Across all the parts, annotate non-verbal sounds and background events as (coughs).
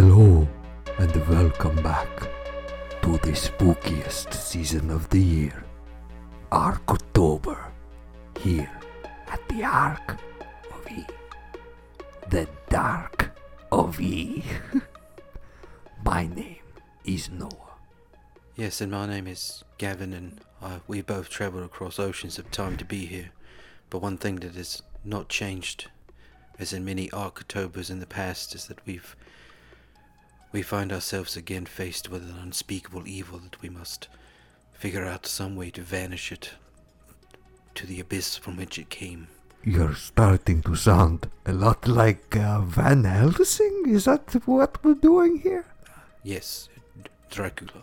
Hello, and welcome back to the spookiest season of the year, October, here at the Ark of E. The Dark of E. (laughs) My name is Noah. Yes, and my name is Gavin, and uh, we both traveled across oceans of time to be here. But one thing that has not changed, as in many Octobers in the past, is that we've we find ourselves again faced with an unspeakable evil that we must figure out some way to vanish it to the abyss from which it came. You're starting to sound a lot like uh, Van Helsing. Is that what we're doing here? Yes, Dracula.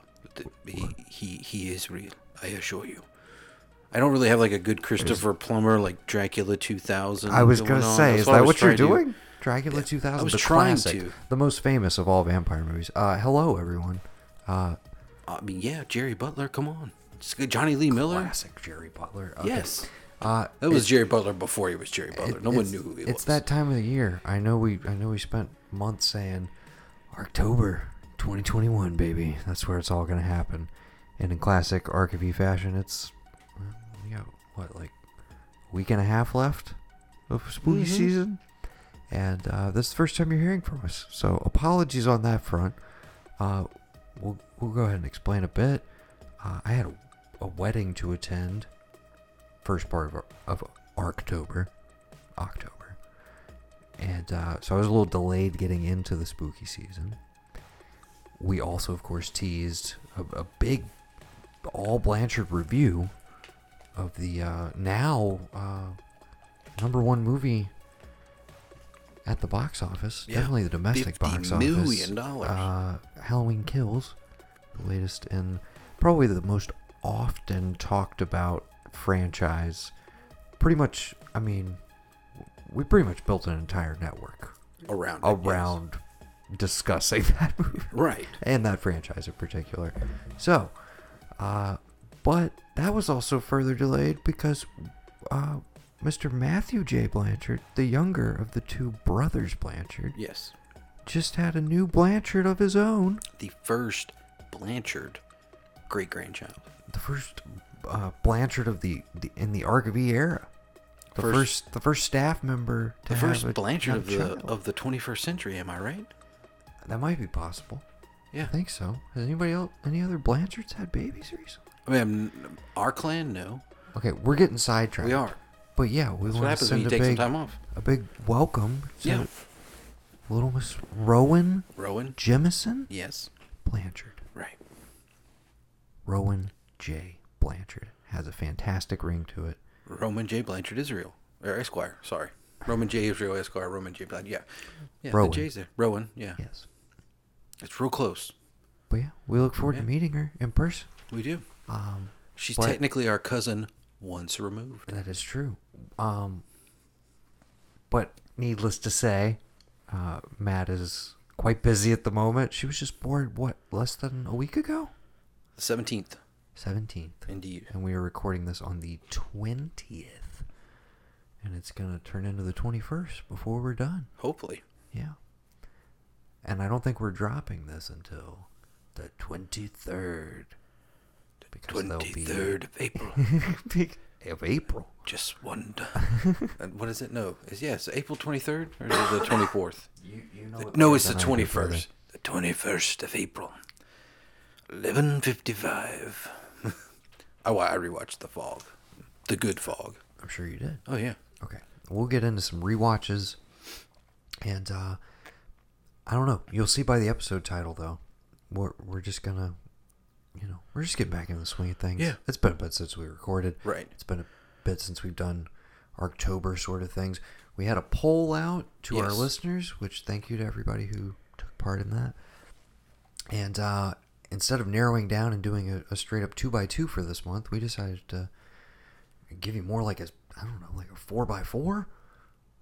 He, he, he is real, I assure you. I don't really have like a good Christopher Plummer like Dracula 2000. I was going gonna on. say, That's is that was what you're doing? Dracula 2000, I was the trying classic, to. the most famous of all vampire movies. Uh, hello everyone. Uh, I mean, yeah, Jerry Butler, come on. It's good. Jonny Lee Miller. classic Jerry Butler. Okay. Yes. Uh, That was Jerry Butler before he was Jerry Butler. it- no one knew who he It's was. It's that time of the year. I know we. I know we spent months saying October 2021, baby. That's where it's all gonna happen. And in classic Archivy fashion, it's we got what like a week and a half left of spooky Mhm. season, and uh, this is the first time you're hearing from us. So apologies on that front. Uh, we'll we'll go ahead and explain a bit. Uh, I had a, a wedding to attend. First part of of October, October, and uh, so I was a little delayed getting into the spooky season. We also, of course, teased a, a big all Blanchard review of the uh, now uh, number one movie at the box office. Yeah, Definitely the domestic box office. million dollars. Uh, Halloween Kills, the latest and probably the most often talked about franchise. Pretty much, I mean, we pretty much built an entire network around. it, yes. discussing (laughs) that movie Right. and that franchise in particular. So, uh, but that was also further delayed because uh, Mr. Matthew J. Blanchard, the younger of the two brothers Blanchard, Yes. just had a new Blanchard of his own. The first Blanchard great grandchild. The first uh, Blanchard of the, the in the E era. The First- first, the first staff member to The have first a Blanchard young of the child. of the 21st century. Am I right? that might be possible. Yeah. I think so. Has anybody else, any other Blanchards had babies recently? I mean, our clan, no. Okay, we're getting sidetracked. We are. But yeah, we That's want to send a take some big, time off. a big welcome to Yeah. little Miss Rowan Rowan. Jemison Yes. Blanchard. Right. Rowan J. Blanchard has a fantastic ring to it. Roman J. Blanchard Israel. Or Esquire, sorry. Roman J. Israel Esquire, Roman J. Blanchard. Yeah. Yeah, Rowan. the J's there. Rowan, yeah. Yes. It's real close. But yeah, we look forward Yeah. to meeting her in person. We do. Um, She's technically our cousin once removed. that is true. Um, but needless to say, uh, Matt is quite busy at the moment. She was just born, what, less than a week ago? The 17th, 17th. indeed. and we are recording this on the 20th and it's going to turn into the 21st before we're done Hopefully. yeah and i don't think we're dropping this until the 23rd because there'll be 23rd of April. (laughs) of april Just (laughs) and what is it? No. Is yes, April 23rd or is it the 24th? (laughs) you, you know no, it's the 21st. The 21st of April. 11:55. I wa- I rewatched The Fog. The Good Fog. i'm sure you did Oh yeah. okay we'll get into some rewatches and uh i don't know you'll see by the episode title though we're, we're just gonna you know we're just getting back in the swing of things Yeah. it's been a bit since we recorded Right. it's been a bit since we've done october sort of things we had a poll out to our listeners which thank you to everybody who took part in that and uh instead of narrowing down and doing a, a straight up two by two for this month we decided to give you more like a I don't know like a four by four.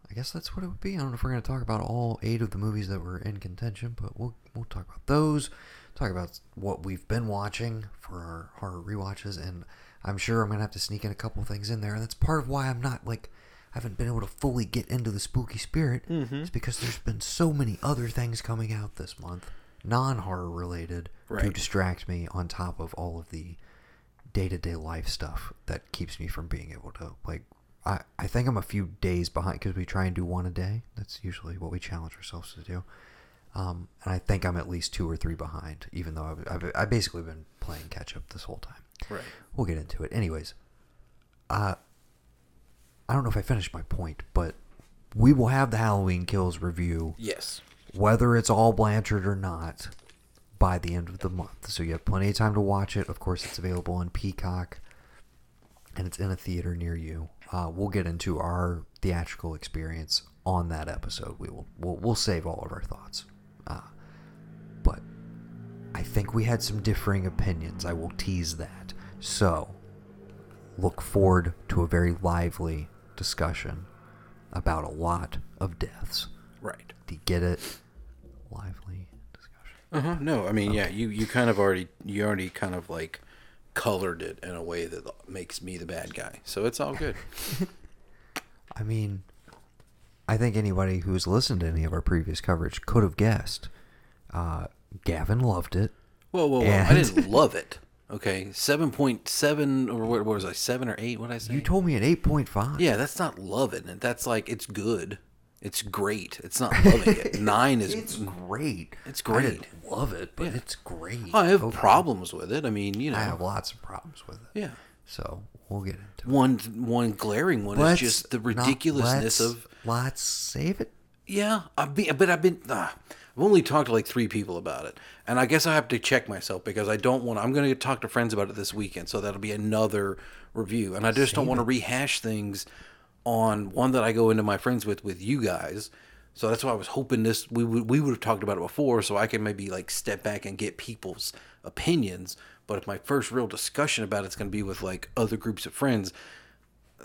I guess that's what it would be. I don't know if we're going to talk about all eight of the movies that were in contention, but we'll we'll talk about those. Talk about what we've been watching for our horror rewatches, and I'm sure I'm going to have to sneak in a couple things in there. And that's part of why I'm not like I haven't been able to fully get into the spooky spirit Mm-hmm. is because there's been so many other things coming out this month, non horror related, to distract me on top of all of the day to day life stuff that keeps me from being able to like. I, I think I'm a few days behind because we try and do one a day. That's usually what we challenge ourselves to do. Um, and I think I'm at least two or three behind, even though I've, I've, I've basically been playing catch up this whole time. Right. We'll get into it. Anyways, uh, I don't know if I finished my point, but we will have the Halloween Kills review, Yes. whether it's all Blanchard or not, by the end of the month. So you have plenty of time to watch it. Of course, it's available on Peacock, and it's in a theater near you. Uh, we'll get into our theatrical experience on that episode. We will we'll, we'll save all of our thoughts. Uh, but I think we had some differing opinions. I will tease that. So, look forward to a very lively discussion about a lot of deaths. Right. Do you get it? Lively discussion. Uh huh. No, I mean, yeah, you you kind of already you already kind of like colored it in a way that makes me the bad guy. So it's all good. (laughs) I mean, I think anybody who's listened to any of our previous coverage could have guessed. Uh, Gavin loved it. Whoa, whoa, whoa! I didn't (laughs) love it. Okay, seven point seven or what, what was I? Seven or eight? What did I say? You told me an 8.5. Yeah, that's not loving it. That's like it's good. It's great. It's not loving it. (laughs) Nine is. It's great. It's I great. didn't love it, but Yeah. it's great. I have Okay. problems with it. I mean, you know. I have lots of problems with it. Yeah. So we'll get into it. One one glaring one Let's is just the not- ridiculousness let's- of Let's save it. Yeah, I've been, but I've been, uh, I've only talked to like three people about it, and I guess I have to check myself because I don't want. I'm going to talk to friends about it this weekend, so that'll be another review, and I just don't want to rehash things on one that I go into my friends with with you guys. So that's why I was hoping this we would we would have talked about it before, so I can maybe like step back and get people's opinions. But if my first real discussion about it's going to be with like other groups of friends,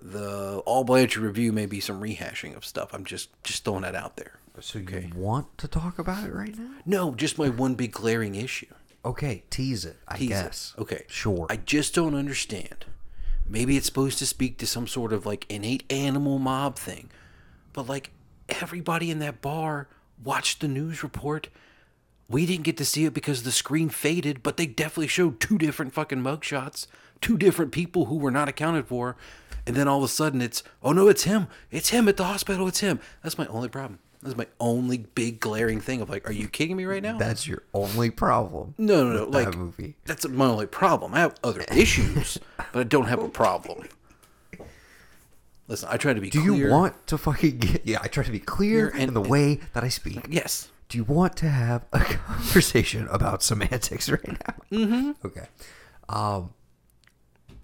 the all Blanchard review may be some rehashing of stuff. I'm just just throwing that out there. So you want to talk about it right now? No, just my one big glaring issue. Okay, tease it. I Tease it. Okay. Sure. I just don't understand. Maybe it's supposed to speak to some sort of like innate animal mob thing. But like everybody in that bar watched the news report. We didn't get to see it because the screen faded, but they definitely showed two different fucking mugshots, two different people who were not accounted for. And then all of a sudden it's, oh no, it's him. It's him at the hospital. It's him. That's my only problem. That's my only big glaring thing of like, are you kidding me right now? That's your only problem. No, no, no. Like that movie. That's my only problem. I have other (laughs) issues, but I don't have a problem. Listen, I try to be Do clear. you want to fucking get? Yeah, I try to be clear and- in the way that I speak. Yes. Do you want to have a (laughs) conversation about semantics right now? Mm-hmm. Okay. Um,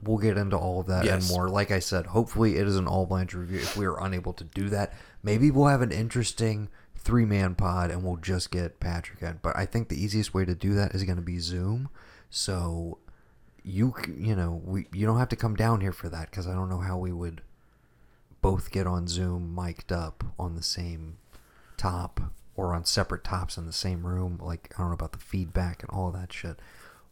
we'll get into all of that Yes. and more. Like I said, hopefully it is an all Blanche review. If we are unable to do that, maybe we'll have an interesting three man pod and we'll just get Patrick in. But I think the easiest way to do that is going to be Zoom. So you you know we you don't have to come down here for that because I don't know how we would both get on Zoom mic'd up on the same top or on separate tops in the same room. Like I don't know about the feedback and all that shit.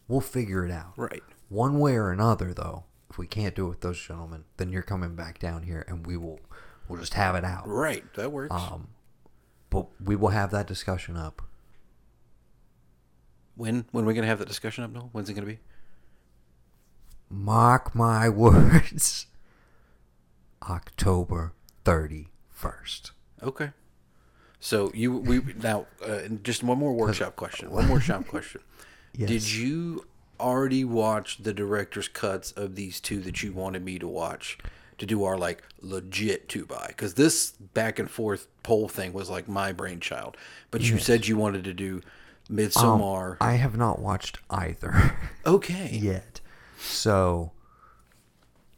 We'll figure it out. Right. One way or another, though, if we can't do it with those gentlemen, then you're coming back down here and we will we'll just have it out. Right. That works. Um, but we will have that discussion up. when when are we gonna have that discussion up? No. When's it gonna be? Mark my (laughs) words. October 31st. Okay. So you we now uh, just one more workshop question. One more shop question. (laughs) Yes. Did you already watch the director's cuts of these two that you wanted me to watch to do our like legit two by? Because this back and forth poll thing was like my brainchild. But you said you wanted to do Midsommar. I have not watched either (laughs) okay. yet. So,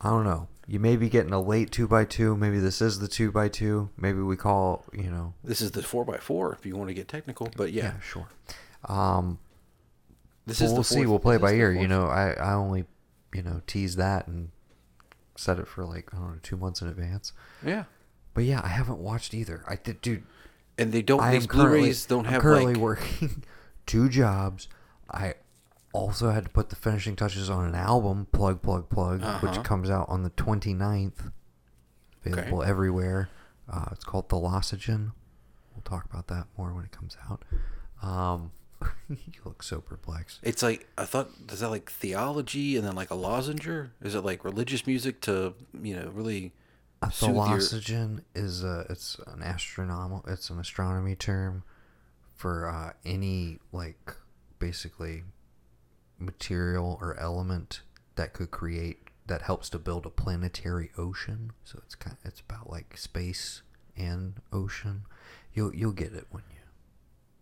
I don't know. You may be getting a late 2x2. Maybe this is the 2x2. Maybe we call, you know. This is the four by four if you want to get technical. But yeah, Yeah, sure. Um, this Well, is we'll see. We'll play by ear. You know, I, I only, you know, tease that and set it for like I don't know two months in advance. Yeah. But yeah, I haven't watched either. I did, dude. And they don't. I these Blu-rays don't I'm have currently like. working (laughs) two jobs. I also had to put the finishing touches on an album, plug, plug, plug, Uh-huh. which comes out on the 29th available everywhere. Uh, it's called the Thalassogen. We'll talk about that more when it comes out. Um, (laughs) you look so perplexed. It's like I thought. Is that like theology and then like a lozenger? Is it like religious music to you know really A soothe your- is a it's an astronomical it's an astronomy term for uh, any like basically material or element that could create that helps to build a planetary ocean. So it's kind it's about like space and ocean. You'll you'll get it when you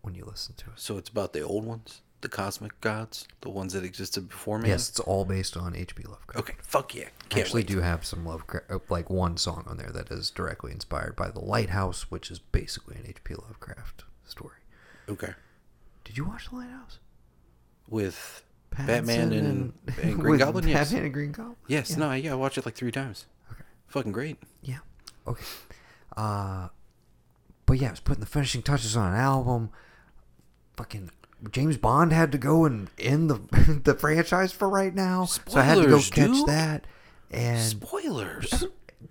when you listen to it. So it's about the old ones, the cosmic gods, the ones that existed before me. Yes, it's all based on H.P. Lovecraft. Okay. Fuck yeah. Can't actually wait. do have some Lovecraft, uh, like one song on there that is directly inspired by The Lighthouse, which is basically an H.P. Lovecraft story. Okay. Did you watch The Lighthouse? With Batman Pattinson and, and (laughs) Green Goblin. Yes. Batman and Green Goblin. Yes. Yeah. No. Yeah. I watched it like three times. Okay. Fucking great. Yeah. Okay. Uh, but yeah, it was putting the finishing touches on an album. Fucking James Bond had to go and end the (laughs) the franchise for right now, so I had to go catch dude. that. And Spoilers.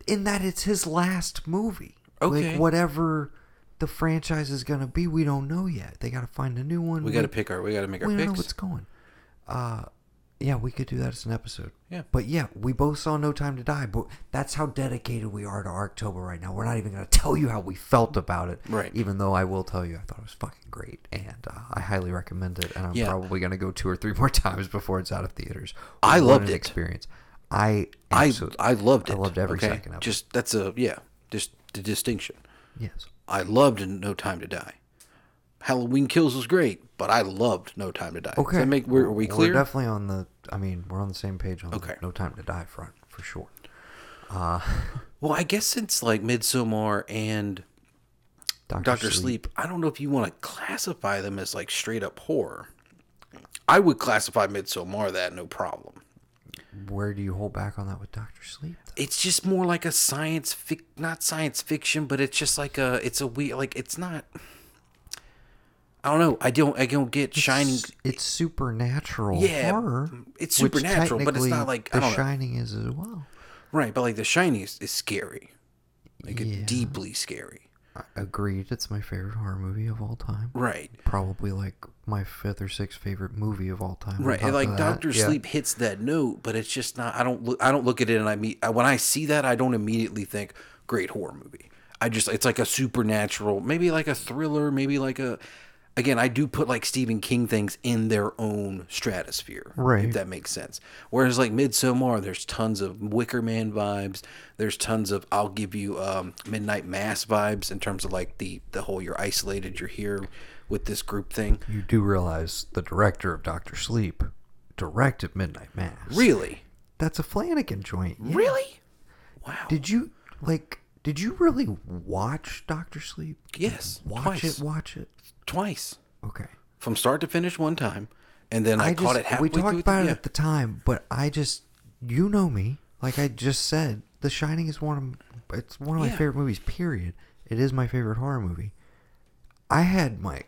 in that it's his last movie. Okay. Like whatever the franchise is gonna be, we don't know yet. They gotta find a new one. We got to pick our. We got to make our We don't know what's going. Uh, yeah, we could do that as an episode. Yeah. But yeah, we both saw No Time to Die. But that's how dedicated we are to October right now. We're not even gonna tell you how we felt about it. Right. Even though I will tell you, I thought it was fucking great, and uh, I highly recommend it. And I'm Yeah. probably gonna go two or three (laughs) more times before it's out of theaters. I What loved it. Experience. I I I loved it. I loved every okay? second of it. Just that's a yeah. Just the distinction. yes. I loved No Time to Die. Halloween Kills was great, but I loved No Time to Die. Does Okay. that make we're, are we clear? We're definitely on the. I mean, we're on the same page on Okay. the No Time to Die front for sure. (laughs) Uh, well, I guess since like Midsommar and Doctor, Doctor Sleep. I don't know if you want to classify them as like straight up horror. I would classify Midsommar that no problem. Where do you hold back on that with Doctor Sleep? though? It's just more like a science fic, not science fiction, but it's just like a, it's a weird, like it's not. I don't know. I don't. I don't get Shining. It's, it's supernatural Yeah, horror. it's supernatural, but it's not like- I The don't know. Shining is as well. Right, but like The Shining is, is scary, like Yeah. it's deeply scary. I- Agreed. It's my favorite horror movie of all time. Right, Probably like my fifth or sixth favorite movie of all time. right. And like. Doctor Yeah. Sleep hits that note, but it's just not. I don't look. I don't look at it and I meet when I see that I don't immediately think great horror movie. I just it's like a supernatural, maybe like a thriller, maybe like a. Again, I do put like Stephen King things in their own stratosphere, Right. If that makes sense. Whereas like Midsommar, there's tons of Wicker Man vibes. There's tons of I'll give you um, Midnight Mass vibes in terms of like the the whole you're isolated, you're here with this group thing. You do realize the director of Doctor Sleep directed Midnight Mass. Really, That's a Flanagan joint. yeah. really, wow. Did you like? Did you really watch Doctor Sleep? Yes, Watch twice. it. Watch it. twice Okay. from start to finish one time, and then I, caught it halfway we talked through. about it yeah. at the time, but I just you know me. Like I just said, The Shining is one of it's one of my Yeah. favorite movies. Period. It is my favorite horror movie. I had my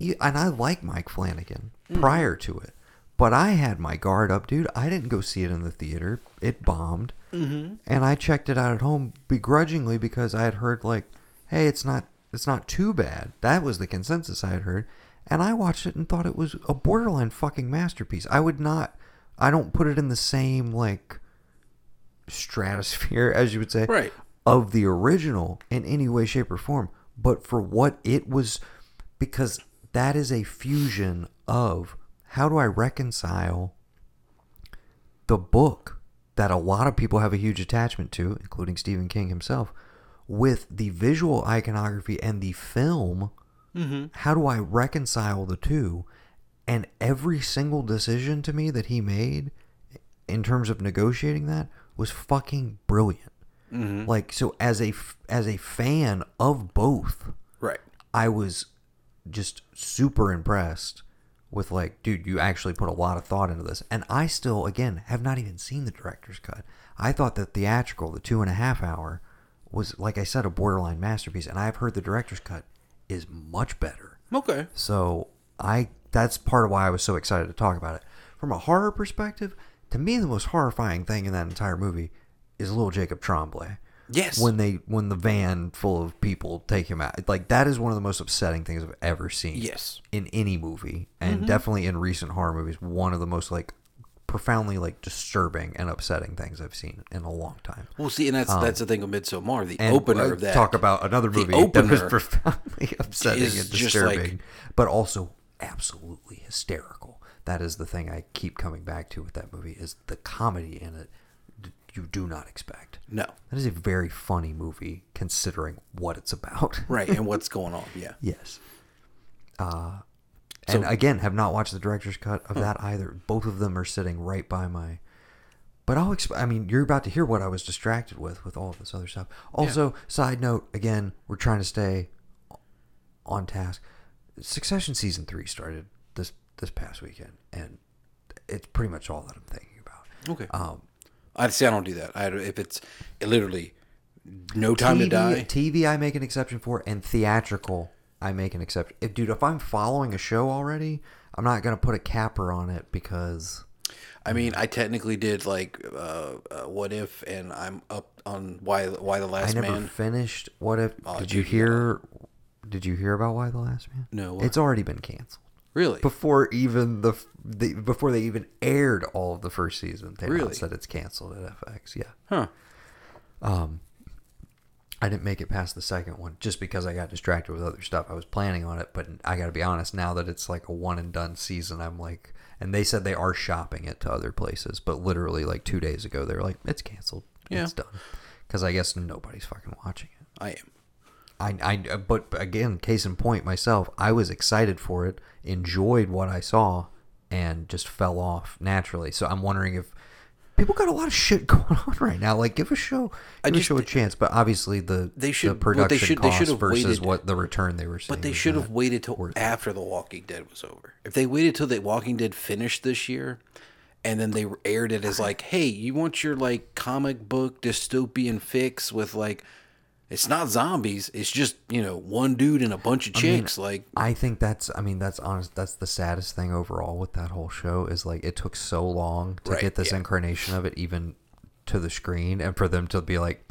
and I like Mike Flanagan Mm-hmm. prior to it, but I had my guard up, dude. I didn't go see it in the theater. It bombed, mm-hmm. and I checked it out at home begrudgingly because I had heard like, hey, it's not it's not too bad. That was the consensus I had heard, and I watched it and thought it was a borderline fucking masterpiece. I would not. I don't put it in the same like stratosphere (laughs) as you would say Right. of the original in any way shape or form but for what it was because that is a fusion of how do i reconcile the book that a lot of people have a huge attachment to including stephen king himself with the visual iconography and the film? Mm-hmm. How do i reconcile the two? And every single decision to me that he made in terms of negotiating that was fucking brilliant. Mm-hmm. Like so as a as a fan of both, right. I was just super impressed with like, dude, you actually put a lot of thought into this. And I still, again, have not even seen the director's cut. I thought the theatrical, the two and a half hour, was like I said, a borderline masterpiece. And I've heard the director's cut is much better. Okay. So I that's part of why I was so excited to talk about it. From a horror perspective, to me the most horrifying thing in that entire movie is little Jacob Tremblay. Yes. when they when the van full of people take him out. Like that is one of the most upsetting things I've ever seen. Yes. in any movie, and Mm-hmm. definitely in recent horror movies, one of the most like profoundly like disturbing and upsetting things I've seen in a long time. Well, see, and that's that's the thing with Midsommar. The Um, opener uh, of that. talk about another movie that was profoundly (laughs) upsetting and just like- disturbing, but also absolutely hysterical. That is the thing I keep coming back to with that movie is the comedy in it. You do not expect. No. That is a very funny movie considering what it's about. (laughs) Right, and what's going on? Yeah. Yes. Uh, and So- again, have not watched the director's cut of that either. Both of them are sitting right by my. But I'll. Exp- I mean, you're about to hear what I was distracted with with all of this other stuff. Also, side note, again, we're trying to stay on task. Succession season three started this this past weekend, and it's pretty much all that I'm thinking about. Okay. Um, I see. I don't do that. I if it's literally no time to die. TV, I make an exception for, and theatrical, I make an exception. If, dude, if I'm following a show already, I'm not gonna put a capper on it because I mean, I technically did like uh, uh, what if, and I'm up on why why the I last never man. finished. What if? Oh, did you hear? Did you hear about Y: The Last Man? No, what? it's already been canceled Really? before even the, the before they even aired all of the first season. They Really? announced that it's canceled at FX. Yeah. Huh. Um, I didn't make it past the second one just because I got distracted with other stuff. I was planning on it, but I got to be honest. Now that it's like a one and done season, I'm like, and they said they are shopping it to other places, but literally like two days ago, they were like, it's canceled. Yeah. It's done. Because I guess nobody's fucking watching it. I am. I, I, but again, case in point, myself, I was excited for it, enjoyed what I saw, and just fell off naturally. So I'm wondering if people got a lot of shit (laughs) going on right now. Like, give a show, I give just- a show a chance. But obviously, the They should- they production they should cost have versus waited- what the return they were seeing. But they should have waited till after The Walking Dead was over. If they waited till The Walking Dead finished this year, and then they aired it as like, hey, you want your like comic book dystopian fix with like, it's not zombies. It's just you know one dude and a bunch of chicks. like, I think that's. I mean, that's honest. That's the saddest thing overall with that whole show is like it took so long to Right, get this yeah. incarnation of it even to the screen, and for them to be like,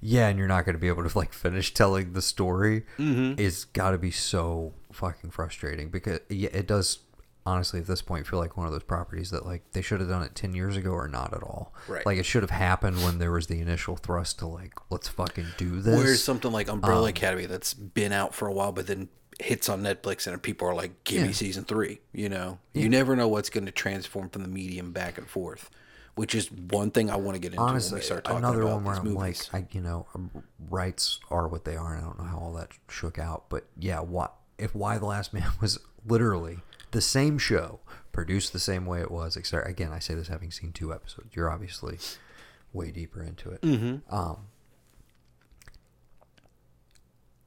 yeah, and you're not going to be able to like finish telling the story. Mm-hmm. It's got to be so fucking frustrating because yeah, it does. Honestly, at this point, feel like one of those properties that like they should have done it ten years ago or not at all. Right. Like it should have happened when there was the initial thrust to like let's fucking do this. where's something like Umbrella Um, Academy that's been out for a while, but then hits on Netflix and people are like, give me season three. You know, you never know what's going to transform from the medium back and forth. Which is one thing I want to get into when honestly we start talking another about one where these I'm movies. like, I you know, um, rights are what they are, and I don't know how all that shook out, but yeah, what if Y: The Last Man (laughs) was literally the same show, produced the same way it was, except again, I say this having seen two episodes. You're obviously way deeper into it. Mm-hmm. Um,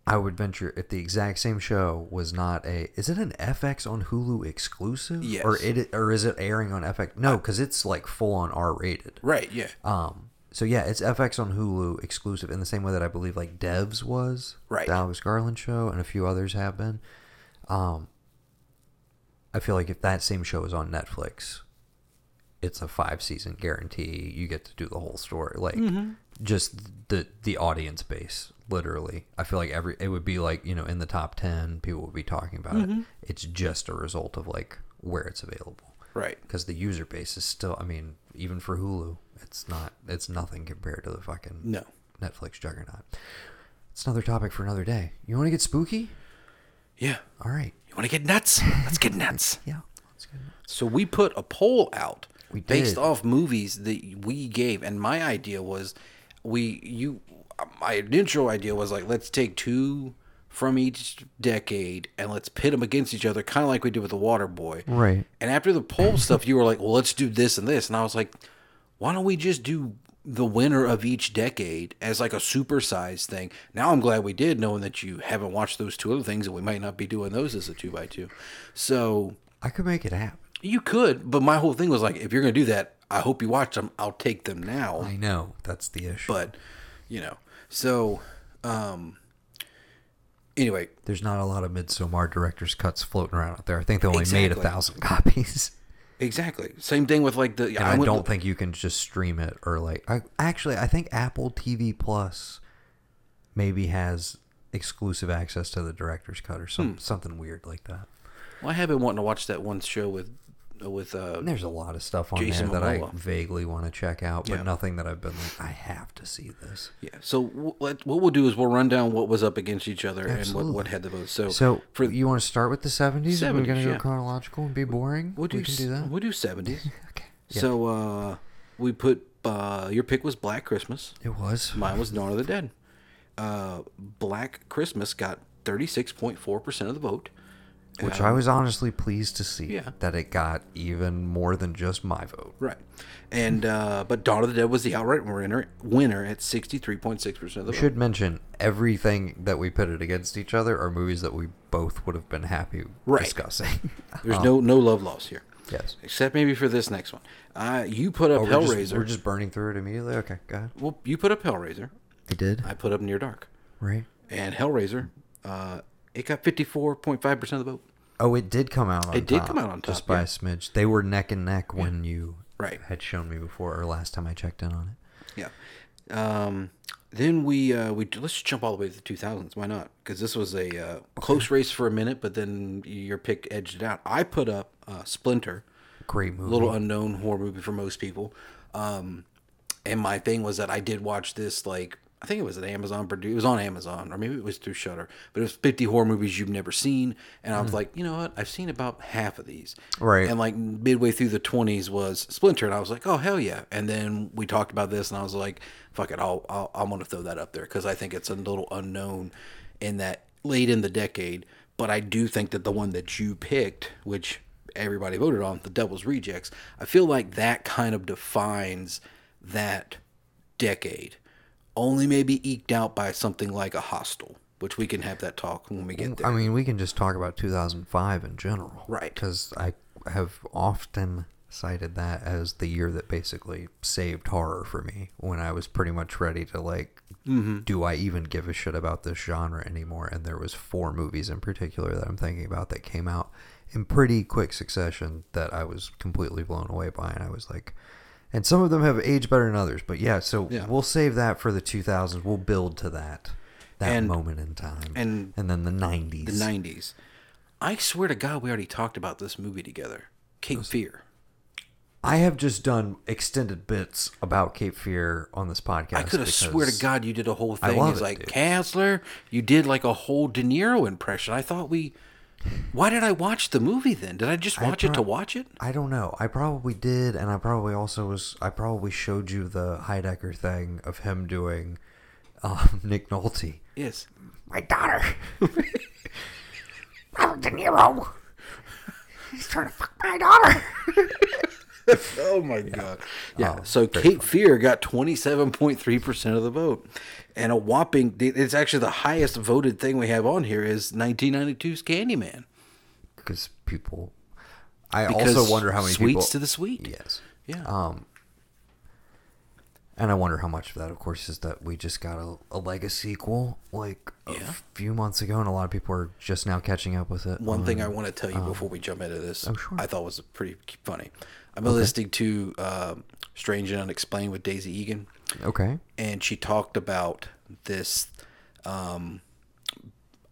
I would venture if the exact same show was not a is it an FX on Hulu exclusive Yes. or it or is it airing on FX no because it's like full on R rated right? Yeah. um, so yeah, it's FX on Hulu exclusive in the same way that I believe like Devs was, Right. The Alex Garland show, and a few others have been. Um, I feel like if that same show is on Netflix, it's a five season guarantee. You get to do the whole story, like mm-hmm. just the the audience base. Literally, I feel like every it would be like you know in the top ten, people would be talking about it. Mm-hmm. It's just a result of like where it's available Right. because the user base is still. I mean, even for Hulu, it's not. It's nothing compared to the fucking No. Netflix juggernaut. It's another topic for another day. You want to get spooky? Yeah. All right. You want to get nuts? Let's get nuts. (laughs) Yeah. That's good. So we put a poll out We based off movies that we gave, and my idea was we you my initial idea was like let's take two from each decade and let's pit them against each other, kind of like we did with the Water Boy. Right. And after the poll stuff, you were like, well, let's do this and this, and I was like, why don't we just do the winner of each decade as like a supersized thing? Now I'm glad we did, knowing that you haven't watched those two other things, and we might not be doing those as a two by two. So I could make it happen. you could, but my whole thing was like, if you're gonna do that, I hope you watch them. I'll take them now. I know that's the issue. But you know, so um, anyway, there's not a lot of Midsommar director's cuts floating around out there. I think they only made a thousand copies. (laughs) Exactly. Same thing with like the. And I, went- don't think you can just stream it or like. I, actually, I think Apple TV Plus maybe has exclusive access to the director's cut or Hmm. some something weird like that. Well, I have been wanting to watch that one show with with uh, there's a lot of stuff on Jason there that I vaguely want to check out, but Yeah. nothing that I've been like, I have to see this. Yeah. So w- what we'll do is we'll run down what was up against each other and what, what had the votes. So, So, for you want to start with the 70s? We're going to go yeah. chronological and be boring? we'll do we can do that. We'll do seventies. (laughs) Okay. Yeah, So uh, we put uh, your pick was Black Christmas. it was. Mine was Dawn of the Dead. Uh, Black Christmas got thirty six point four percent of the vote. Which I was honestly pleased to see Yeah. that it got even more than just my vote. Right. And uh, but Dawn of the Dead was the outright winner winner at sixty three point six percent of the We vote. should mention everything that we pitted against each other are movies that we both would have been happy Right. discussing. (laughs) There's no no love lost here. yes. Except maybe for this next one. Uh, you put up Oh, we're Hellraiser. just, we're just burning through it immediately? Okay, go ahead. well, you put up Hellraiser. I did? I put up Near Dark. right. And Hellraiser, uh, it got 54.5% of the vote. Oh, it did come out on top. It did top, come out on top. Just by yeah. a smidge. They were neck and neck when you Right. had shown me before, or last time I checked in on it. Yeah. Um, then we uh, we let's just jump all the way to the 2000s. Why not? Because this was a uh, close race for a minute, but then your pick edged it out. I put up uh, Splinter, Great a movie. little unknown horror movie for most people. Um, and my thing was that I did watch this like I think it was an Amazon produced. It was on Amazon, or maybe it was through Shudder. But it was 50 horror movies you've never seen, and I was hmm. like, you know what? I've seen about half of these. Right. And like midway through the 20s was Splinter, and I was like, oh hell yeah! And then we talked about this, and I was like, fuck it, I'll, I'll I'm gonna throw that up there because I think it's a little unknown in that late in the decade. But I do think that the one that you picked, which everybody voted on, the Devil's Rejects, I feel like that kind of defines that decade. Only maybe eked out by something like a Hostel, which we can have that talk when we get there. I mean, we can just talk about 2005 in general. Right. Because I have often cited that as the year that basically saved horror for me when I was pretty much ready to like Mm-hmm. do I even give a shit about this genre anymore and there was four movies in particular that I'm thinking about that came out in pretty quick succession that I was completely blown away by and I was like and some of them have aged better than others but yeah so Yeah. we'll save that for the 2000s we'll build to that that And- moment in time and and then the 90s the 90s. I swear to God, we already talked about this movie together. Cape Fear. I have just done extended bits about Cape Fear on this podcast. I could have swear to God you did a whole thing. I love It's it, like, dude. You did like a whole De Niro impression. I thought we. Why did I watch the movie then? Did I just I watch it to watch it? I don't know. I probably did, and I probably also was. I probably showed you the Heidecker thing of him doing um, (laughs) Nick Nolte. Yes. My daughter, (laughs) Robert De Niro. He's trying to fuck my daughter. (laughs) (laughs) Oh my God. Yeah. Oh, so Cape Fear got 27.3% of the vote. And a whopping, it's actually the highest voted thing we have on here is 1992's Candyman. Because people, I Because also wonder how many sweets people. to the sweet. Yes. Yeah. Um, and I wonder how much of that, of course, is that we just got a, a legacy sequel like a Yeah. few months ago, and a lot of people are just now catching up with it. One thing I Um, want to tell you before we jump into this, oh, sure. I thought was pretty funny. I've been listening to uh, Strange and Unexplained with Daisy Eagan, Okay. and she talked about this, um,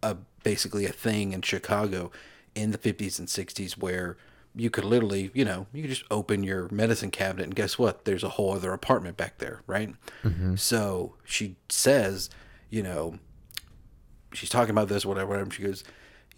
a, basically a thing in Chicago in the 50s and 60s where you could literally, you know, you could just open your medicine cabinet and guess what? There's a whole other apartment back there, right? So she says, you know, she's talking about this, whatever, whatever. She goes,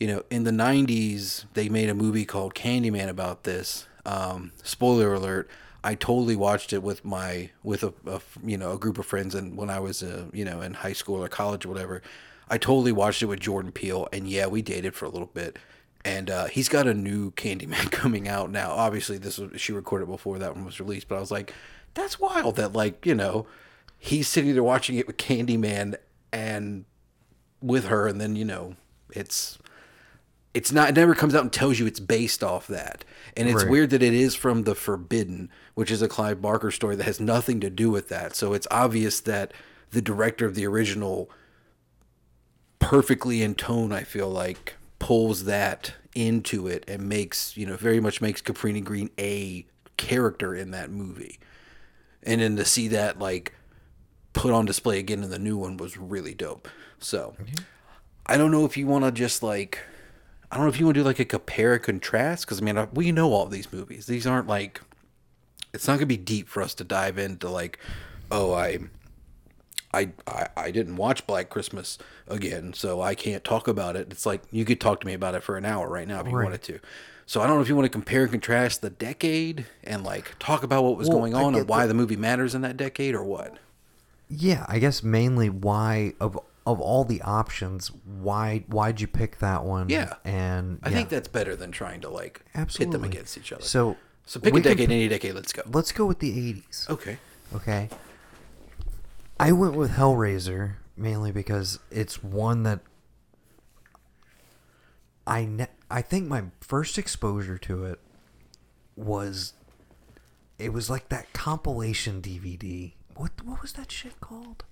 you know, in the '90s, they made a movie called Candyman about this. Um, spoiler alert: I totally watched it with my with a, a you know a group of friends, and when I was uh, you know in high school or college or whatever, I totally watched it with Jordan Peele, and yeah, we dated for a little bit. And uh, he's got a new Candyman (laughs) coming out now. Obviously, this was she recorded before that one was released, but I was like, that's wild that like you know he's sitting there watching it with Candyman and with her and then you know it's it's not it never comes out and tells you it's based off that and it's Right. weird that it is from the forbidden which is a clive barker story that has nothing to do with that so it's obvious that the director of the original perfectly in tone i feel like pulls that into it and makes you know very much makes Cabrini Green a character in that movie, and then to see that like put on display again in the new one was really dope. So I don't know if you want to just like I don't know if you want to do like a compare and contrast because I mean we know all these movies. These aren't like it's not gonna be deep for us to dive into like oh I I, I I didn't watch Black Christmas again, so I can't talk about it. It's like you could talk to me about it for an hour right now if you Right. wanted to. So I don't know if you want to compare and contrast the decade and like talk about what was Well, going on and why the- the movie matters in that decade or what. Yeah, I guess mainly why of of all the options, why why'd you pick that one? Yeah. and I yeah, think that's better than trying to like absolutely hit them against each other. So so pick a can decade, p- any decade. Let's go. Let's go with the '80s. Okay. Okay. I went with Hellraiser mainly because it's one that I ne- I think my first exposure to it was it was like that compilation DVD. What what was that shit called?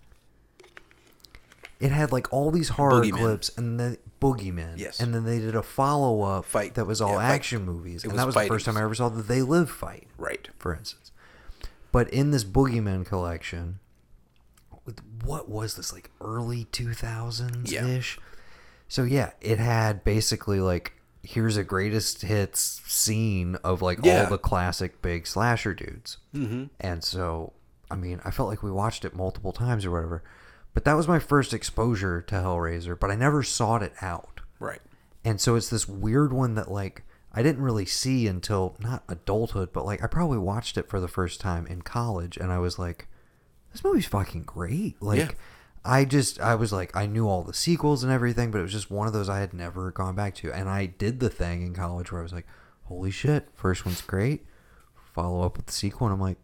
It had like all these horror Boogeyman. clips and the Boogeyman. Yes. And then they did a follow up Fight. that was all Yeah, fight. action movies. It and was that was the first time I ever saw the They Live fight Right. for instance. But in this Boogeyman collection, with what was this like early two thousands ish? So yeah, it had basically like here's a greatest hits scene of like Yeah. all the classic big slasher dudes, Mm-hmm. and so I mean I felt like we watched it multiple times or whatever. But that was my first exposure to Hellraiser, but I never sought it out. Right. And so it's this weird one that like I didn't really see until not adulthood, but like I probably watched it for the first time in college and I was like this movie's fucking great. Like Yeah. I just I was like I knew all the sequels and everything, but it was just one of those I had never gone back to. And I did the thing in college where I was like, "Holy shit, first one's great." Follow up with the sequel and I'm like,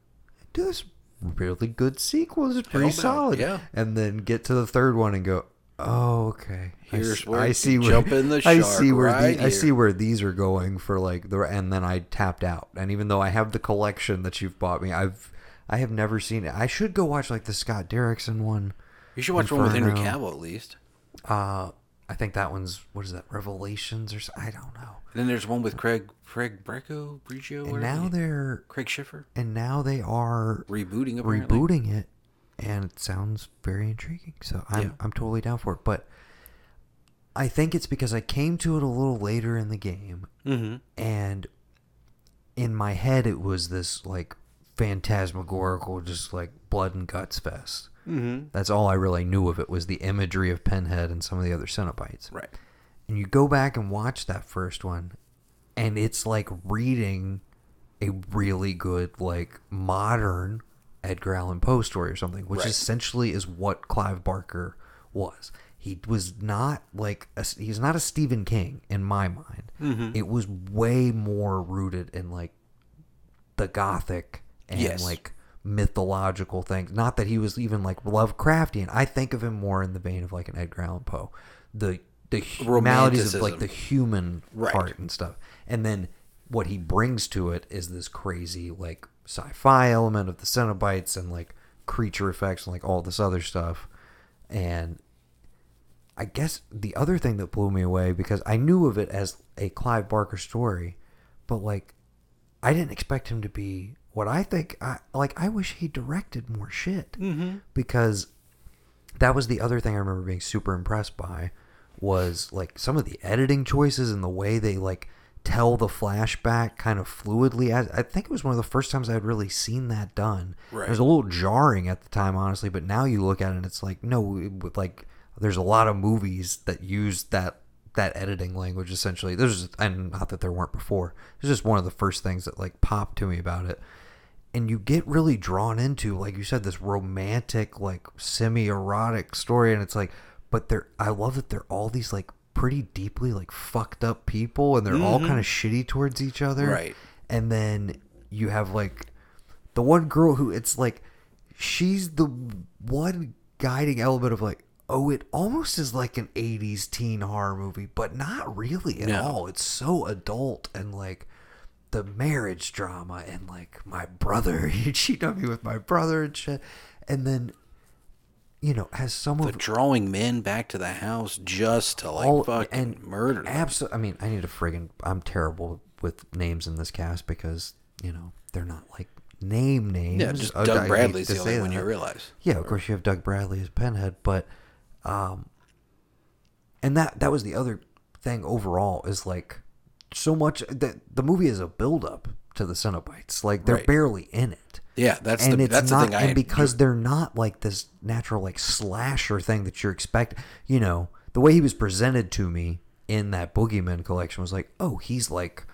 "Dude, this really good sequel. This pretty Hellbound, solid." yeah. And then get to the third one and go, "Oh, okay. Here's s- where I see where jump in the (laughs) I see where right the, I see where these are going for like the and then I tapped out. And even though I have the collection that you've bought me, I've I have never seen it. I should go watch like the Scott Derrickson one. You should watch one with Henry Cavill at least. Uh I think that one's what is that? Revelations or so, I don't know. And then there's one with Craig Craig Breco, Brigio, And whatever now they're Craig Schiffer and now they are rebooting apparently. rebooting it and it sounds very intriguing so i'm, Yeah. I'm totally down for it but i think it's because i came to it a little later in the game Mm-hmm. and in my head it was this like phantasmagorical just like blood and guts fest Mm-hmm. that's all i really knew of it was the imagery of pinhead and some of the other cenobites Right. And you go back and watch that first one and it's like reading a really good like modern edgar allan poe story or something which Right. essentially is what clive barker was he was not like a, he's not a stephen king in my mind Mhm. it was way more rooted in like the gothic and Yes. like mythological things. Not that he was even like Lovecraftian. I think of him more in the vein of like an Edgar Allan Poe. The the humanities of like the human Right. part and stuff. And then what he brings to it is this crazy like sci-fi element of the Cenobites and like creature effects and like all this other stuff. And I guess the other thing that blew me away because I knew of it as a Clive Barker story, but like I didn't expect him to be what I think. I, like I wish he directed more shit Mm-hmm. because that was the other thing I remember being super impressed by was like some of the editing choices and the way they like tell the flashback kind of fluidly. I, I think it was one of the first times I had really seen that done. Right. It was a little jarring at the time, honestly, but now you look at it and it's like no, it, like there's a lot of movies that use that that editing language essentially. There's and not that there weren't before. It's just one of the first things that like popped to me about it and you get really drawn into like you said this romantic like semi-erotic story and it's like but they're i love that they're all these like pretty deeply like fucked up people and they're all mm-hmm. kind of shitty towards each other Right. and then you have like the one girl who it's like she's the one guiding element of like oh it almost is like an 80s teen horror movie but not really at No. all it's so adult and like the marriage drama and like my brother (laughs) he cheated on me with my brother and shit and then you know, has some of drawing men back to the house just to like all fucking and murder. Absolutely. I mean, I need to friggin' I'm terrible with names in this cast because you know they're not like name names. yeah, just I Doug hate Bradley's the only one you realize. Yeah, of course you have Doug Bradley as Pinhead, but um and that that was the other thing overall is like so much that the movie is a build up to the Cenobites. Like they're Right. barely in it. Yeah, that's and the it's that's not the thing I and because they're not like this natural like slasher thing that you're expect you know, the way he was presented to me in that Boogeyman collection was like, oh, he's like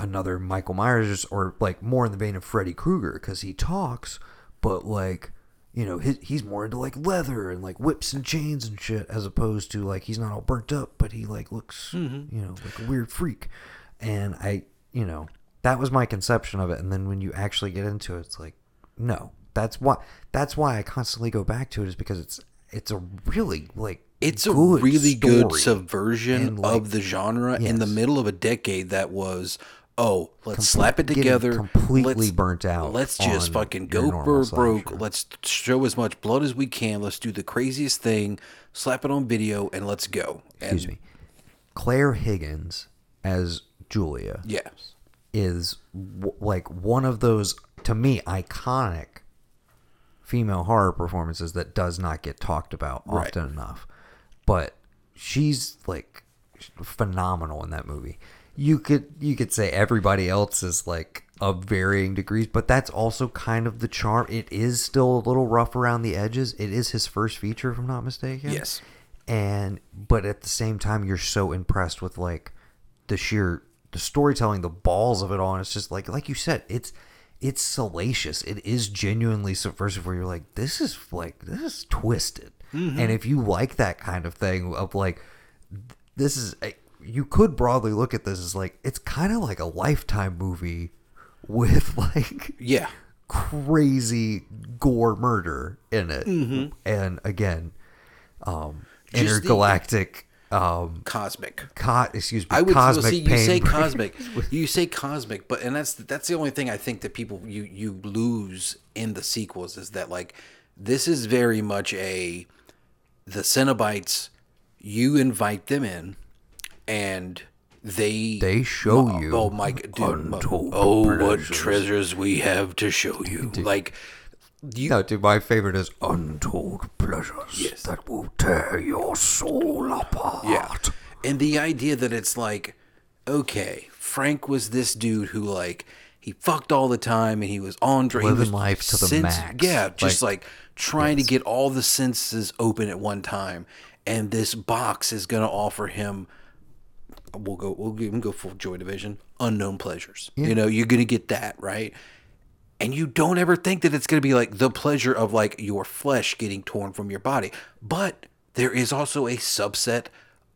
another Michael Myers or like more in the vein of Freddy Krueger because he talks, but like you know he, he's more into like leather and like whips and chains and shit as opposed to like he's not all burnt up but he like looks Mm-hmm. you know like a weird freak and I you know that was my conception of it. And then when you actually get into it it's like no that's why that's why I constantly go back to it is because it's it's a really like it's a good really good subversion like, of the genre in the middle of a decade that was oh let's slap it together. completely let's, burnt out let's just fucking go for broke. Let's show as much blood as we can. Let's do the craziest thing. Slap it on video and let's go. And excuse me. Claire Higgins as Julia. Yes is w- like one of those to me iconic female horror performances that does not get talked about Right. often enough. But she's like phenomenal in that movie. You could you could say everybody else is like of varying degrees, but that's also kind of the charm. It is still a little rough around the edges. It is his first feature, if I'm not mistaken. Yes. And but at the same time, you're so impressed with like the sheer the storytelling, the balls of it all, and it's just like like you said, it's it's salacious. It is genuinely subversive. Where you're like, this is like this is twisted. Mm-hmm. And if you like that kind of thing of like, this is a, you could broadly look at this as like it's kind of like a lifetime movie with (laughs) like yeah crazy gore murder in it mm-hmm. and again um Just intergalactic um cosmic co- excuse me I would well, cosmic see you say break- cosmic, (laughs) you say cosmic, but and that's that's the only thing I think that people you you lose in the sequels is that like this is very much a the Cenobites. You invite them in, and they They show oh, you Oh my dude! Oh, what treasures we have to show you! Like you, no dude my favorite is untold pleasures Yes. that will tear your soul apart Yeah. And the idea that it's like, okay, Frank was this dude who like he fucked all the time and he was on dr- Living life to the sense- max. Yeah, just Like- like, trying to get all the senses open at one time. And this box is gonna offer him we'll go we'll even go full joy division, unknown pleasures. You know, you're gonna get that, right? And you don't ever think that it's going to be like the pleasure of like your flesh getting torn from your body. But there is also a subset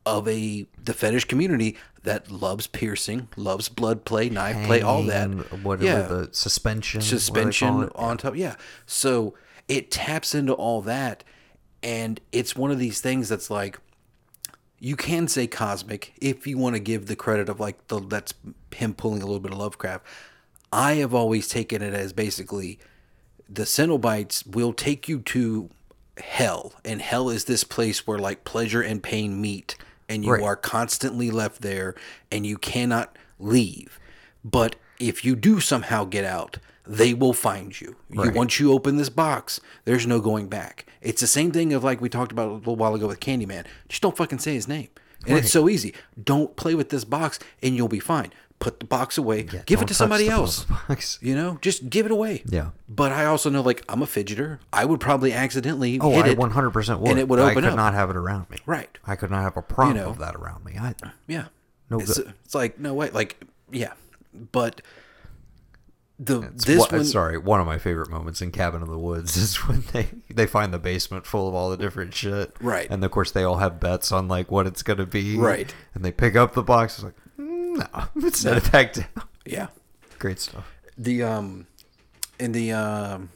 of a the fetish community that loves piercing loves blood play knife play all that. whatever the suspension what do they call suspension on top yeah. So it taps into all that and it's one of these things that's like you can say cosmic if you want to give the credit of like the that's him pulling a little bit of Lovecraft. I have always taken it as basically the Cenobites will take you to hell, and hell is this place where like pleasure and pain meet, and you Right. are constantly left there, and you cannot leave. But if you do somehow get out, they will find you. You once you open this box, there's no going back. It's the same thing of like we talked about a little while ago with Candyman. Just don't fucking say his name. And it's so easy. Don't play with this box and you'll be fine. Put the box away. Yeah, give it to somebody else. (laughs) You know, just give it away. Yeah. But I also know like I'm a fidgeter. I would probably accidentally Oh, hit I it 100% would. and it would open I could up. not have it around me. Right. I could not have a prop know. of that around me either. Yeah. No it's, good. it's like no way. Like yeah. But the this What- one sorry, one of my favorite moments in Cabin in the Woods (laughs) is when they they find the basement full of all the different shit. Right. And of course they all have bets on like what it's gonna be. Right. And they pick up the box. It's like, "Mm, no, (laughs) it's not set it back down. yeah. Great stuff. the um in the um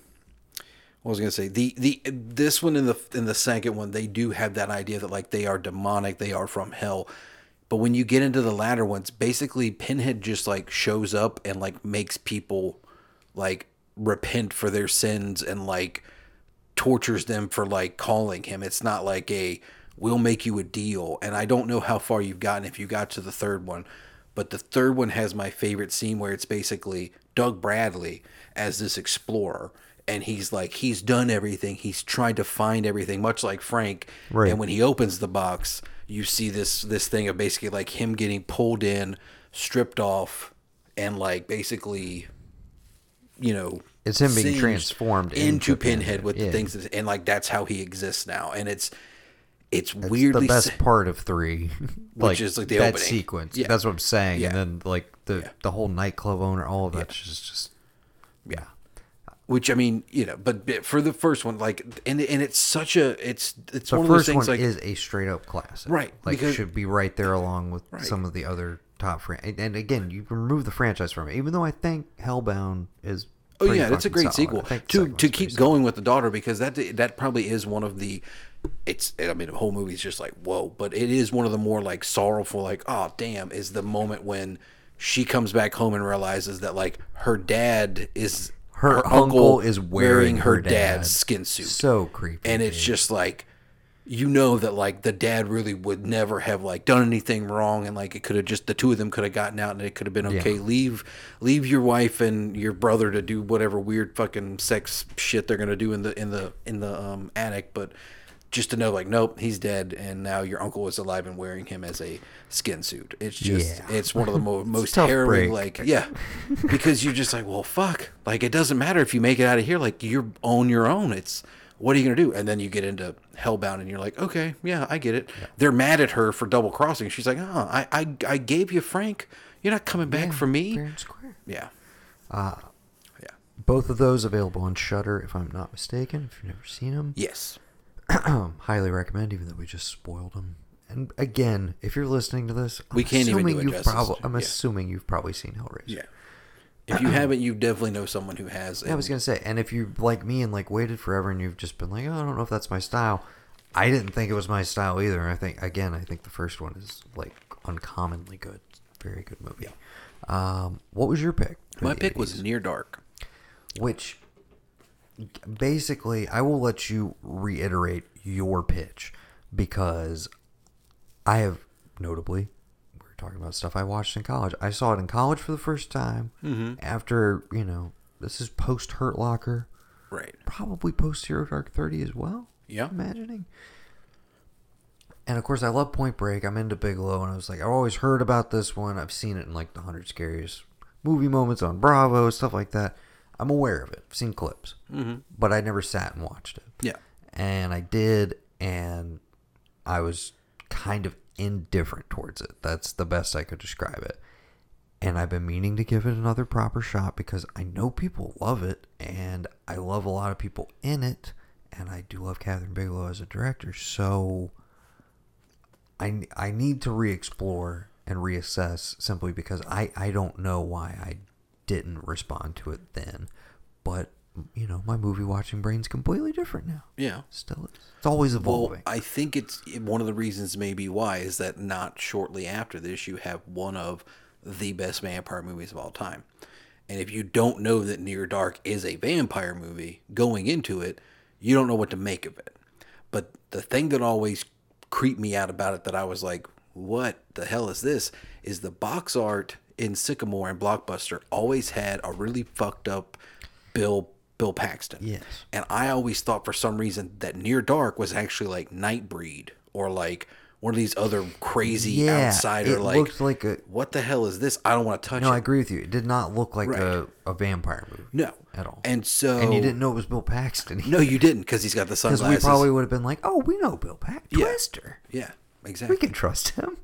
what was I gonna say the the this one in the in the second one they do have that idea that like they are demonic they are from hell but when you get into the latter ones basically pinhead just like shows up and like makes people like repent for their sins and like tortures them for like calling him. It's not like a we'll make you a deal. And I don't know how far you've gotten if you got to the third one, but the third one has my favorite scene where it's basically Doug Bradley as this explorer. And he's like, he's done everything. He's tried to find everything, much like Frank. Right. And when he opens the box, you see this this thing of basically like him getting pulled in, stripped off, and like basically, you know, It's him being transformed into, into Pinhead, Pinhead, with the things, that, and like that's how he exists now, and it's it's It's weirdly the best sa- part of three, (laughs) Which is, like, the that opening. sequence. Yeah. That's what I'm saying. Yeah. And then like the Yeah. the whole nightclub owner, all of that's just just yeah. Which I mean, you know, but for the first one, like, and and it's such a it's it's the one of those first things one like is a straight up classic, Right, Like because- should be right there along with Right. some of the other top fran. And, and again, you remove the franchise from it, even though I think Hellbound is. Oh yeah, that's a great solid. sequel. I think the To to keep going with the daughter because that that probably is one of the it's I mean the whole movie is just like whoa, but it is one of the more like sorrowful like oh damn is the moment when she comes back home and realizes that like her dad is Her uncle is wearing her her dad's dad. skin suit. So creepy. and it's dude. just like you know that like the dad really would never have like done anything wrong and like it could have just the two of them could have gotten out and it could have been okay leave leave your wife and your brother to do whatever weird fucking sex shit they're gonna do in the in the in the um attic but just to know like nope he's dead and now your uncle is alive and wearing him as a skin suit. It's just Yeah. it's one of the mo- (laughs) most harrowing like yeah because you're just like well fuck. Like it doesn't matter if you make it out of here like you're on your own. It's what are you gonna do? And then you get into hellbound and you're like okay yeah i get it. They're mad at her for double crossing. She's like oh i i, I gave you frank. You're not coming back for me? square. yeah. Uh, yeah. both of those available on Shudder, if I'm not mistaken. If you've never seen them, yes (clears throat) highly recommend. Even though we just spoiled them. And again, if you're listening to this, I'm We can't even do it you've probably. I'm Yeah. assuming you've probably seen Hellraiser. yeah if you (clears throat) haven't you definitely know someone who has Yeah, I was gonna say, and if you like me and like waited forever and you've just been like, oh, I don't know if that's my style. I didn't think it was my style either. And I think again, I think the first one is like uncommonly good. Very good movie. Um, what was your pick? my pick was near dark which basically I will let you reiterate your pitch because I have notably we're talking about stuff I watched in college. I saw it in college for the first time Mm-hmm. after you know this is post Hurt Locker, right probably post Zero Dark Thirty as well. Yeah. I'm imagining. And of course, I love Point Break. I'm into Bigelow, and I was like, I've always heard about this one. I've seen it in like the hundred scariest movie moments on Bravo, stuff like that. I'm aware of it. I've seen clips, mm-hmm. but I never sat and watched it. yeah And I did, and I was kind of indifferent towards it. That's the best I could describe it. And I've been meaning to give it another proper shot because I know people love it, and I love a lot of people in it, and I do love Kathryn Bigelow as a director. So I, I need to re explore and reassess simply because I, I don't know why I didn't respond to it then. But, you know, my movie watching brain's completely different now. yeah Still is. It's always Well, evolving. I think it's one of the reasons maybe why is that not shortly after this you have one of the best vampire movies of all time. And if you don't know that Near Dark is a vampire movie going into it, you don't know what to make of it. But the thing that always creeped me out about it that I was like, what the hell is this? Is the box art in Sycamore and Blockbuster always had a really fucked up Bill Bill Paxton. Yes. And I always thought for some reason that Near Dark was actually like Nightbreed or like one of these other crazy Yeah, outsider it like looked like a- what the hell is this? I don't want to touch it. no, it. I agree with you. It did not look like Right. a, a vampire movie. No. At all. And so And you didn't know it was Bill Paxton. No, you didn't because he's got the (laughs) Because sunglasses. we probably would have been like, oh, we know Bill Paxton. Yeah. Twister. Yeah, We exactly. can trust him.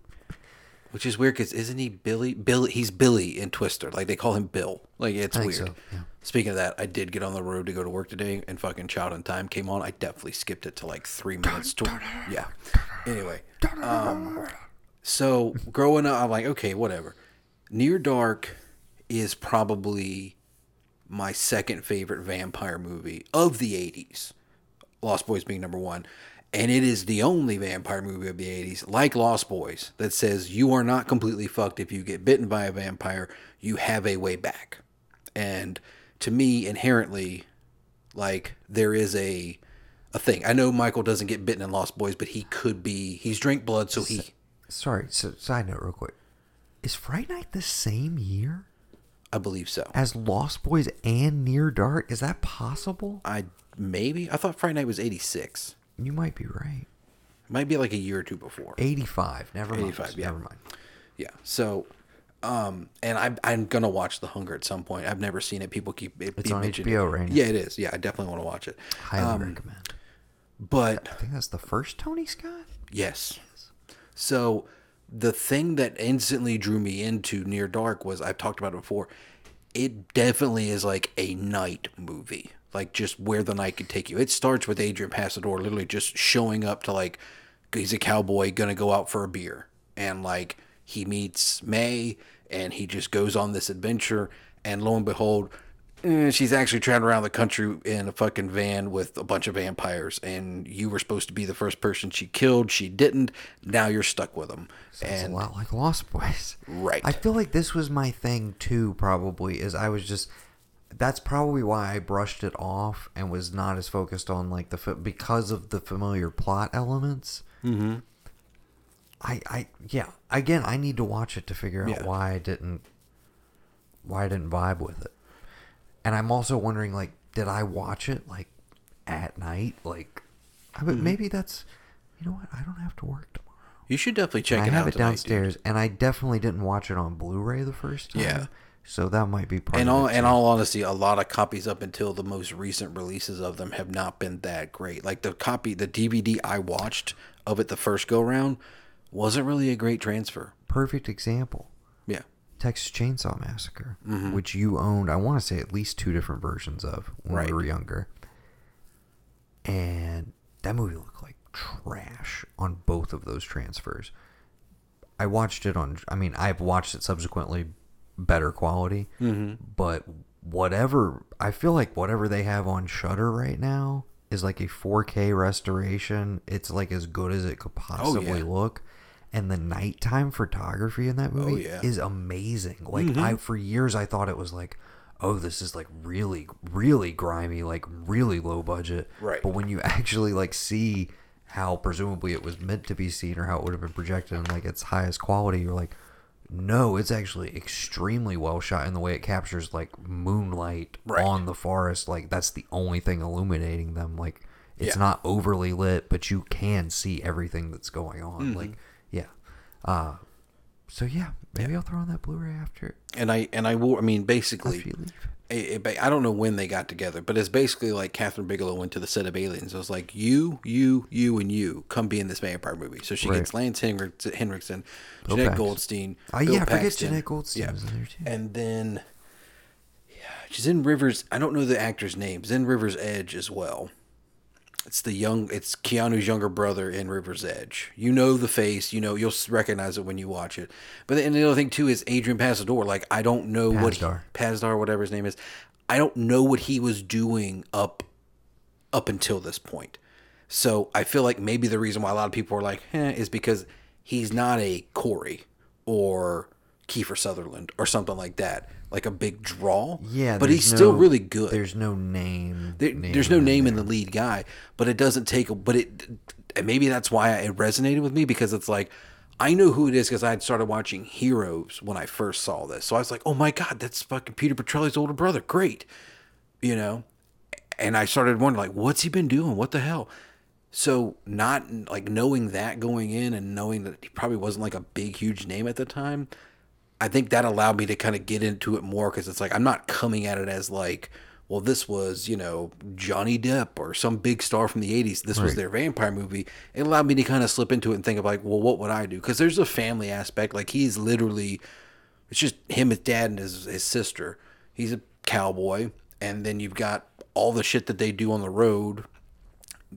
Which is weird because isn't he Billy? Billy, he's Billy in Twister. Like they call him Bill. Like it's weird. so, yeah. Speaking of that, I did get on the road to go to work today, and fucking Child in Time came on. I definitely skipped it to like three minutes. To, yeah. Anyway, um, so growing up, I'm like, okay, whatever. Near Dark is probably my second favorite vampire movie of the 80s. Lost Boys being number one. And it is the only vampire movie of the 80s, like Lost Boys, that says you are not completely fucked if you get bitten by a vampire. You have a way back. And to me, inherently, like, there is a a thing. I know Michael doesn't get bitten in Lost Boys, but he could be. He's drink blood, so he. Sorry, so side note real quick. Is Fright Night the same year I believe so. as Lost Boys and Near Dark? Is that possible? I maybe I thought Fright Night was eighty six. You might be right. Might be like a year or two before. 85. Never mind. 85, yeah. Never mind. Yeah. So, um, and I'm I'm gonna watch The Hunger at some point. I've never seen it. People keep it, It's on HBO it. right now. Yeah, it is. Yeah, I definitely want to watch it. Highly Um, recommend. But I think that's the first Tony Scott. yes. So the thing that instantly drew me into Near Dark was I've talked about it before. It definitely is like a night movie, like just where the night could take you. It starts with Adrian Pasdar literally just showing up to like he's a cowboy gonna go out for a beer, and like he meets May, and he just goes on this adventure, and lo and behold. eh, She's actually traveling around the country in a fucking van with a bunch of vampires, and you were supposed to be the first person she killed. She didn't. Now you're stuck with them. It's and a lot like Lost Boys. Right. I feel like this was my thing too. Probably is I was just. That's probably why I brushed it off and was not as focused on like the because of the familiar plot elements. Mm-hmm. I I yeah. Again, I need to watch it to figure out Yeah. why I didn't. Why I didn't vibe with it, and I'm also wondering like, did I watch it like at night? Like, I but maybe that's. You know what? I don't have to work tomorrow. you should definitely check I it have out it tonight, dude. downstairs, and I definitely didn't watch it on Blu-ray the first time. Yeah. So that might be part In of all, it. in all honesty, a lot of copies up until the most recent releases of them have not been that great. Like the copy, the DVD I watched of it the first go round wasn't really a great transfer. perfect example, Yeah. Texas Chainsaw Massacre, Mm-hmm. which you owned. I want to say at least two different versions of when Right. we were younger, and that movie looked like trash on both of those transfers. I watched it on. I mean, I've watched it subsequently, better quality. Mm-hmm. But whatever, I feel like whatever they have on Shudder right now is like a 4K restoration. It's like as good as it could possibly yeah. look. And the nighttime photography in that movie yeah. is amazing. Like I, for years, I thought it was like, oh, this is like really, really grimy, like really low budget. Right. But when you (laughs) actually like see how presumably it was meant to be seen or how it would have been projected in like its highest quality, you're like, no, it's actually extremely well shot in the way it captures like moonlight Right. on the forest. Like that's the only thing illuminating them. Like it's Yeah. not overly lit, but you can see everything that's going on. Mm-hmm. Like yeah. Uh so yeah, maybe I'll throw on that Blu-ray after And I and I will. I mean, basically, after you leave. It, it, I don't know when they got together, but it's basically like Kathryn Bigelow went to the set of Aliens. It was like you, you, you, and you come be in this vampire movie. So she Right. gets Lance Henrik- Henriksen, Bill Jenette Paxton. Goldstein. Oh, Bill yeah, I forget Paxton. Jenette Goldstein Yeah. was in there, too. And then, yeah, she's in Rivers. I don't know the actor's name. She's in Rivers Edge as well. It's the young. It's Keanu's younger brother in River's Edge. You know the face. You know you'll recognize it when you watch it. But and the other thing too is Adrian Pasdar. Like I don't know what he, whatever his name is. I don't know what he was doing up up until this point. So I feel like maybe the reason why a lot of people are like, eh, is because he's not a Corey or Kiefer Sutherland or something like that, like a big draw. Yeah, but he's there's still really good. There's no name. There, there's no name in the lead guy, but it doesn't take. But it, and maybe that's why it resonated with me because it's like I know who it is because I had started watching Heroes when I first saw this, so I was like, oh my god, that's fucking Peter Petrelli's older brother, great, you know. And I started wondering like, what's he been doing? What the hell? So not like knowing that going in and knowing that he probably wasn't like a big huge name at the time, I think that allowed me to kind of get into it more because it's like I'm not coming at it as like, well, this was you know Johnny Depp or some big star from the '80s. This was their vampire movie. It allowed me to kind of slip into it and think of like, well, what would I do? Because there's a family aspect. Like he's literally, it's just him, his dad, and his his sister. He's a cowboy, and then you've got all the shit that they do on the road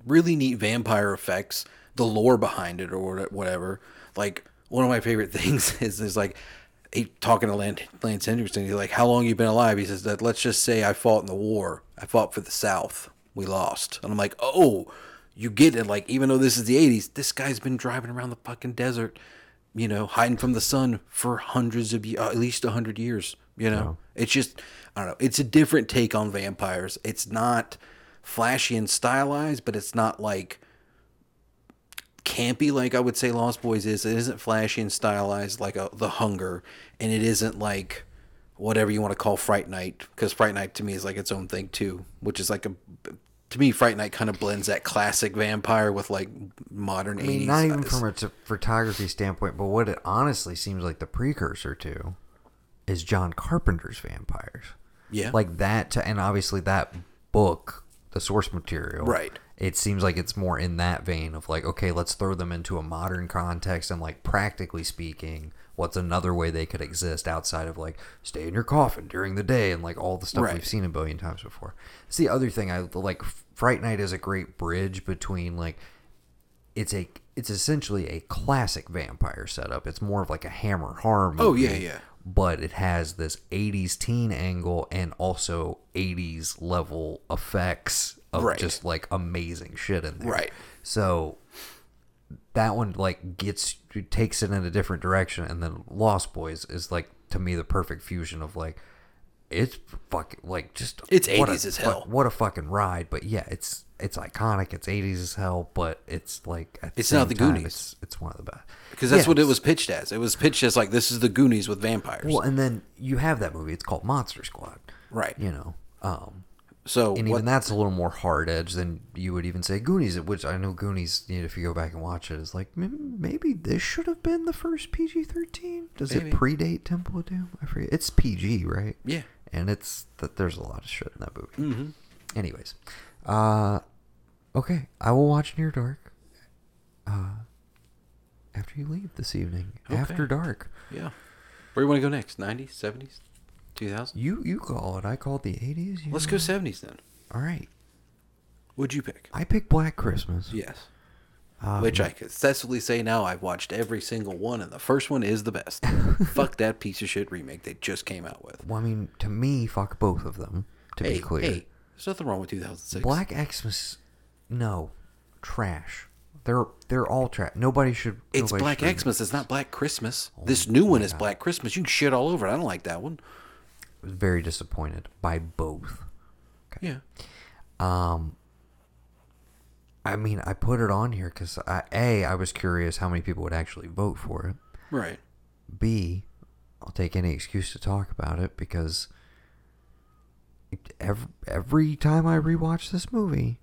really neat vampire effects, the lore behind it or whatever. Like one of my favorite (laughs) things is is like he talking to Lance, Lance Henderson. He's like, "How long you been alive?" He says that. Let's just say I fought in the war. I fought for the South. We lost, and I'm like, "Oh, you get it." Like even though this is the '80s, this guy's been driving around the fucking desert, you know, hiding from the sun for hundreds of years, uh, at least a hundred years. You know, it's just I don't know. It's a different take on vampires. It's not flashy and stylized, but it's not like campy like I would say Lost Boys is. It isn't flashy and stylized like a, The Hunger, and it isn't like whatever you want to call Fright Night because Fright Night to me is like its own thing too, which is like a to me Fright Night kind of blends that classic vampire with like modern I mean, 80s. not even from a t- photography standpoint, but what it honestly seems like the precursor to is John Carpenter's vampires. yeah, Like that, to, and obviously that book, the source material, Right. It seems like it's more in that vein of like, okay, let's throw them into a modern context and like practically speaking, what's another way they could exist outside of like stay in your coffin during the day and like all the stuff Right. we've seen a billion times before. It's the other thing I like. Fright Night is a great bridge between like it's a it's essentially a classic vampire setup. It's more of like a Hammer horror movie. Oh, yeah, yeah. But it has this 80s teen angle and also 80s level effects of Right. just like amazing shit in there. Right. So that one like gets takes it in a different direction and then Lost Boys is like to me the perfect fusion of like it's fucking like just It's what 80s as hell. what a fucking ride but yeah it's it's iconic it's 80s as hell but it's like It's not the time, Goonies. it's, it's one of the best because that's Yeah, what it was pitched as. It was pitched as like this is the Goonies with vampires. well and then you have that movie it's called Monster Squad right. you know um So and what, even that's a little more hard edge than you would even say Goonies, which I know Goonies. You know, if you go back and watch it, is like "Mm, maybe this should have been the first PG thirteen. Does Maybe. it predate Temple of Doom? I forget. It's PG, right? yeah. And it's that there's a lot of shit in that movie. hmm Anyways, uh, okay, I will watch Near Dark. Uh, after you leave this evening, Okay. after dark. Yeah. Where do you want to go next? 90s, 70s, 2000s? You you call it. I call it the eighties. Let's go 70s then. All right. What'd you pick? I picked Black Christmas. Yes. Um, Which I could successfully say now I've watched every single one, and the first one is the best. (laughs) Fuck that piece of shit remake they just came out with. Well, I mean, to me, fuck both of them. To hey, be clear, hey, there's nothing wrong with 2006. Black Xmas, no, trash. They're they're all trash. Nobody should. It's nobody Black should Xmas. It's not Black Christmas. Oh this new one is Black Christmas. You can shit all over it. I don't like that one. Was very disappointed by both. Yeah. Um, I mean, I put it on here because I, a I was curious how many people would actually vote for it. Right. B, I'll take any excuse to talk about it because every, every time I rewatch this movie,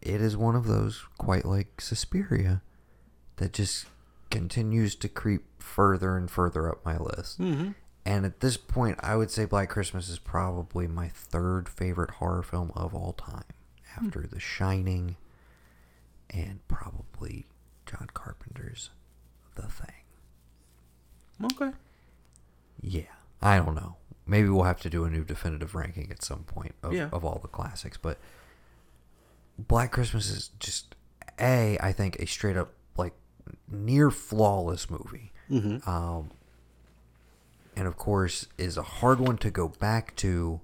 it is one of those quite like Suspiria that just continues to creep further and further up my list. Mm-hmm. And at this point, I would say Black Christmas is probably my third favorite horror film of all time after The Shining and probably John Carpenter's The Thing. Okay. Yeah, I don't know. Maybe we'll have to do a new definitive ranking at some point of, Yeah. of all the classics. But Black Christmas is just a, I think, a straight up like near flawless movie. Mm-hmm. Um, and of course, is a hard one to go back to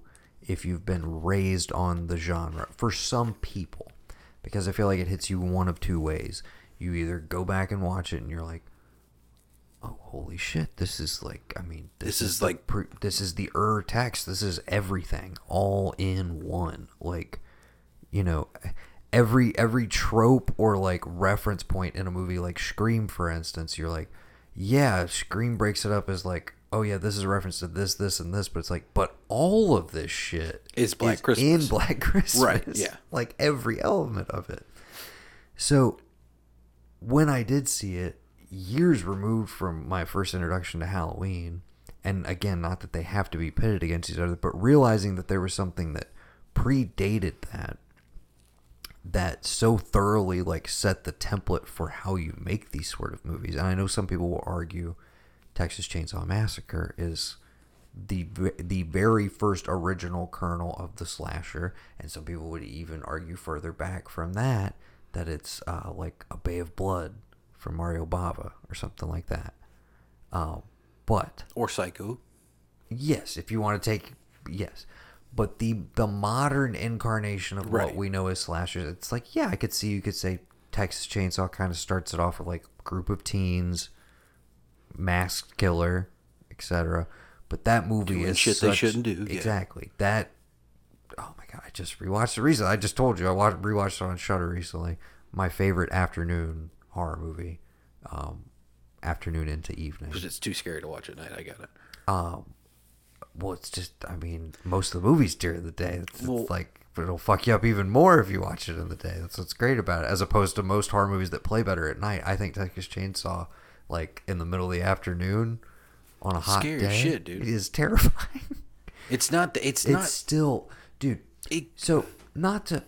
if you've been raised on the genre. For some people, because I feel like it hits you one of two ways. You either go back and watch it, and you're like, "Oh, holy shit! This is like, I mean, this, This is the like- pre- this is the Ur text. This is everything, all in one. Like, you know." Every every trope or like reference point in a movie like Scream for instance, you're like, yeah, Scream breaks it up as like, oh yeah, this is a reference to this, this, and this, but it's like, but all of this shit Is Black in Christmas. In Black (laughs) Christmas, Right, yeah. like every element of it. So when I did see it, years removed from my first introduction to Halloween, and again, not that they have to be pitted against each other, but realizing that there was something that predated that that so thoroughly like set the template for how you make these sort of movies. And I know some people will argue Texas Chainsaw Massacre is the the very first original kernel of the slasher, and some people would even argue further back from that that it's uh, like a Bay of Blood from Mario Bava or something like that. Um, but Or Psycho. yes, if you want to take yes, but the the modern incarnation of what we know as slashers, it's like yeah, I could see you could say Texas Chainsaw kind of starts it off with like group of teens, masked killer, etc. But that movie Doing is shit they shouldn't do, yeah. Exactly that oh my god, I just rewatched it recently. I just told you I watched rewatched it on Shudder recently. My favorite afternoon horror movie, um, afternoon into evening. Because it's too scary to watch at night. I got it. Um, well, it's just I mean most of the movies during the day. It's, Well- it's like but it'll fuck you up even more if you watch it in the day. That's what's great about it, as opposed to most horror movies that play better at night. I think Texas Chainsaw, like in the middle of the afternoon, on a hot Scary day, shit, dude. it is terrifying. (laughs) It's not. The, it's, it's not. still, dude. It, So not to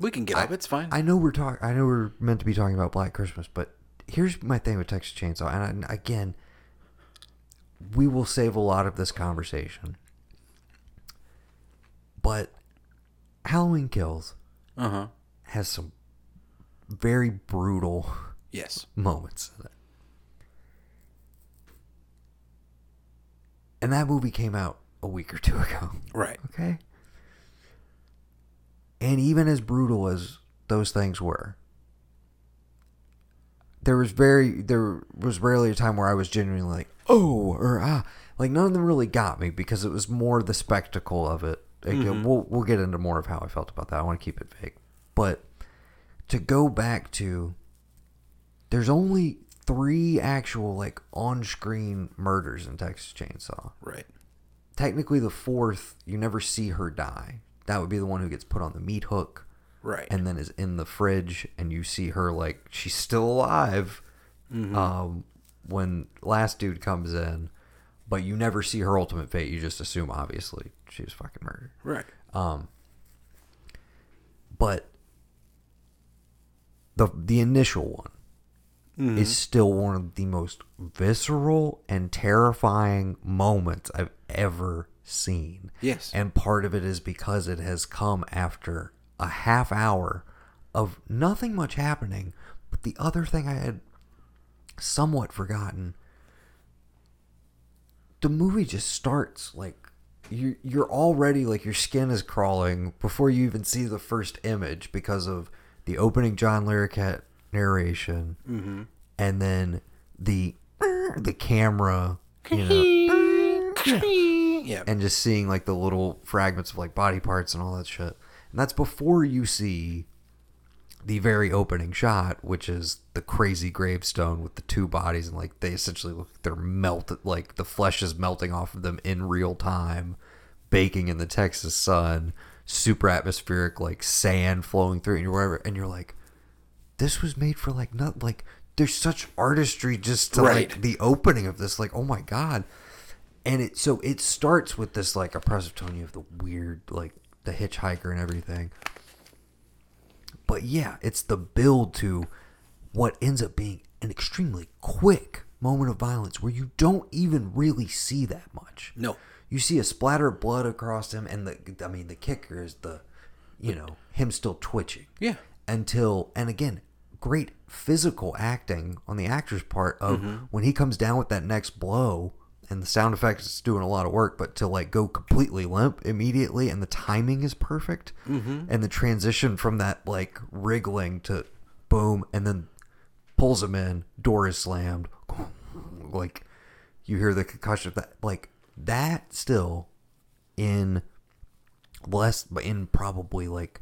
we can get up. It's fine. I know we're talking. I know we're meant to be talking about Black Christmas, but here's my thing with Texas Chainsaw, and I, again, we will save a lot of this conversation. But Halloween Kills uh huh. has some very brutal Yes. (laughs) moments in it, and that movie came out a week or two (laughs) ago. Right. Okay. And even as brutal as those things were, there was very there was rarely a time where I was genuinely like, oh, or ah, like none of them really got me because it was more the spectacle of it. Like, We'll we'll get into more of how I felt about that. I want to keep it vague, but to go back to, there's only three actual like on-screen murders in Texas Chainsaw Right. technically the fourth you never see her die that would be the one who gets put on the meat hook Right. and then is in the fridge and you see her like she's still alive um, when last dude comes in but you never see her ultimate fate you just assume obviously she was fucking murdered right. um, but the the initial one is mm-hmm. still one of the most visceral and terrifying moments I've ever seen. Yes. And part of it is because it has come after a half hour of nothing much happening. But the other thing I had somewhat forgotten the movie just starts like you you're already like your skin is crawling before you even see the first image because of the opening John Larroquette narration Mm-hmm. and then the the camera you know (laughs) Yeah. and just seeing like the little fragments of like body parts and all that shit. And that's before you see the very opening shot, which is the crazy gravestone with the two bodies and like they essentially look like they're melted like the flesh is melting off of them in real time, baking in the Texas sun, super atmospheric like sand flowing through and you're wherever and you're like this was made for like not like there's such artistry just to like the opening of this like oh my god. And it so it starts with this like oppressive tone you have the weird like the hitchhiker and everything. But yeah it's the build to what ends up being an extremely quick moment of violence where you don't even really see that much. No. you see a splatter of blood across him and the i mean the kicker is the you know him still twitching. Yeah. until and again great physical acting on the actor's part of mm-hmm. when he comes down with that next blow and the sound effects is doing a lot of work but to like go completely limp immediately and the timing is perfect mm-hmm. and the transition from that like wriggling to boom and then pulls him in door is slammed (laughs) like you hear the concussion of that like that still in less but in probably like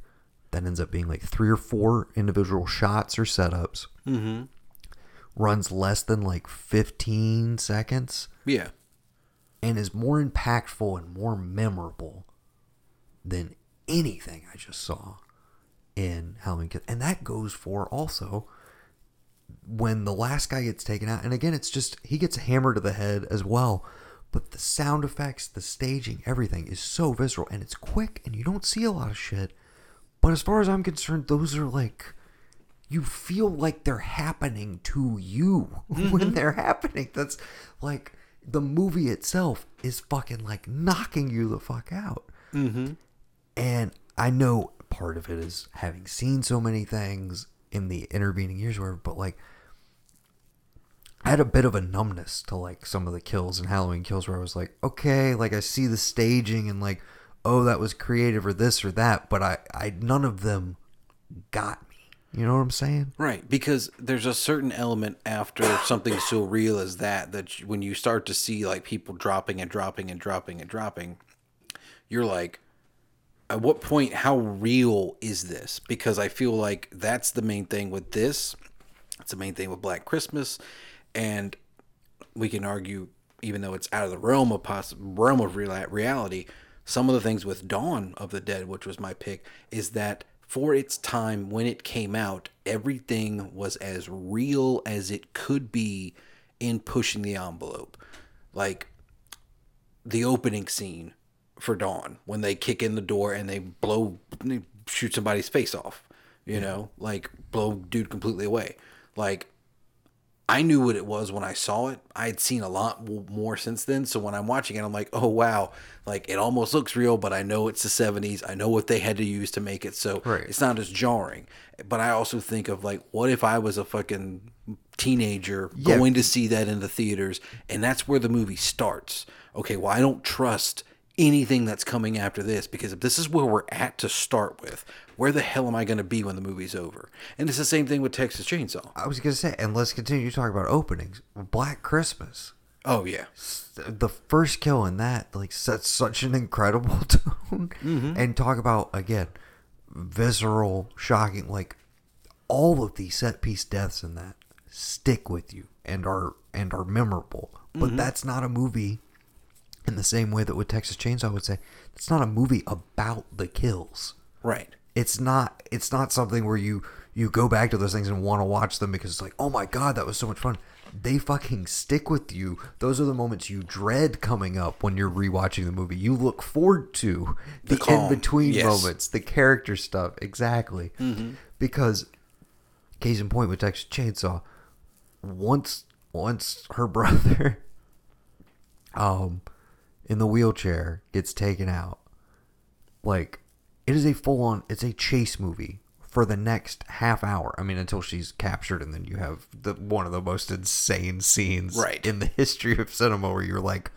that ends up being like three or four individual shots or setups Mm-hmm. runs less than like 15 seconds Yeah. and is more impactful and more memorable than anything I just saw in Halloween Kills. And that goes for also when the last guy gets taken out. And again, it's just he gets hammered to the head as well. But the sound effects, the staging, everything is so visceral and it's quick and you don't see a lot of shit. But as far as I'm concerned, those are like you feel like they're happening to you (laughs) when they're happening. That's like the movie itself is fucking like knocking you the fuck out. Mm-hmm. And I know part of it is having seen so many things in the intervening years, where but like I had a bit of a numbness to like some of the kills and Halloween kills where I was like, okay, like I see the staging and like, oh, that was creative or this or that, but I, I none of them got me. You know what I'm saying? Right, because there's a certain element after something so real as that that when you start to see like people dropping and dropping and dropping and dropping, you're like, at what point how real is this because i feel like that's the main thing with this it's the main thing with black christmas and we can argue even though it's out of the realm of poss- realm of real- reality some of the things with dawn of the dead which was my pick is that for its time when it came out everything was as real as it could be in pushing the envelope. Like the opening scene for Dawn when they kick in the door and they blow shoot somebody's face off, you know, like blow dude completely away. Like I knew what it was when I saw it. I had seen a lot more since then, so when I'm watching it I'm like, "Oh wow, like it almost looks real, but I know it's the 70s. I know what they had to use to make it so Right. it's not as jarring." But I also think of like what if I was a fucking teenager Yeah. going to see that in the theaters and that's where the movie starts okay well i don't trust anything that's coming after this because if this is where we're at to start with where the hell am i going to be when the movie's over? And it's the same thing with texas chainsaw. I was gonna say, and let's continue to talk about openings. Black Christmas. oh yeah. The first kill in that like sets such an incredible (laughs) tone. Mm-hmm. And talk about again visceral shocking like all of these set piece deaths in that stick with you and are and are memorable. But mm-hmm. that's not a movie in the same way that with texas chainsaw would say. It's not a movie about the kills. Right it's not it's not something where you you go back to those things and want to watch them because it's like oh my god that was so much fun. They fucking stick with you. Those are the moments you dread coming up when you're rewatching the movie. You look forward to the, calm, in between yes. moments the character stuff. Exactly. Because case in point with texas chainsaw once once her (laughs) brother um in the wheelchair gets taken out like it is a full on it's a chase movie for the next half hour. I mean until she's captured and then you have the one of the most insane scenes Right. in the (laughs) history of cinema where you're like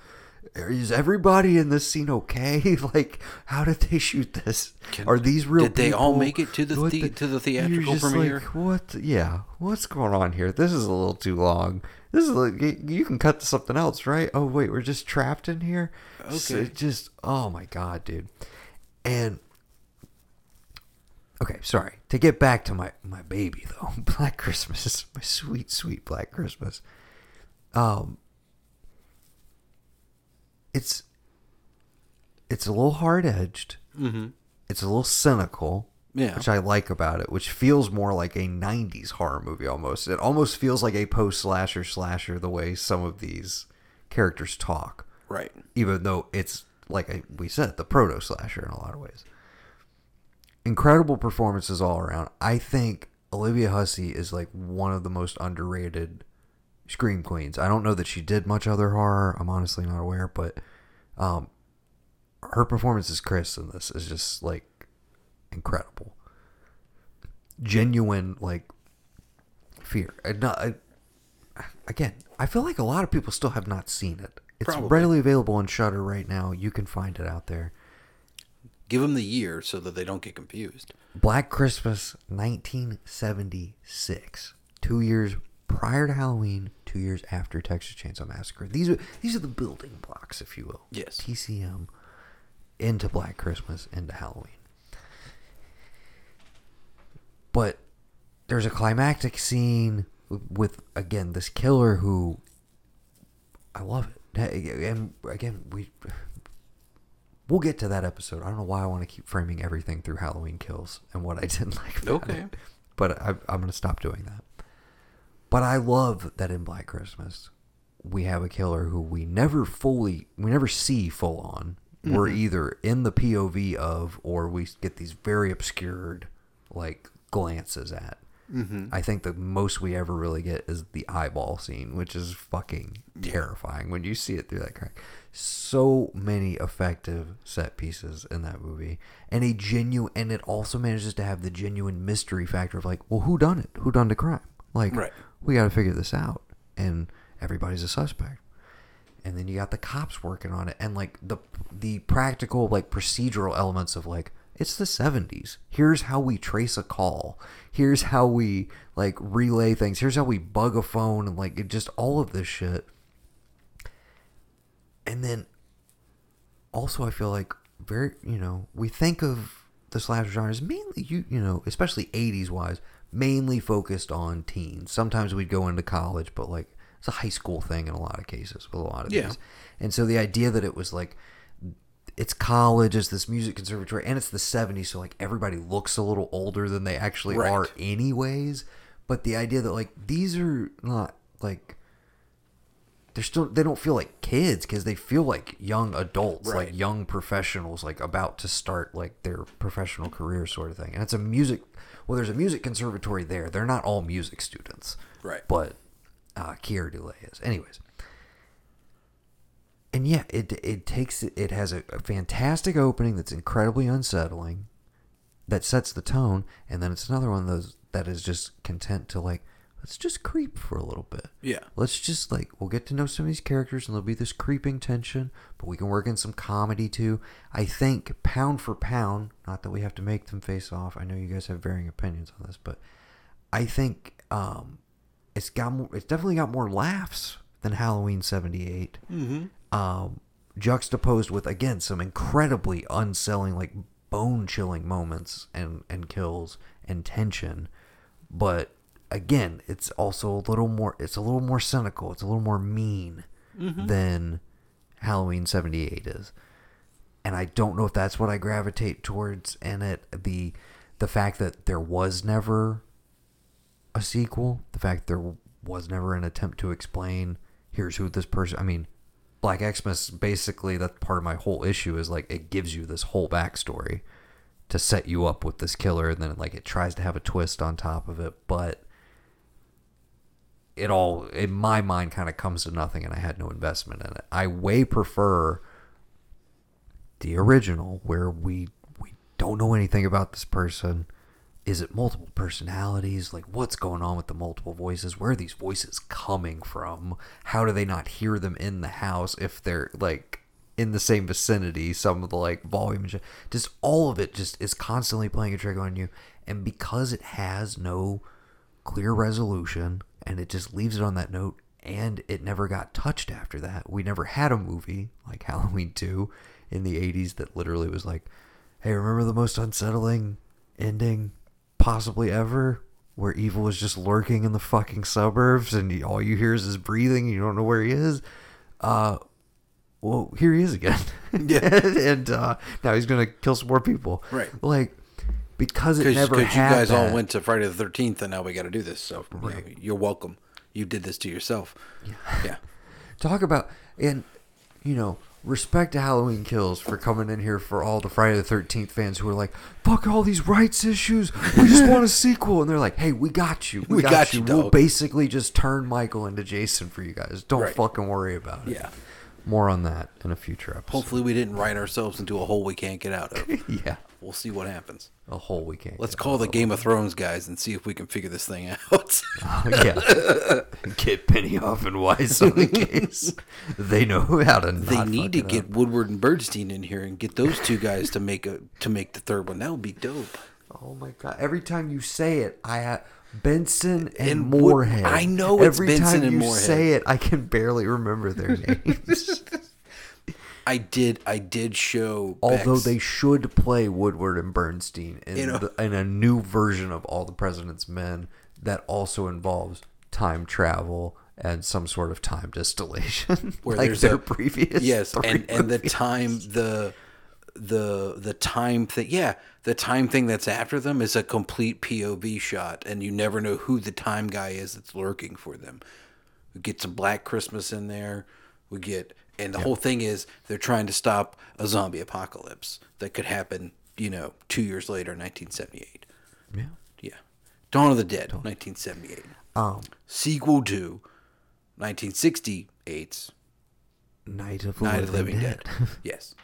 is everybody in this scene okay? (laughs) Like, how did they shoot this? Can- Are these real? did they all make it to the What the- to the you're theatrical just premiere? Like, what? Yeah, what's going on here? This is a little too long. This is like you can cut to something else, right? Oh wait, we're just trapped in here. Okay. it just oh my god, dude. And okay, sorry to get back to my my baby though. (laughs) Black Christmas, my sweet sweet Black Christmas. Um, it's it's a little hard edged. mm-hmm It's a little cynical. Yeah. Which I like about it, which feels more like a 90s horror movie almost. It almost feels like a post slasher slasher the way some of these characters talk, right even though it's, like I, we said, the proto slasher in a lot of ways. Incredible performances all around. I think Olivia Hussey is like one of the most underrated scream queens. I don't know that she did much other horror. I'm honestly not aware, but um, her performance as Chris in this is just like incredible. Genuine like fear. And not, I, again, I feel like a lot of people still have not seen it. It's Probably. readily available on Shudder right now. You can find it out there. Give them the year so that they don't get confused Black Christmas 1976. 2 years prior to Halloween, 2 years after Texas Chainsaw Massacre. These are these are the building blocks, if you will. Yes. TCM into Black Christmas into Halloween. But there's a climactic scene with again this killer who I love it. And again, we we'll get to that episode. I don't know why I want to keep framing everything through Halloween kills and what I didn't (laughs) like. About Okay. it. but I, I'm going to stop doing that. But I love that in Black Christmas we have a killer who we never fully, we never see full on. We're mm-hmm. either in the POV of, or we get these very obscured, like glances at. Mm-hmm I think the most we ever really get is the eyeball scene, which is fucking terrifying when you see it through that crack. So many effective set pieces in that movie, and a genuine, and it also manages to have the genuine mystery factor of like, well, who done it? Who done the crime? Like, Right. we got to figure this out, and everybody's a suspect. And then you got the cops working on it, and like the the practical like procedural elements of like it's the 70s. Here's how we trace a call. Here's how we like relay things. Here's how we bug a phone and like it just all of this shit. And then also I feel like very you know we think of the slasher genre as mainly you you know especially 80s wise mainly focused on teens sometimes we'd go into college but like it's a high school thing in a lot of cases with a lot of Yeah. these and so the idea that it was like it's college it's this music conservatory and it's the 70s so like everybody looks a little older than they actually Right. are anyways but the idea that like these are not like they're still they don't feel like kids because they feel like young adults Right. like young professionals like about to start like their professional career sort of thing and it's a music well there's a music conservatory there they're not all music students Right. but uh Keir Dullea is anyways and yeah it it takes it has a, a fantastic opening that's incredibly unsettling that sets the tone and then it's another one of those that is just content to like let's just creep for a little bit Yeah. let's just like we'll get to know some of these characters and there'll be this creeping tension but we can work in some comedy too i think pound for pound not that we have to make them face off i know you guys have varying opinions on this but i think um it's got more it's definitely got more laughs than halloween 78 Mm-hmm. Um, juxtaposed with again some incredibly unselling, like bone chilling moments and and kills and tension, but again, it's also a little more. It's a little more cynical. It's a little more mean than Halloween '78 is, and I don't know if that's what I gravitate towards in it. The the fact that there was never a sequel, the fact there was never an attempt to explain here's who this person I mean, Black Xmas basically that's part of my whole issue is like it gives you this whole backstory to set you up with this killer and then like it tries to have a twist on top of it, but it all in my mind kind of comes to nothing and I had no investment in it. I way prefer the original where we we don't know anything about this person is it multiple personalities? Like what's going on with the multiple voices? Where are these voices coming from? How do they not hear them in the house if they're like in the same vicinity some of the like volume just all of it just is constantly playing a trick on you. And because it has no clear resolution and it just leaves it on that note and it never got touched after that we never had a movie like (laughs) halloween 2 in the 80s that literally was like hey remember the most unsettling ending possibly ever where evil is just lurking in the fucking suburbs and all you hear is his breathing you don't know where he is uh well here he is again (laughs) Yeah. (laughs) and uh now he's gonna kill some more people Right. like because it never you had guys all went to Friday the Thirteenth, and now we got to do this. So you know, you're welcome. You did this to yourself. Yeah. (laughs) talk about and you know respect to halloween kills for coming in here for all the friday the 13th fans who are like fuck all these rights issues. We just want a (laughs) sequel. And they're like hey we got you. We, We got, got you. you, we'll basically just turn michael into jason for you guys. Don't Right. fucking worry about it. Yeah. more on that in a future episode. Hopefully, we didn't write ourselves into a hole we can't get out of. (laughs) yeah. We'll see what happens. A whole weekend Let's call the Game of Thrones guys and see if we can figure this thing (laughs) out. Oh, yeah (laughs) get benioff and weiss on the case (laughs) they know how to they need to get up. Woodward and Bernstein in here and get those two guys to make a to make the third one. That would be dope. Oh my god! Every time you say it, I have Benson and, And Wood- Moorhead. I know it's Every Benson time and you Moorhead. say it, I can barely remember their names. I did. I did show. Although Bex- they should play Woodward and Bernstein in, In a- the, in a new version of All the President's Men that also involves time travel and some sort of time distillation, (laughs) where like there's their a previous. yes, and and the time the the the time thing. Yeah, the time thing that's after them is a complete POV shot, and you never know who the time guy is that's lurking for them. We get some Black Christmas in there. We get, and the whole thing is they're trying to stop a zombie apocalypse that could happen. You know, two years later, 1978. Yeah. Yeah, Dawn of the Dead, 1978. Um, Sequel to 1968's Night of the Night of the Living, Dead. Dead. (laughs) yes.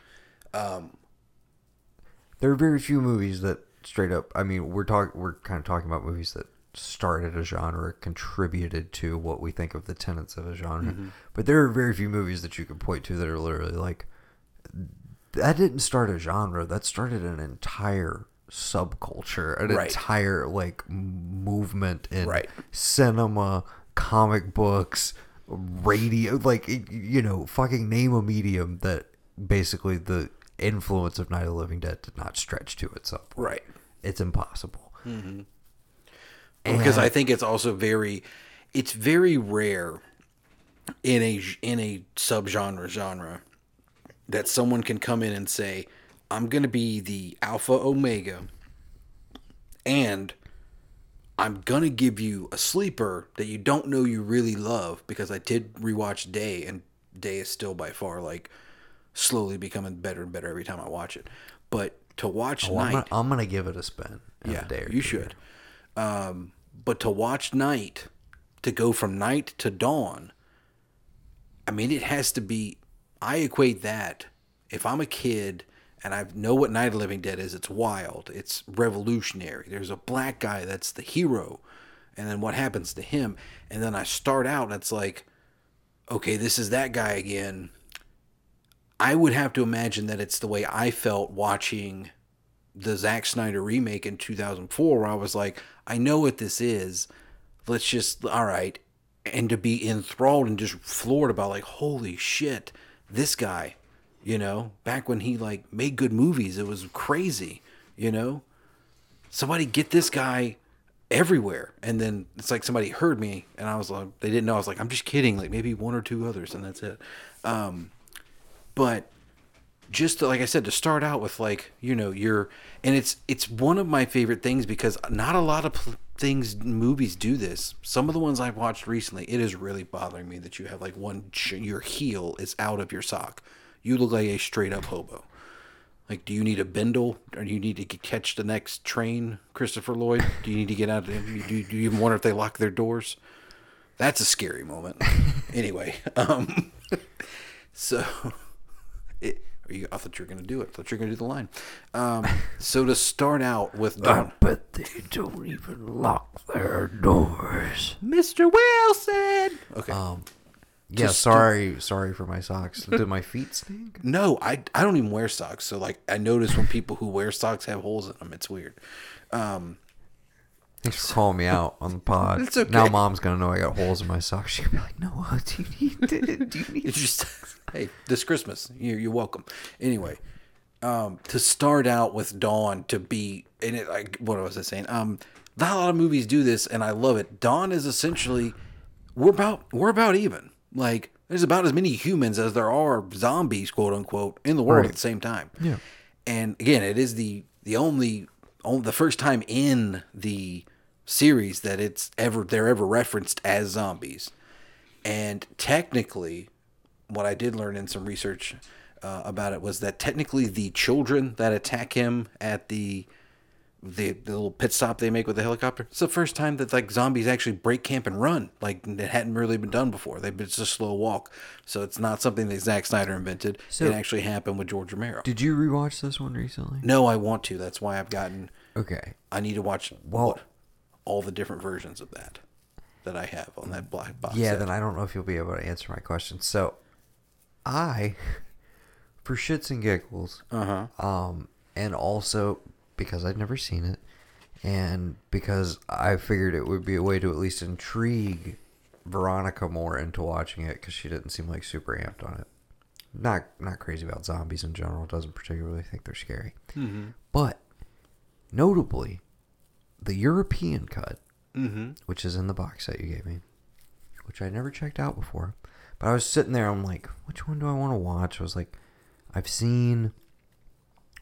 there are very few movies that straight up i mean we're talking we're kind of talking about movies that started a genre contributed to what we think of the tenets of a genre Mm-hmm. but there are very few movies that you can point to that are literally like that didn't start a genre that started an entire subculture an Right. entire like movement in Right. cinema comic books radio like you know fucking name a medium that basically the influence of Night of the Living Dead did not stretch to itself. Right. it's impossible. Because I think it's also very, it's very rare in a in a subgenre genre that someone can come in and say, "I'm going to be the alpha omega," and I'm gonna give you a sleeper that you don't know you really love because I did rewatch Day and Day is still by far like slowly becoming better and better every time I watch it. But to watch oh, I'm, Night, gonna, I'm gonna give it a spin. Yeah, a day you two. should. Um, but to watch night, to go from night to dawn, I mean, it has to be. I equate that. If I'm a kid and I know what Night of the Living Dead is, it's wild. It's revolutionary. There's a black guy that's the hero, and then what happens to him? And then I start out and it's like, okay, this is that guy again. I would have to imagine that it's the way I felt watching the Zack Snyder remake in 2004, where I was like, I know what this is. Let's just, all right. And to be enthralled and just floored about, like, holy shit, this guy, you know, back when he, like, made good movies, it was crazy, you know? Somebody get this guy everywhere. And then it's like somebody heard me, and I was like, they didn't know. I was like, I'm just kidding. Like, maybe one or two others, and that's it. Um, but just to, like I said, to start out with like you know you're, and it's it's one of my favorite things because not a lot of pl- things movies do this. Some of the ones I've watched recently, it is really bothering me that you have like one ch- your heel is out of your sock. You look like a straight up hobo. Like, do you need a bindle, or do you need to catch the next train, Christopher Lloyd? Do you need to get out? Of, do, you, do you even wonder if they lock their doors? That's a scary moment. (laughs) anyway, um, (laughs) so it, you, I thought you were going to do it. I thought you were going to do the line. Um, (laughs) so to start out with Dawn, bet they don't even lock their doors. Mr. Wilson. Okay. Um, yeah, Just- sorry, sorry for my socks. Did my feet stink? (laughs) no, I I don't even wear socks. So like I notice when people who wear socks have holes in them, it's weird. Um, Thanks for calling me out on the pod. It's okay. Now mom's gonna know I got holes in my socks. She'll be like, "Noah, (laughs) do you need to, (laughs) do you need it's just hey, this Christmas, you're you're welcome. Anyway, um, to start out with Dawn to be and it like what was I saying? Um, not a lot of movies do this, and I love it. Dawn is essentially we're about we're about even. Like there's about as many humans as there are zombies, quote unquote, in the world Right. at the same time. Yeah. And again, it is the the only, only the first time in the series that it's ever they're ever referenced as zombies. And technically, what I did learn in some research uh, about it was that technically the children that attack him at the, the the little pit stop they make with the helicopter, it's the first time that like zombies actually break camp and run. Like it hadn't really been done before. They've been just a slow walk. So it's not something that Zack Snyder invented. So- it actually happened with George Romero. Did you rewatch this one recently? No, I want to. That's why I've gotten. Okay. I need to watch Well- what- all the different versions of that that I have on that black box. Yeah, set. then I don't know if you'll be able to answer my question. So, I, (laughs) for shits and giggles, Uh huh. um, and also because I'd never seen it, and because I figured it would be a way to at least intrigue Veronica more into watching it because she didn't seem like super amped on it. Not not crazy about zombies in general. Doesn't particularly think they're scary. Mm-hmm. But notably, the European cut Mm-hmm. which is in the box that you gave me, which I never checked out before. But I was sitting there, I'm like, which one do I want to watch? I was like, I've seen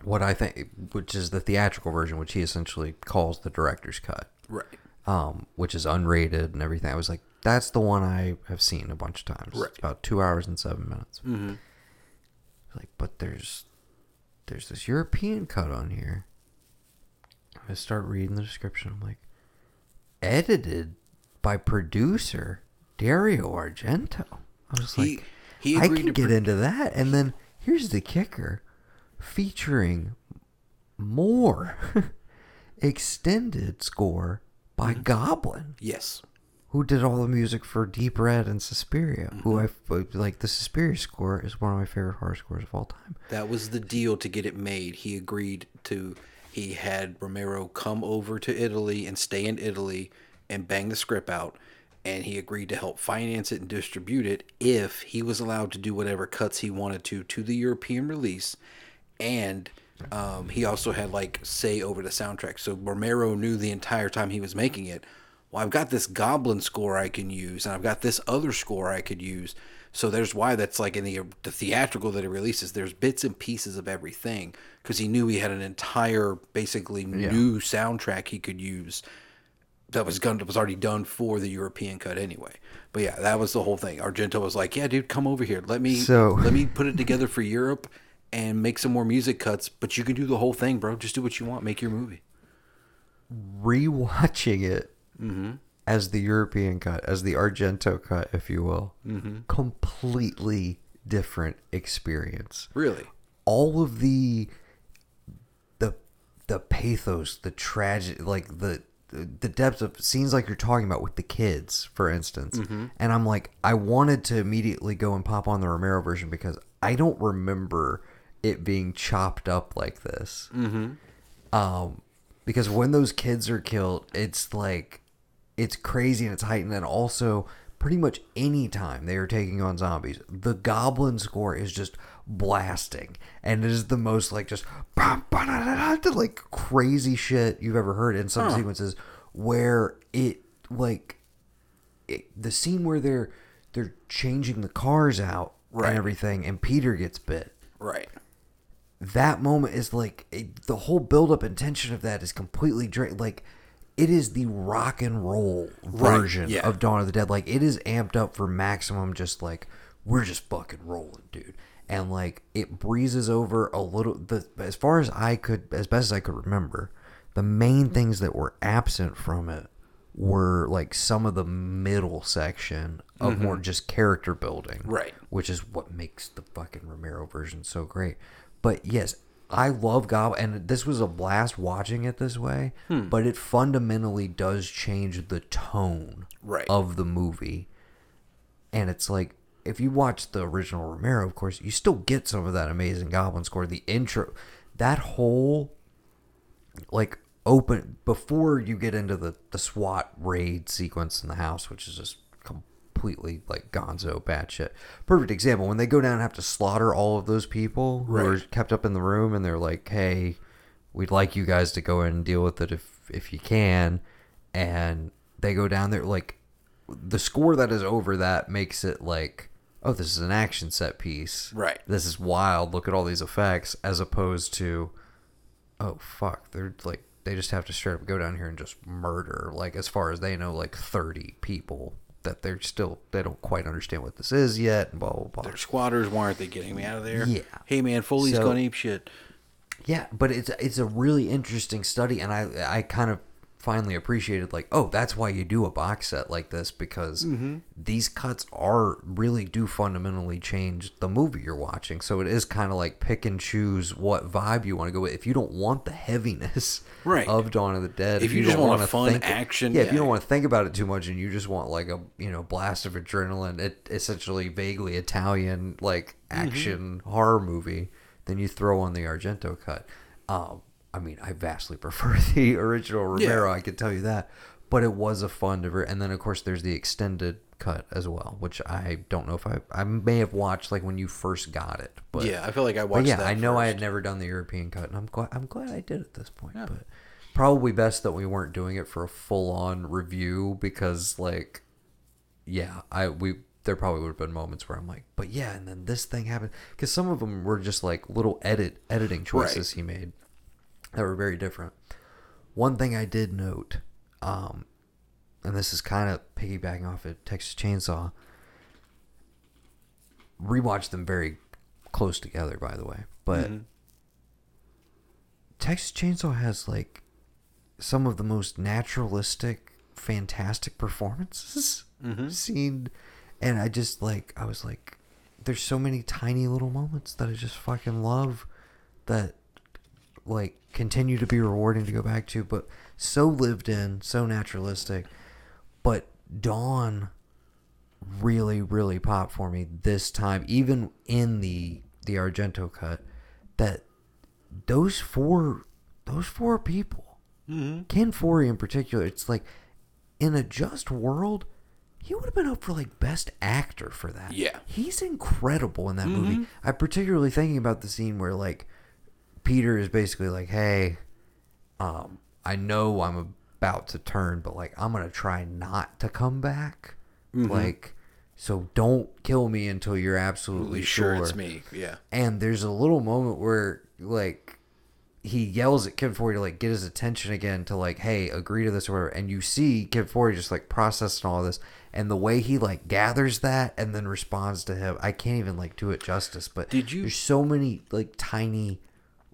what I think, which is the theatrical version, which he essentially calls the director's cut, Right. um, which is unrated and everything. I was like, that's the one I have seen a bunch of times. Right. It's about two hours and seven minutes. Mm-hmm. Like, but there's there's this European cut on here. I start reading the description. I'm like, edited by producer Dario Argento. I was He like, he I can get pro- into that. And then here's the kicker, featuring more (laughs) extended score by Mm-hmm. Goblin Yes. who did all the music for Deep Red and Suspiria. Who I like. The Suspiria score is one of my favorite horror scores of all time. That was the deal to get it made. He agreed to. He had Romero come over to Italy and stay in Italy and bang the script out, and he agreed to help finance it and distribute it if he was allowed to do whatever cuts he wanted to to the European release. and um, he also had like say over the soundtrack. So Romero knew the entire time he was making it. Well, I've got this Goblin score I can use, and I've got this other score I could use. So there's why that's like in the the theatrical that he releases. There's bits and pieces of everything because he knew he had an entire basically new soundtrack he could use that was gun that was already done for the European cut anyway. But yeah, that was the whole thing. Argento was like, "Yeah, dude, come over here. Let me So- (laughs) let me put it together for Europe and make some more music cuts. But you can do the whole thing, bro. Just do what you want. Make your movie." Rewatching it mm-hmm. As the European cut, as the Argento cut, if you will, completely different experience. Really? all of the the the pathos, the tragedy, like the the depth of scenes like you're talking about with the kids, for instance. And I'm like, I wanted to immediately go and pop on the Romero version because I don't remember it being chopped up like this. Mm-hmm. Um, because when those kids are killed, it's like it's crazy and it's heightened and also pretty much any time they are taking on zombies the goblin score is just blasting and it is the most like just (laughs) like crazy shit you've ever heard in some sequences where it like it, the scene where they're they're changing the cars out Right. and everything and peter gets bit Right. that moment is like it, the whole build-up and tension of that is completely dra- like it is the rock and roll version yeah. of Dawn of the Dead. Like it is amped up for maximum. Just like we're just fucking rolling, dude. And like it breezes over a little. The as far as I could, as best as I could remember, the main things that were absent from it were like some of the middle section of more just character building Mm-hmm. Right. which is what makes the fucking Romero version so great. But yes, I love Goblin, and this was a blast watching it this way. Hmm. But it fundamentally does change the tone Right. of the movie, and it's like if you watch the original Romero, of course, you still get some of that amazing Goblin score. The intro, that whole like open before you get into the the SWAT raid sequence in the house, which is just completely like Gonzo batshit. Perfect example when they go down and have to slaughter all of those people who are kept up in the room, and they're like, "Hey, we'd like you guys to go in and deal with it if if you can," and they go down there like the score that is over that makes it like. Oh, this is an action set piece. Right. This is wild. Look at all these effects, as opposed to oh fuck they're like they just have to straight up go down here and just murder like as far as they know like 30 people that they're still they don't quite understand what this is yet and blah blah blah They're squatters. Why aren't they getting me out of there? Yeah. Hey man, Foley's So- gonna ape shit. yeah but it's it's a really interesting study and i i kind of finally appreciated like oh that's why you do a box set like this because these cuts are really do fundamentally change the movie you're watching. So it is kind of like pick and choose what vibe you want to go with. If you don't want the heaviness Right. of dawn of the dead If you don't just want a fun action- yeah if you don't want to think about it too much and you just want like a you know blast of adrenaline it essentially vaguely italian like Mm-hmm. action horror movie then you throw on the argento cut. Um i mean i vastly prefer (laughs) the original romero Yeah. i can tell you that but it was a fun diver- and then of course there's the extended cut as well which i don't know if i i may have watched like when you first got it but yeah, I feel like I but watched yeah. I know I had never done the European cut, and I'm glad I'm glad I did at this point. But probably best that we weren't doing it for a full on review because, like, yeah, I we there probably would have been moments where I'm like, but yeah, and then this thing happened because some of them were just like little edit editing choices he made that were very different. One thing I did note, um, and this is kind of piggybacking off of Texas Chainsaw. Rewatched them very close together, by the way, but Texas Chainsaw has like some of the most naturalistic, fantastic performances seen, and I just like I was like, there's so many tiny little moments that I just fucking love that like continue to be rewarding to go back to, but so lived in, so naturalistic. But Dawn really, really popped for me this time, even in the the Argento cut, that those four those four people, mm-hmm. Ken Foree in particular, it's like in a just world, he would have been up for like best actor for that. Yeah. he's incredible in that mm-hmm. movie. I'm particularly thinking about the scene where like Peter is basically like, "Hey, um, I know I'm about to turn, but like I'm gonna try not to come back. Mm-hmm. Like, so don't kill me until you're absolutely sure sure it's me. Yeah. and there's a little moment where like he yells at Kid Foree to like get his attention again to like, hey, agree to this or whatever. And you see Kid Foree just like processing all this, and the way he like gathers that and then responds to him, I can't even like do it justice. But Did you- There's so many like tiny,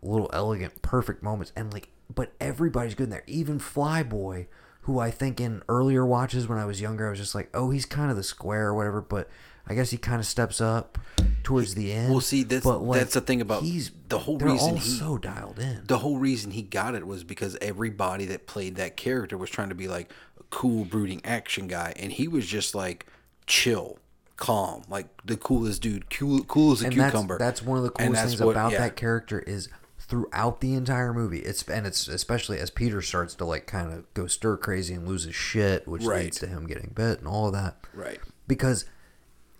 little elegant, perfect moments, and like, but everybody's good in there. Even Flyboy, who I think in earlier watches when I was younger, I was just like, oh, he's kind of the square or whatever. But I guess he kind of steps up towards the end. Well, see, that's- But, like, that's the thing about he's the whole they're reason all he- so dialed in. The whole reason he got it was because everybody that played that character was trying to be like a cool, brooding action guy, and he was just like chill, calm, like the coolest dude, cool, cool as a and cucumber. that's that's one of the coolest things what- about yeah. that character is throughout the entire movie. It's and it's especially as Peter starts to like kind of go stir crazy and lose his shit, which Right. leads to him getting bit and all of that. Right. Because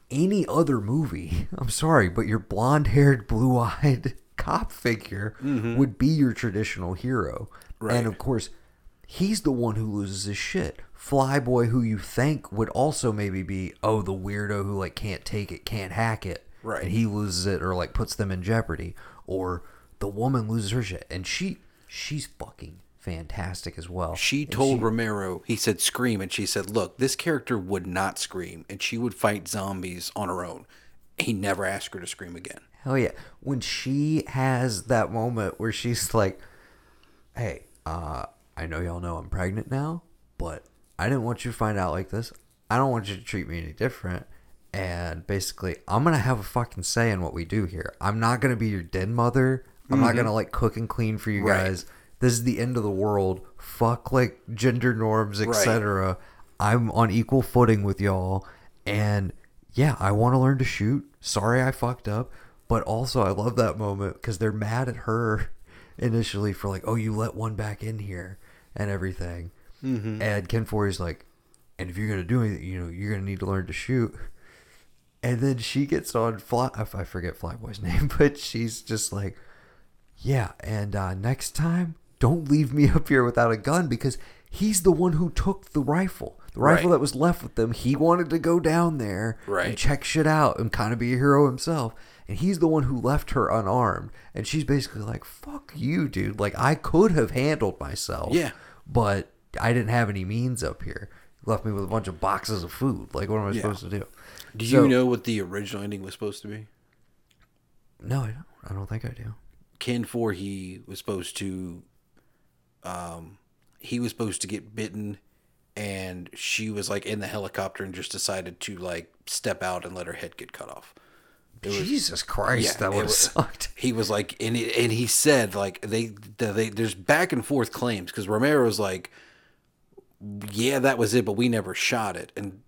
any other movie, (laughs) I'm sorry, but your blonde-haired, blue-eyed (laughs) cop figure would be your traditional hero. Mm-hmm. Right. And of course, he's the one who loses his shit. Flyboy, who you think would also maybe be, oh, the weirdo who like can't take it, can't hack it, Right. And he loses it or like puts them in jeopardy. Or the woman loses her shit, and she she's fucking fantastic as well. She And told Romero, he said scream, and she said, look, this character would not scream, and she would fight zombies on her own. He never asked her to scream again. Hell yeah. When she has that moment where she's like, Hey, uh, I know y'all know I'm pregnant now, but I didn't want you to find out like this. I don't want you to treat me any different. And basically, I'm going to have a fucking say in what we do here. I'm not going to be your den mother. I'm not going to like cook and clean for you Mm-hmm. Right. guys. This is the end of the world. Fuck like gender norms, Right. etc. I'm on equal footing with y'all. And yeah, I want to learn to shoot. Sorry I fucked up. But also, I love that moment because they're mad at her (laughs) initially for like, oh, you let one back in here and everything. Mm-hmm. And Ken Foree's like, and if you're gonna do anything, you know, you're gonna need to learn to shoot. And then she gets on fly. I I forget Flyboy's (laughs) name, but she's just like, yeah. And uh, next time, don't leave me (laughs) up here without a gun because he's the one who took the rifle. The rifle Right. that was left with them. He wanted to go down there Right. and check shit out and kind of be a hero himself. And he's the one who left her unarmed. And she's basically like, fuck you, dude. Like, I could have handled myself. Yeah. But I didn't have any means up here. Left me with a bunch of boxes of food. Like, what am I Yeah. supposed to do? Do So- you know what the original ending was supposed to be? No, I don't. I don't think I do. Ken Foree was supposed to, um, he was supposed to get bitten, and she was like in the helicopter and just decided to like step out and let her head get cut off. Was- Jesus Christ, Yeah, that would have was- sucked. (laughs) He was like, and he, and he said like they they there's back and forth claims because Romero's like, yeah, that was it, but we never shot it, and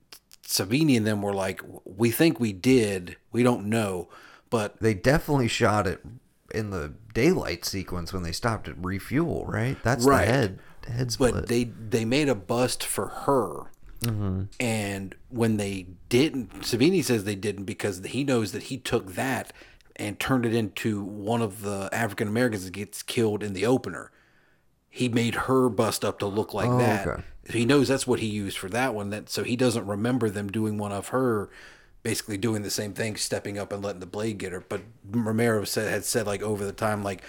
Savini and them were like, we think we did, we don't know, but They definitely shot it in the daylight sequence when they stopped at refuel, right? That's Right. the head head split. but they they made a bust for her mm-hmm. and when they didn't savini says they didn't because he knows that he took that and turned it into one of the african americans that gets killed in the opener he made her bust up to look like Oh, that okay. he knows that's what he used for that one that so he doesn't remember them doing one of her basically doing the same thing stepping up and letting the blade get her. But romero said had said like over the time like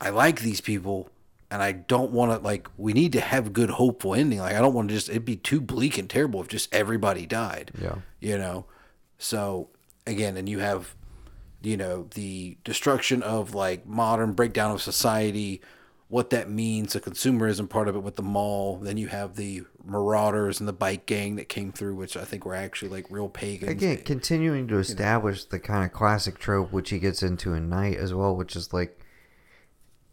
i like these people and i don't want to like we need to have good hopeful ending. Like i don't want to just it'd be too bleak and terrible if just everybody died. Yeah. you know? So again and you have you know the destruction of like modern breakdown of society what that means the consumerism part of it with the mall then you have the marauders and the bike gang that came through which i think were actually like real pagans Again, continuing to establish the kind of classic trope which he gets into in Night as well, which is like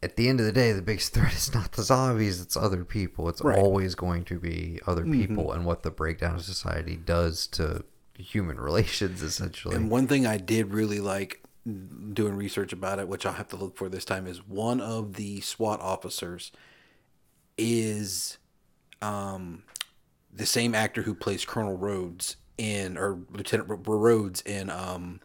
at the end of the day, the biggest (laughs) threat is not the zombies, it's other people. It's Right. always going to be other mm-hmm. people and what the breakdown of society does to human (laughs) relations essentially. And one thing I did really like doing research about it, which I'll have to look for this time, is one of the SWAT officers is um, the same actor who plays Colonel Rhodes in, or Lieutenant Rhodes in um,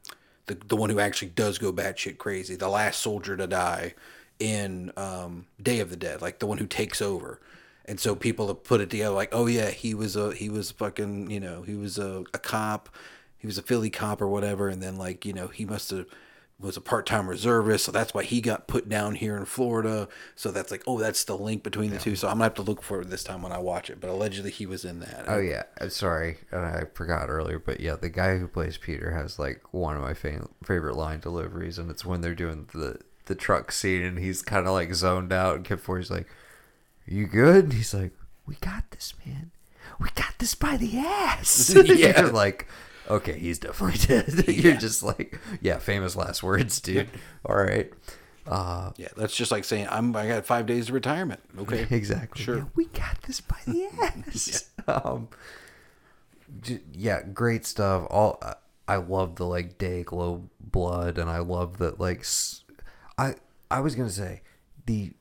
the the one who actually does go batshit crazy, the last soldier to die in um, Day of the Dead, like the one who takes over. And so people have put it together like, oh yeah, he was a he was fucking you know he was a, a cop, he was a Philly cop or whatever, and then like you know he must have was a part-time reservist, so that's why he got put down here in Florida. So that's like, oh, that's the link between the two. So I'm gonna have to look for it this time when I watch it. But allegedly he was in that. Oh yeah, Uh, sorry, and I forgot earlier, but yeah, the guy who plays Peter has like one of my fa- favorite line deliveries, and it's when they're doing the the truck scene, and he's kind of like zoned out, and Kid Foree's like, "You good?" And he's like, "We got this, man. We got this by the ass." (laughs) (laughs) Yeah. Like. Okay, he's definitely (laughs) dead. You're just like, yeah, famous last words, dude. All right. Uh, Yeah, that's just like saying I'm I got five days of retirement. Okay, (laughs) Exactly. Sure. Yeah, we got this by the (laughs) ass. um, j- yeah, great stuff. All I- I love the like day glow blood, and I love that like s- I I was gonna say the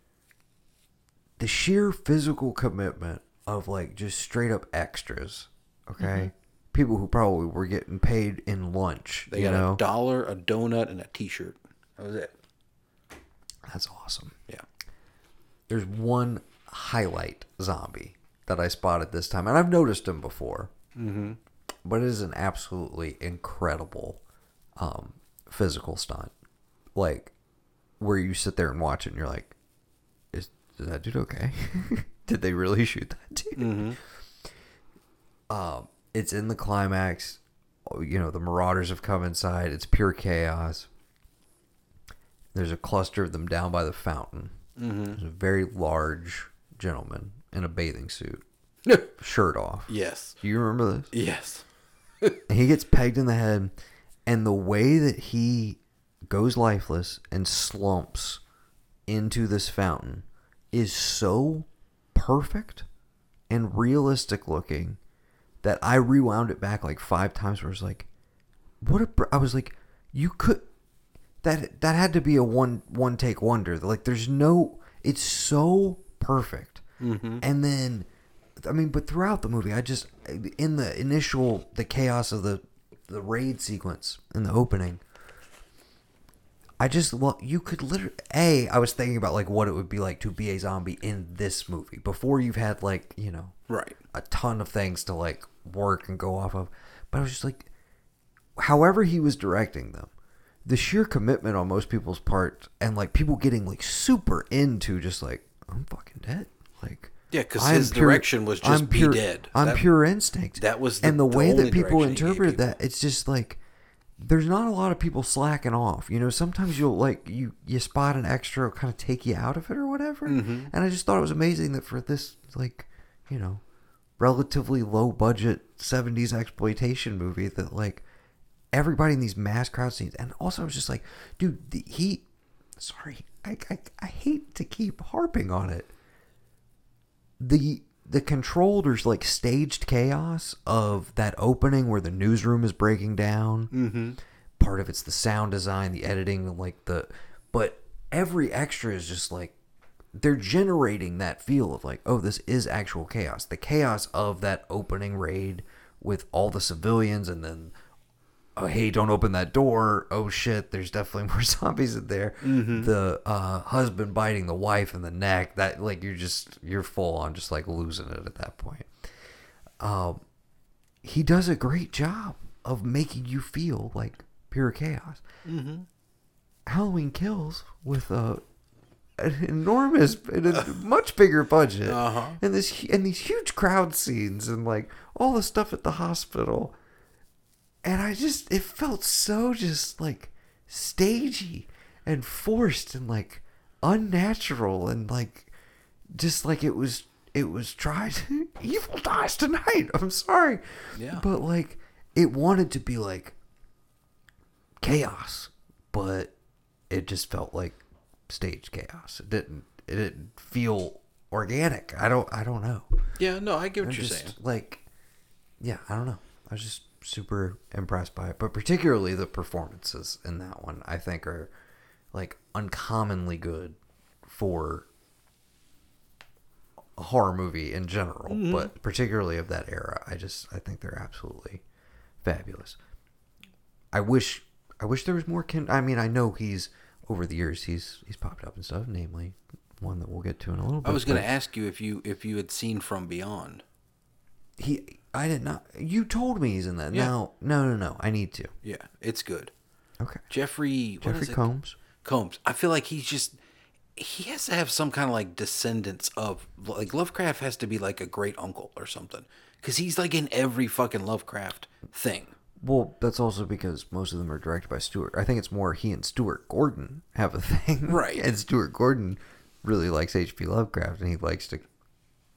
the sheer physical commitment of like just straight up extras. Okay, people who probably were getting paid in lunch. They got know, a dollar, a donut, and a T-shirt. That was it. that's awesome. Yeah. there's one highlight zombie that I spotted this time, and I've noticed him before. Mm-hmm. But it is an absolutely incredible um, physical stunt, like where you sit there and watch it, and you're like, "Is, is that dude okay? (laughs) Did they really shoot that dude?" Um, it's in the climax. You know, the Marauders have come inside. It's pure chaos. There's a cluster of them down by the fountain. Mm-hmm. There's a very large gentleman in a bathing suit, (laughs) shirt off. yes. Do you remember this? Yes. (laughs) He gets pegged in the head, and the way that he goes lifeless and slumps into this fountain is so perfect and realistic looking that I rewound it back like five times. Where I was like, "What a!" Br-. I was like, "You could." That that had to be a one one take wonder. Like, there's no. It's so perfect, mm-hmm. and then I mean, but throughout the movie, I just in the initial the chaos of the the raid sequence in the opening. I just well, you could literally. A, I was thinking about like what it would be like to be a zombie in this movie before you've had like you know Right. a ton of things to like work and go off of. But I was just like, however he was directing them, the sheer commitment on most people's part, and like people getting like super into just like I'm fucking dead, like. Yeah, 'cause I'm his direction was just I'm be pure, dead. I'm That- pure instinct. that was the- and the, the way that people direction he gave interpret people. that, it's just like there's not a lot of people slacking off. You know, sometimes you'll like you you spot an extra, kind of take you out of it or whatever. Mm-hmm. And I just thought it was amazing that for this like you know relatively low budget 70s exploitation movie that like everybody in these mass crowd scenes and also I was just like dude the, he sorry I, I I hate to keep harping on it the the controlled or like staged chaos of that opening where the newsroom is breaking down. Mm-hmm. Part of it's the sound design, the editing, like the, but every extra is just like they're generating that feel of like, oh, this is actual chaos. The chaos of that opening raid with all the civilians and then oh hey don't open that door. Oh shit there's definitely (laughs) more zombies in there. The uh, husband biting the wife in the neck that like you're just you're full on just like losing it at that point. Um he does a great job of making you feel like pure chaos. Halloween kills with a an enormous and a (laughs) much bigger budget Uh-huh. and this and these huge crowd scenes and like all the stuff at the hospital and I just it felt so just like stagey and forced and like unnatural and like just like it was it was tried (laughs) evil dies tonight (laughs) i'm sorry Yeah. but like it wanted to be like chaos but it just felt like stage chaos it didn't it didn't feel organic i don't i don't know Yeah, no, I get what I'm you're just saying. like, yeah, I don't know. I was just super impressed by it, but particularly the performances in that one, I think are like uncommonly good for a horror movie in general, Mm-hmm. but particularly of that era. I just I think they're absolutely fabulous. I wish I wish there was more Ken. I mean, I know he's over the years he's he's popped up and stuff. Namely, one that we'll get to in a little bit. I was going to ask you if you if you had seen From Beyond. He, I did not. You told me he's in that. Yeah. Now, no, no, no. I need to. Yeah, it's good. Okay. Jeffrey Jeffrey is it? Combs. Combs. I feel like he's just he has to have some kind of like descendants of like Lovecraft has to be like a great uncle or something because he's like in every fucking Lovecraft thing. Well, that's also because most of them are directed by Stuart. I think it's more he and Stuart Gordon have a thing. (laughs) Right. And Stuart Gordon really likes H.P. Lovecraft and he likes to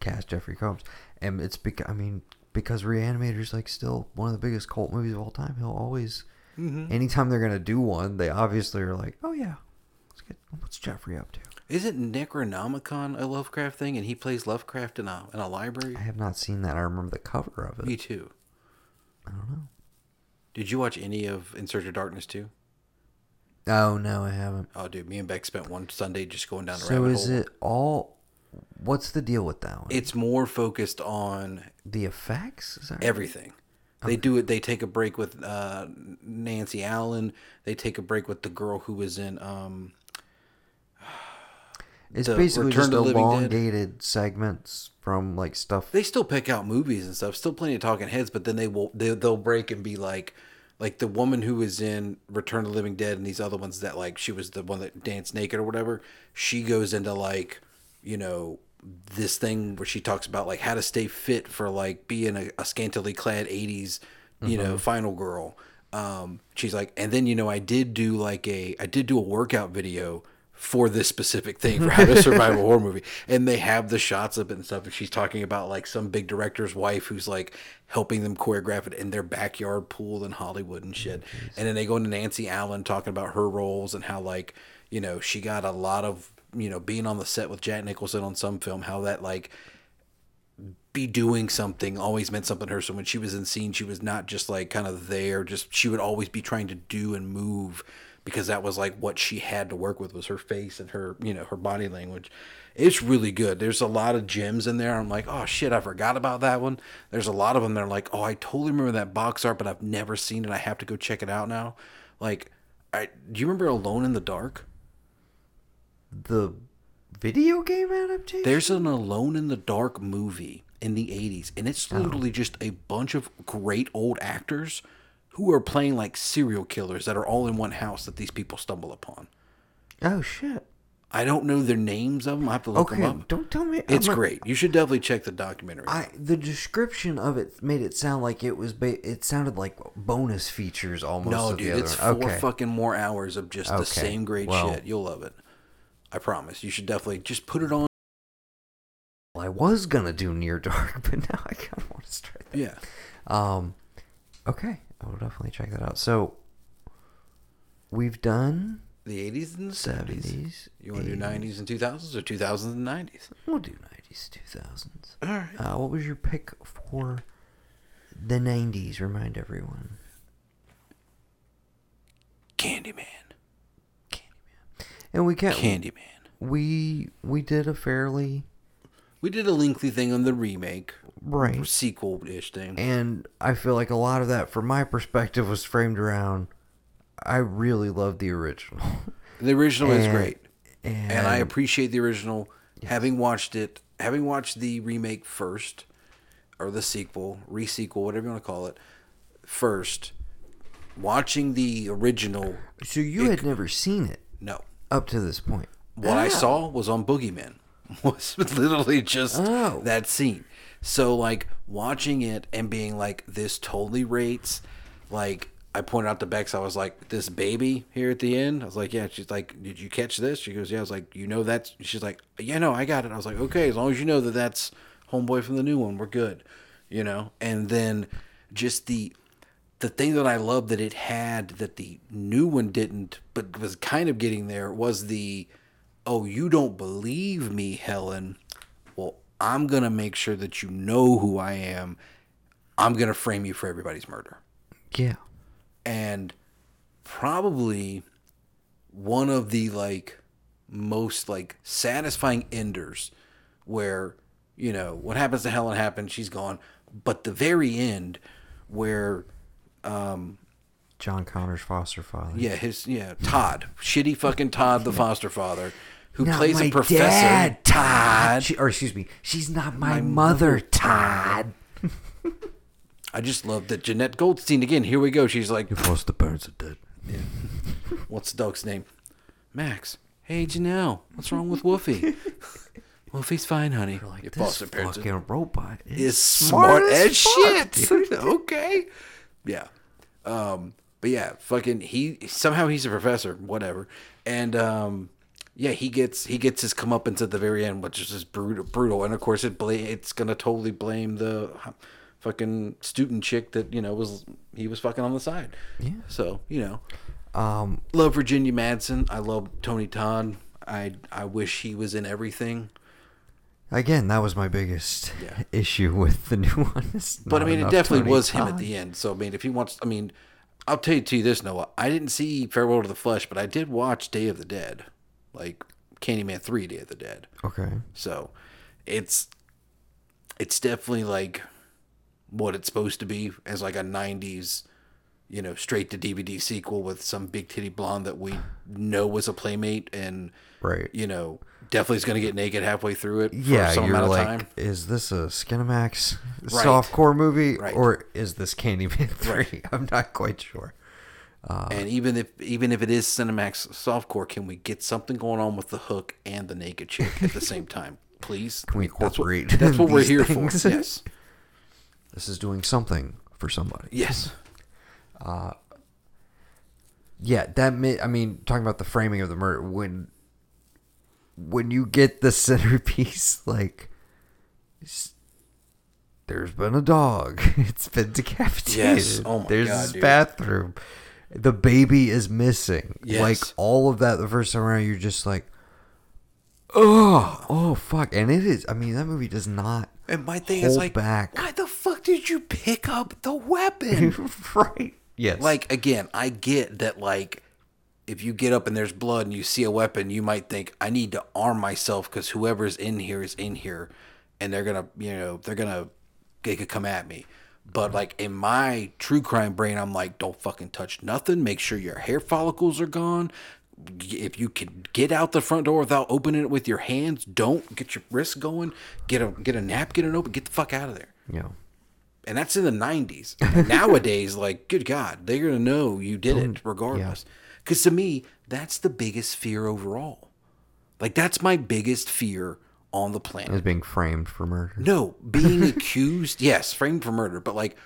cast Jeffrey Combs. And it's because, I mean, because Reanimator's like still one of the biggest cult movies of all time. He'll always, Mm-hmm. anytime they're going to do one, they obviously are like, oh yeah, let's get, what's Jeffrey up to? Isn't Necronomicon a Lovecraft thing and he plays Lovecraft in a in a library? I have not seen that. I remember the cover of it. Me too. I don't know. Did you watch any of In Search of Darkness too? Oh, no, I haven't. Oh, dude, me and Beck spent one Sunday just going down the So rabbit is hole. it all, what's the deal with that one? It's more focused on the effects? Is that right? everything. They do it. They take a break with uh, Nancy Allen. They take a break with the girl who was in. Um, (sighs) It's basically Return just the Dead. elongated segments from like stuff. they still pick out movies and stuff. Still plenty of talking heads, but then they will. They, they'll break and be like, like the woman who was in Return to the Living Dead and these other ones that like she was the one that danced naked or whatever. She goes into like, you know, this thing where she talks about like how to stay fit for like being a, a scantily clad '80s, you know, final girl. Um, she's like, and then you know, I did do like a, I did do a workout video for this specific thing for how to (laughs) survive a horror movie. And they have the shots of it and stuff and she's talking about like some big director's wife who's like helping them choreograph it in their backyard pool in hollywood and shit. And then they go into nancy allen talking about her roles and how like you know she got a lot of you know being on the set with jack nicholson on some film how that like be doing something always meant something to her. So when she was in scene, she was not just like kind of there, just she would always be trying to do and move because that was like what she had to work with was her face and her, you know, her body language. It's really good. There's a lot of gems in there. I'm like, oh shit, I forgot about that one. There's a lot of them that are like, oh, I totally remember that box art, but I've never seen it. I have to go check it out now. Like, I do you remember Alone in the Dark? The video game adaptation? There's an Alone in the Dark movie in the 80s, and it's oh. literally just a bunch of great old actors who are playing like serial killers that are all in one house that these people stumble upon. Oh shit. I don't know their names of them. I have to look Okay, them up. don't tell me. It's great. You should definitely check the documentary. I the description of it made it sound like it was. Ba- it sounded like bonus features almost. no, dude, it's one. four okay. fucking more hours of just the same great well- shit. You'll love it. I promise. You should definitely just put it on. Well, I was gonna do near dark, (laughs) but now I kind of want to start. that. Yeah. Um, okay, I will definitely check that out. So we've done The 80s and the 70s. seventies. You want to do 90s and 2000s or 2000s and 90s? We'll do nineties, two thousands. All right. Uh, what was your pick for the nineties? Remind everyone. Candyman. And we can't Candyman. we we did a fairly We did a lengthy thing on the remake, right, sequel ish thing. and I feel like a lot of that, from my perspective, was framed around. I really love the original, The original is great, and, and I appreciate the original. Having watched it, having watched the remake first, or the sequel, re-sequel, whatever you want to call it, first, watching the original. So you had never seen it No, up to this point. what I saw was on Boogeyman. (laughs) Was literally just Oh. that scene. So like watching it and being like, this totally rates. Like I pointed out to Bex, I was like, this baby here at the end. I was like, yeah. She's like, did you catch this? She goes, yeah. I was like, you know that's. She's like, yeah, no, I got it. I was like, okay, as long as you know that that's homeboy from the new one, we're good. You know. And then just the the thing that I love that it had that the new one didn't, but was kind of getting there was the, oh, you don't believe me, Helen. Well, I'm gonna make sure that you know who I am. I'm gonna frame you for everybody's murder, Yeah, and probably one of the like most like satisfying enders, where you know what happens to Helen happened, she's gone, but the very end, where Um, John Connor's foster father. Yeah, his yeah Todd, shitty fucking Todd, the foster father, who Not plays my a professor. dad, Todd. She, or excuse me, she's not my, mother, Todd. (laughs) I just love that Jenette Goldstein again. Here we go. She's like, Your foster parents are dead. Yeah. (laughs) what's the dog's name? Max. Hey Janelle, what's wrong with Wolfie? (laughs) Wolfie's fine, honey. Like Your this foster parents are- fucking robot is, is smart, as, fuck, shit. okay. Yeah. Um, but yeah, fucking he somehow he's a professor, whatever. And um yeah, he gets he gets his comeuppance at the very end, which is just brutal brutal. And of course it bla- it's gonna totally blame the fucking student chick that, you know, was he was fucking on the side. Yeah. So, you know. Um, Love Virginia Madsen. I love Tony Todd. I I wish he was in everything. Again, that was my biggest Yeah. issue with the new (laughs) one. But I mean, it definitely was him at the end. So I mean, if he wants, I mean, I'll tell you to you this, Noah. I didn't see Farewell to the Flesh, but I did watch Day of the Dead, like Candyman Three, Day of the Dead. Okay. So it's it's definitely like what it's supposed to be as like a '90s, you know, straight to DVD sequel with some big titty blonde that we know was a playmate and Right. you know definitely is going to get naked halfway through it. For Yeah, some you're amount of like, time. is this a Skinamax Right. softcore movie Right. or is this Candyman (laughs) three? I'm not quite sure. Uh, and even if even if it is Cinemax softcore, can we get something going on with the hook and the naked chick at the (laughs) same time, please? Can we That's what, incorporate that's what we're these here things? for. Yes, (laughs) This is doing something for somebody. yes, uh, Yeah, that may, I mean, talking about the framing of the murder when when you get the centerpiece (laughs) like there's been a dog. (laughs) It's been decapitated. Yes. Oh my There's God, this dude. bathroom. The baby is missing. Yes. Like all of that the first time around you're just like Oh, oh fuck. And it is I mean that movie does not And my thing hold is like, back. why the fuck did you pick up the weapon? (laughs) right. Yes. like again, I get that like if you get up and there's blood and you see a weapon, you might think I need to arm myself because whoever's in here is in here, and they're gonna you know they're gonna they could come at me. But mm-hmm. like in my true crime brain, I'm like, don't fucking touch nothing. Make sure your hair follicles are gone. If you can get out the front door without opening it with your hands, don't get your wrists going. Get a get a napkin and open. Get the fuck out of there know. and that's in the 90s nowadays like good god they're gonna know you did it regardless because to me that's the biggest fear overall like that's my biggest fear on the planet Is being framed for murder. no being (laughs) accused yes framed for murder but like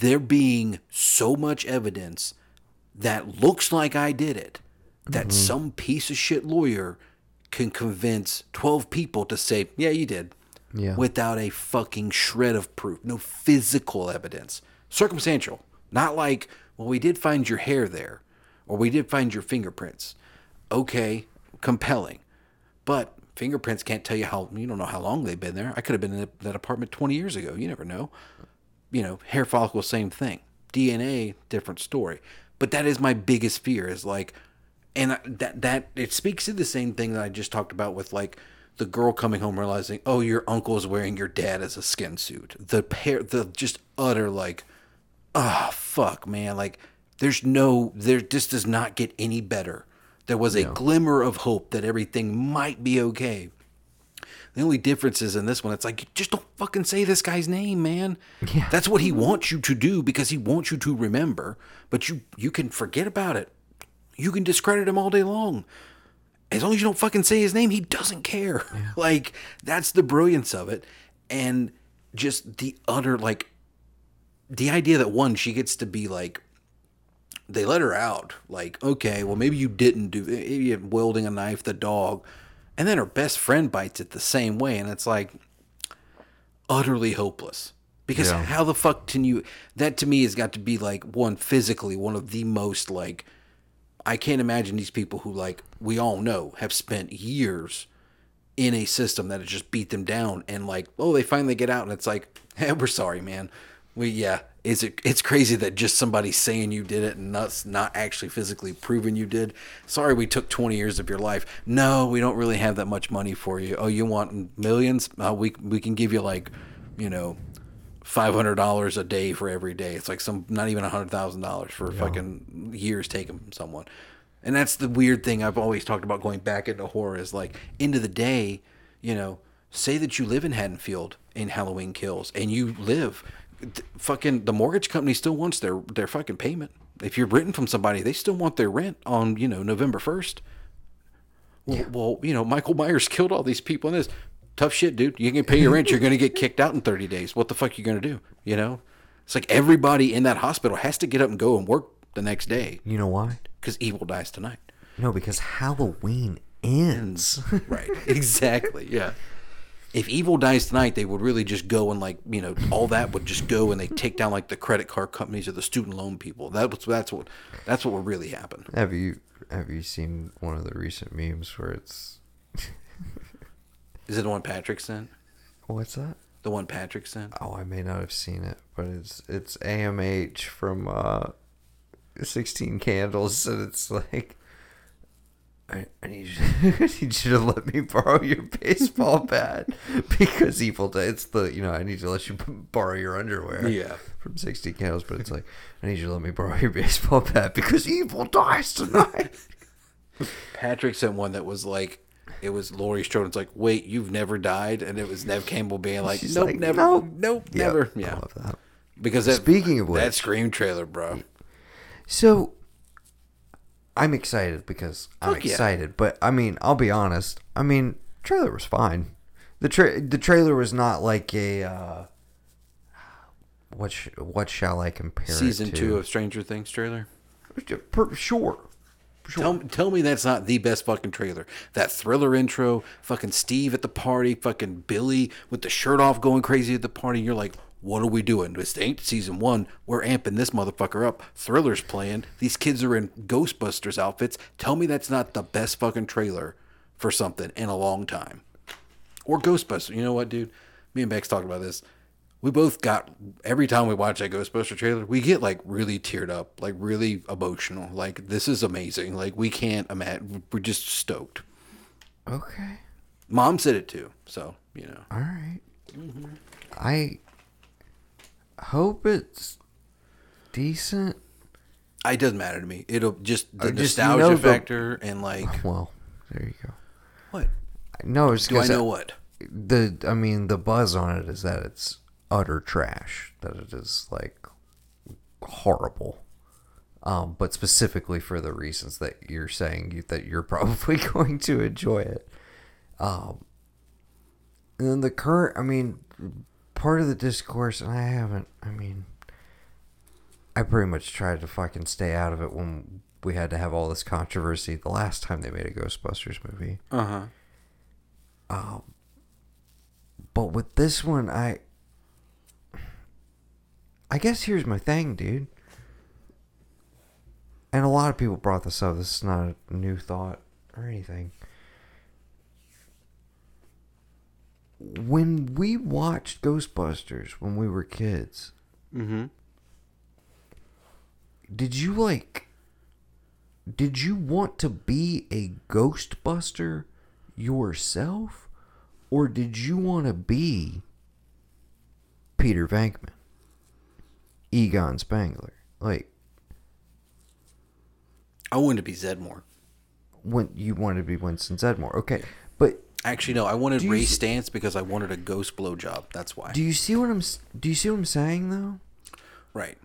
there being so much evidence that looks like i did it that mm-hmm. some piece of shit lawyer can convince 12 people to say yeah you did Yeah. without a fucking shred of proof, no physical evidence. Circumstantial. Not like, well, we did find your hair there, or we did find your fingerprints. Okay, compelling. But fingerprints can't tell you how, you don't know how long they've been there. I could have been in that apartment 20 years ago. You never know. You know, hair follicle, same thing. DNA, different story. But that is my biggest fear is like, and that that it speaks to the same thing that I just talked about with like the girl coming home realizing, oh, your uncle is wearing your dad as a skin suit. The pair, the just utter like, ah, fuck, man. Like, there's no, there. This does not get any better. There was a glimmer of hope that everything might be okay. The only difference is in this one, it's like, just don't fucking say this guy's name, man. Yeah. That's what he wants you to do because he wants you to remember. But you you can forget about it. You can discredit him all day long. As long as you don't fucking say his name, he doesn't care. (laughs) like, that's the brilliance of it. And just the utter, like, the idea that one, she gets to be like, they let her out. Like, okay, well, maybe you didn't do eh, maybe you're wielding a knife, the dog. And then her best friend bites it the same way. And it's like utterly hopeless. Because Yeah. how the fuck can you? That to me has got to be like one physically one of the most like. I can't imagine these people who like we all know have spent years in a system that has just beat them down and like oh they finally get out and it's like hey (laughs) we're sorry man we yeah. Is it it's crazy that just somebody saying you did it and not not actually physically proving you did. Sorry we took 20 years of your life. No we don't really have that much money for you. Oh you want millions? Uh, we we can give you like you know five hundred dollars a day for every day. It's like some not even a hundred thousand dollars for fucking years taken from someone. And that's the weird thing I've always talked about going back into horror is like end of the day, you know, say that you live in Haddonfield in Halloween Kills and you live th- fucking the mortgage company still wants their their fucking payment. If you're written from somebody, they still want their rent on, you know, November first. Well, well, you know, Michael Myers (laughs) killed all these people in this. Tough shit, dude. You can pay your rent. You're going to get kicked out in 30 days. What the fuck are you going to do? You know? It's like everybody in that hospital has to get up and go and work the next day You know why? because evil dies tonight. No, because Halloween ends. Right. (laughs) exactly. Yeah. If evil dies tonight, they would really just go and like you know all that would just go and they take down like the credit card companies or the student loan people. That was that's what that's what would really happen. have you have you seen one of the recent memes where it's Is it the one Patrick sent? what's that? The one Patrick sent? Oh, I may not have seen it, but it's it's AMH from uh, Sixteen Candles, and it's like. I, I need you. (laughs) I need you to let me borrow your baseball (laughs) bat because evil. Di- it's the you know I need to let you (laughs) borrow your underwear. Yeah. from sixty Candles, but it's like I need you to let me borrow your baseball bat because evil dies tonight. Patrick sent one that was like, it was Laurie Strode. It's like, wait, you've never died, and it was Neve Campbell being like, She's nope, like, never, "Nope." nope, Yep, never. Yeah, love that. because that, Speaking of that Scream trailer, bro. So I'm excited because I'm Fuck yeah. excited, but I mean, I'll be honest. I mean, trailer was fine. The tra- the trailer was not like a uh, what sh- what shall I compare Season it to? two of Stranger Things trailer. Per- sure. Sure. Tell, tell me that's not the best fucking trailer. That thriller intro, fucking Steve at the party, fucking Billy with the shirt off going crazy at the party. You're like, what are we doing? This ain't season one. We're amping this motherfucker up. Thriller's playing. These kids are in Ghostbusters outfits. Tell me that's not the best fucking trailer for something in a long time. Or Ghostbusters. You know what, dude? Me and Bex talked about this. We both got every time we watch that Ghostbuster trailer, we get like really teared up, like really emotional. Like this is amazing. Like we can't imagine. We're just stoked. Okay. Mom said it too, so you know. All right. Mm-hmm. I hope it's decent. It doesn't matter to me. It'll just the just, you nostalgia know, the- factor and like Well, there you go. what? No, it's Do I 'cause know what? the I mean the buzz on it is that it's utter trash. That it is like horrible. Um, but specifically for the reasons that you're saying you, that you're (laughs) probably going to enjoy it. Um, and then the current, I mean, part of the discourse, and I haven't. I mean, I pretty much tried to fucking stay out of it when we had to have all this controversy the last time they made a Ghostbusters movie. Uh huh. But with this one, I. I guess here's my thing, dude. And a lot of people brought this up. This is not a new thought or anything. When we watched Ghostbusters when we were kids, Mm-hmm. did you like. Did you want to be a Ghostbuster yourself? Or did you want to be Peter Venkman? Egon Spengler? Like, I wanted to be Zeddemore. when you wanted to be Winston Zeddemore. Okay. But Actually, no. I wanted Do you Ray s- Stantz because I wanted a ghost blowjob. That's why. do you see what I'm s- do you see what I'm saying though? right.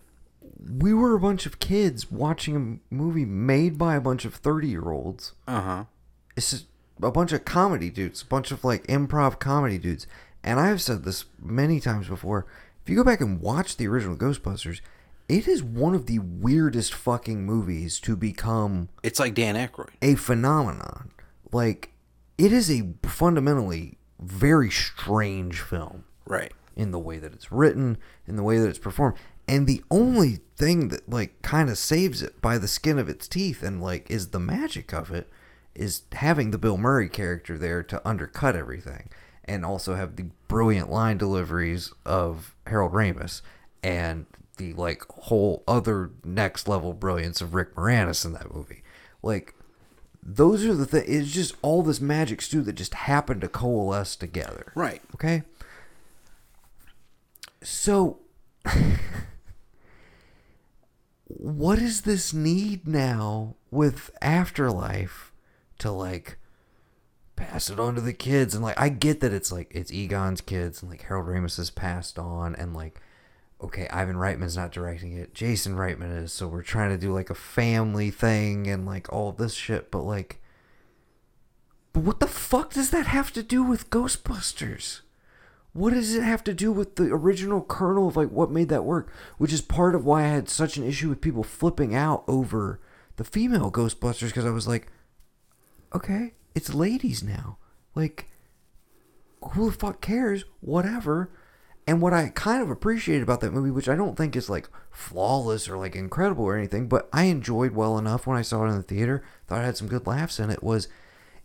We were a bunch of kids watching a m- movie made by a bunch of 30-year-olds. Uh huh. it's just a bunch of comedy dudes, a bunch of like improv comedy dudes. And I've said this many times before. If you go back and watch the original Ghostbusters, it is one of the weirdest fucking movies to become It's like Dan Aykroyd. a phenomenon. Like, it is a fundamentally very strange film Right. in the way that it's written, in the way that it's performed. And the only thing that like kind of saves it by the skin of its teeth and like is the magic of it is having the Bill Murray character there to undercut everything and also have the brilliant line deliveries of Harold Ramis and the like whole other next level brilliance of Rick Moranis in that movie. Like those are the things. It's just all this magic stew that just happened to coalesce together. Right. Okay. So, (laughs) what is this need now with Afterlife to like pass it on to the kids? And like, I get that it's like it's Egon's kids and like Harold Ramis has passed on, and like, okay, Ivan Reitman's not directing it, Jason Reitman is, so we're trying to do like a family thing and like all this shit, but like, but what the fuck does that have to do with Ghostbusters? what does it have to do with the original kernel of like what made that work? Which is part of why i had such an issue with people flipping out over the female ghostbusters because i was like okay it's ladies now. Like who the fuck cares? Whatever and what i kind of appreciated about that movie which i don't think is like flawless or like incredible or anything but i enjoyed well enough when i saw it in the theater thought i had some good laughs in it was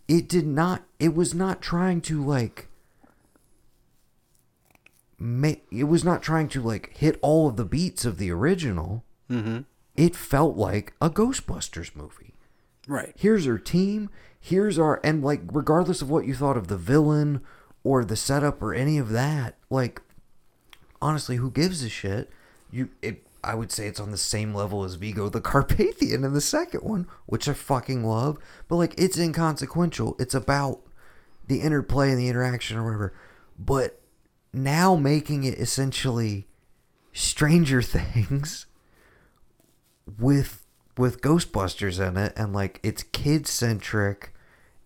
it did not it was not trying to like ma- it was not trying to like hit all of the beats of the original. Mm-hmm. It felt like a Ghostbusters movie. Right. Here's our team. Here's our and like regardless of what you thought of the villain or the setup or any of that, like honestly, who gives a shit? You it I would say it's on the same level as Vigo the Carpathian in the second one, which I fucking love, but like it's inconsequential. It's about the interplay and the interaction or whatever. But now making it essentially Stranger (laughs) Things with with Ghostbusters in it and like it's kid centric,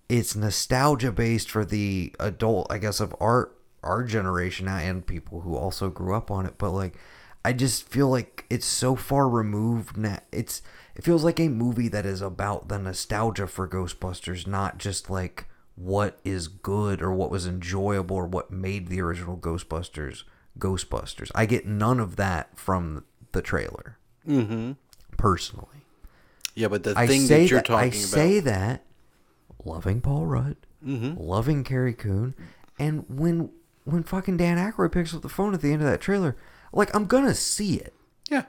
it's nostalgia based for the adult, I guess, of our our generation and people who also grew up on it. But like, I just feel like it's so far removed now. It's it feels like a movie that is about the nostalgia for Ghostbusters, not just like what is good or what was enjoyable or what made the original Ghostbusters Ghostbusters. I get none of that from the trailer. Mm-hmm. Personally. Yeah, but the I thing that you're that, talking I about. say that loving Paul Rudd, Mm-hmm. loving Carrie Coon, and when when fucking Dan Aykroyd picks up the phone at the end of that trailer, like I'm gonna see it, yeah.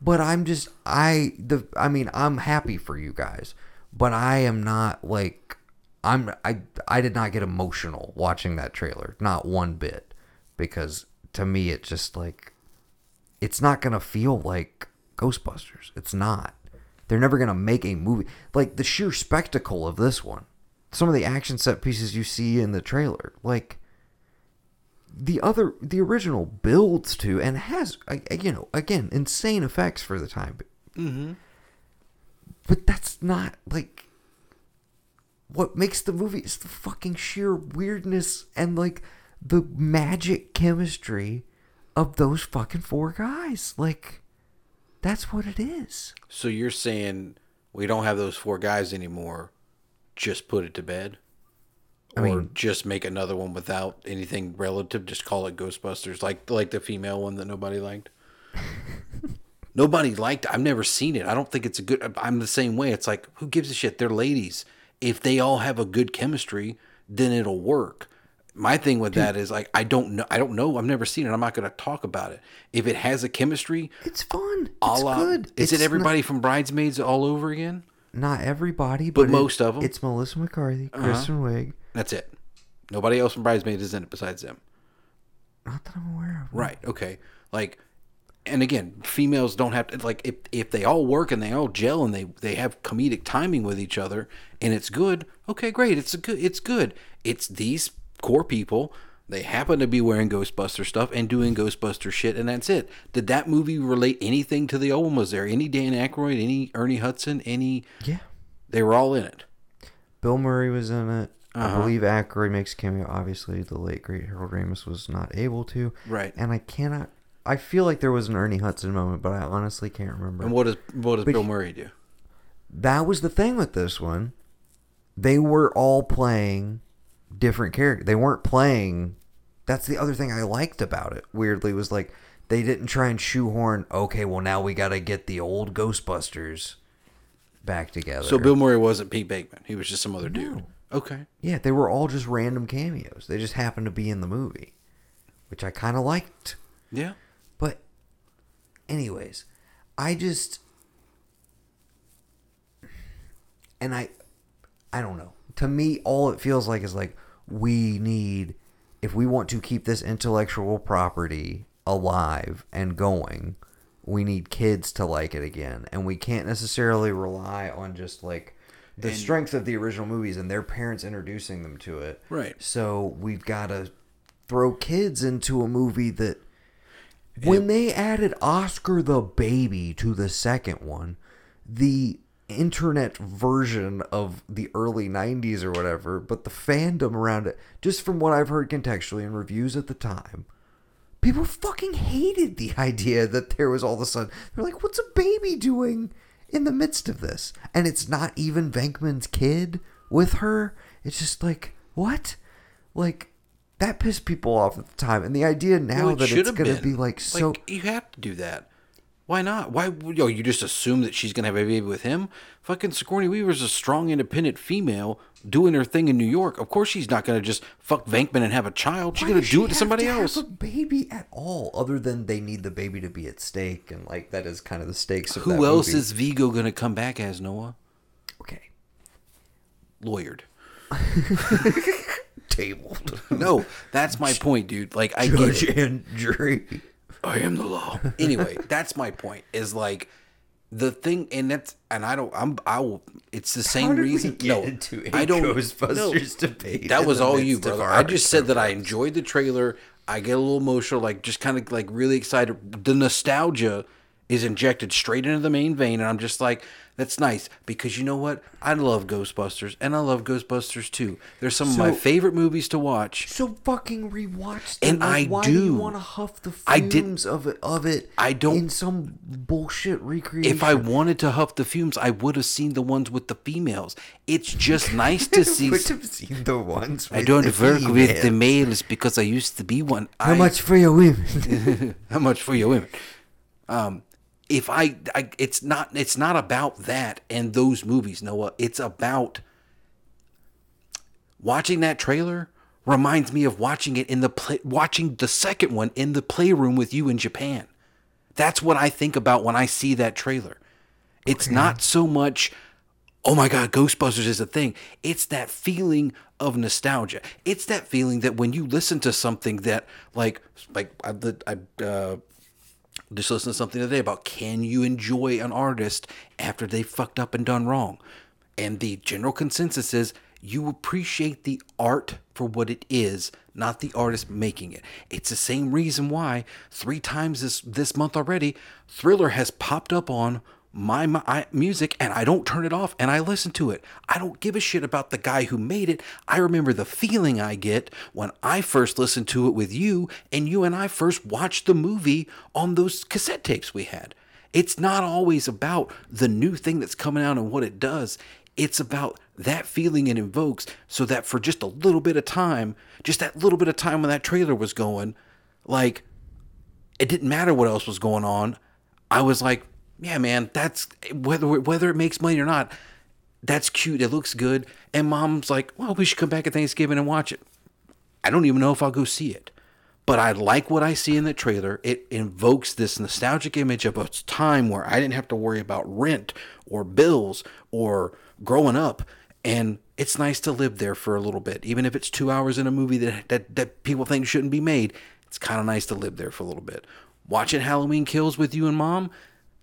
but I'm just I the I mean I'm happy for you guys, but I am not like I'm I I did not get emotional watching that trailer, not one bit, because to me it just like it's not gonna feel like Ghostbusters. It's not. They're never gonna make a movie like the sheer spectacle of this one. Some of the action set pieces you see in the trailer, like the other, the original builds to and has, you know, again, insane effects for the time. Mm-hmm. But that's not like what makes the movie is the fucking sheer weirdness and like the magic chemistry of those fucking four guys. Like that's what it is. So you're saying we don't have those four guys anymore? Just put it to bed, I or mean- just make another one without anything relative? Just call it Ghostbusters, like like the female one that nobody liked. (laughs) nobody liked. I've never seen it. I don't think it's a good. I'm the same way. It's like who gives a shit? They're ladies. If they all have a good chemistry, then it'll work. My thing with that is like I don't know. I don't know. I've never seen it. I'm not going to talk about it. If it has a chemistry, It's fun. It's la- good. Is It's it everybody from Bridesmaids all over again? Not, not everybody, But but, it- most of 'em? It's Melissa McCarthy, uh-huh. Kristen Wiig. That's it. Nobody else from Bridesmaids is in it besides them. Not that I'm aware of. Right. Okay. Like, and again, females don't have to like if if they all work and they all gel and they they have comedic timing with each other and it's good. Okay, great. It's a good. It's good. It's these core people. They happen to be wearing Ghostbuster stuff and doing Ghostbuster shit, and that's it. Did that movie relate anything to the old one? Was there any Dan Aykroyd, any Ernie Hudson, any? Yeah. They were all in it. Bill Murray was in it. Uh-huh. I believe Aykroyd makes a cameo. Obviously, the late great Harold Ramis was not able to. Right. And I cannot. I feel like there was an Ernie Hudson moment, but I honestly can't remember. And what does what does But Bill Murray do? that was the thing with this one. They were all playing different characters. They weren't playing. That's the other thing I liked about it. Weirdly, was like they didn't try and shoehorn. Okay, well now we got to get the old Ghostbusters back together. So Bill Murray wasn't Pete Bateman. He was just some other dude. Okay. Yeah, they were all just random cameos. They just happened to be in the movie, which I kind of liked. Yeah. But, anyways, I just. And I. I don't know. To me, all it feels like is like we need. If we want to keep this intellectual property alive and going, we need kids to like it again, and we can't necessarily rely on just like the And- strength of the original movies and their parents introducing them to it. Right. So we've got to throw kids into a movie that when they added Oscar the baby to the second one, the internet version of the early 90s or whatever, but the fandom around it, just from what I've heard contextually in reviews at the time, people fucking hated the (laughs) idea that there was all of a sudden, they're like, what's a baby doing in the midst of this? And it's not even Venkman's kid with her. It's just like, what? Like, that pissed people off at the time. And the idea now Well, that it's going to be like so. Like, you have to do that. Why not? Why? Yo, you just assume that she's gonna have a baby with him? Fucking Sigourney Weaver's a strong, independent female doing her thing in New York. Of course, she's not gonna just fuck Venkman and have a child. She's Why gonna does do she it to have somebody have else. a baby at all, other than they need the baby to be at stake, and like that is kind of the stakes of that Who else movie. is Vigo gonna come back as Noah? okay? Lawyered. (laughs) Tabled, No, that's my point, dude. Like I get judge it. and jury. I am the law. (laughs) Anyway, that's my point. Is like the thing, and that's and I don't. I'm. I will. It's the same How did we reason. get no, into a I don't. Ghostbusters no. debate That was all you, brother. I just said that I enjoyed the trailer. I get a little emotional, like just kind of like really excited. The nostalgia is injected straight into the main vein, and I'm just like, that's nice because you know what? I love Ghostbusters, and I love Ghostbusters too. They're some of my favorite movies to watch. So fucking rewatch them. And like, I why do. you do. want to huff the fumes I did- of it? Of it, I don't- in some bullshit recreation. If I wanted to huff the fumes, I would have seen the ones with the females. It's just nice to (laughs) see. would have seen the ones. I don't work with the males because I used to be one. How I- much for your women? (laughs) how much for your women? Um, if I, I, it's not, it's not about that and those movies, Noah. It's about watching that trailer reminds me of watching it in the play, watching the second one in the playroom with you in Japan. That's what I think about when I see that trailer. It's not so much, oh my God, Ghostbusters is a thing. It's that feeling of nostalgia. It's that feeling that when you listen to something that, like, like I, I uh, just listened to something today about can you enjoy an artist after they fucked up and done wrong? And the general consensus is you appreciate the art for what it is, not the artist making it. It's the same reason why three times this this month already, Thriller has popped up on my, my I- music and I don't turn it off and I listen to it. I don't give a shit about the guy who made it. I remember the feeling I get when I first listened to it with you and you and I first watched the movie on those cassette tapes we had. It's not always about the new thing that's coming out and what it does. It's about that feeling it invokes so that for just a little bit of time, just that little bit of time when that trailer was going, like it didn't matter what else was going on. I was like, yeah, man, that's whether whether it makes money or not, that's cute. It looks good. And mom's like, well, we should come back at Thanksgiving and watch it. I don't even know if I'll go see it. But I like what I see in the trailer. It invokes this nostalgic image of a time where I didn't have to worry about rent or bills or growing up. And it's nice to live there for a little bit. Even if it's two hours in a movie that, that, that people think shouldn't be made, it's kind of nice to live there for a little bit. Watching Halloween Kills with you and mom,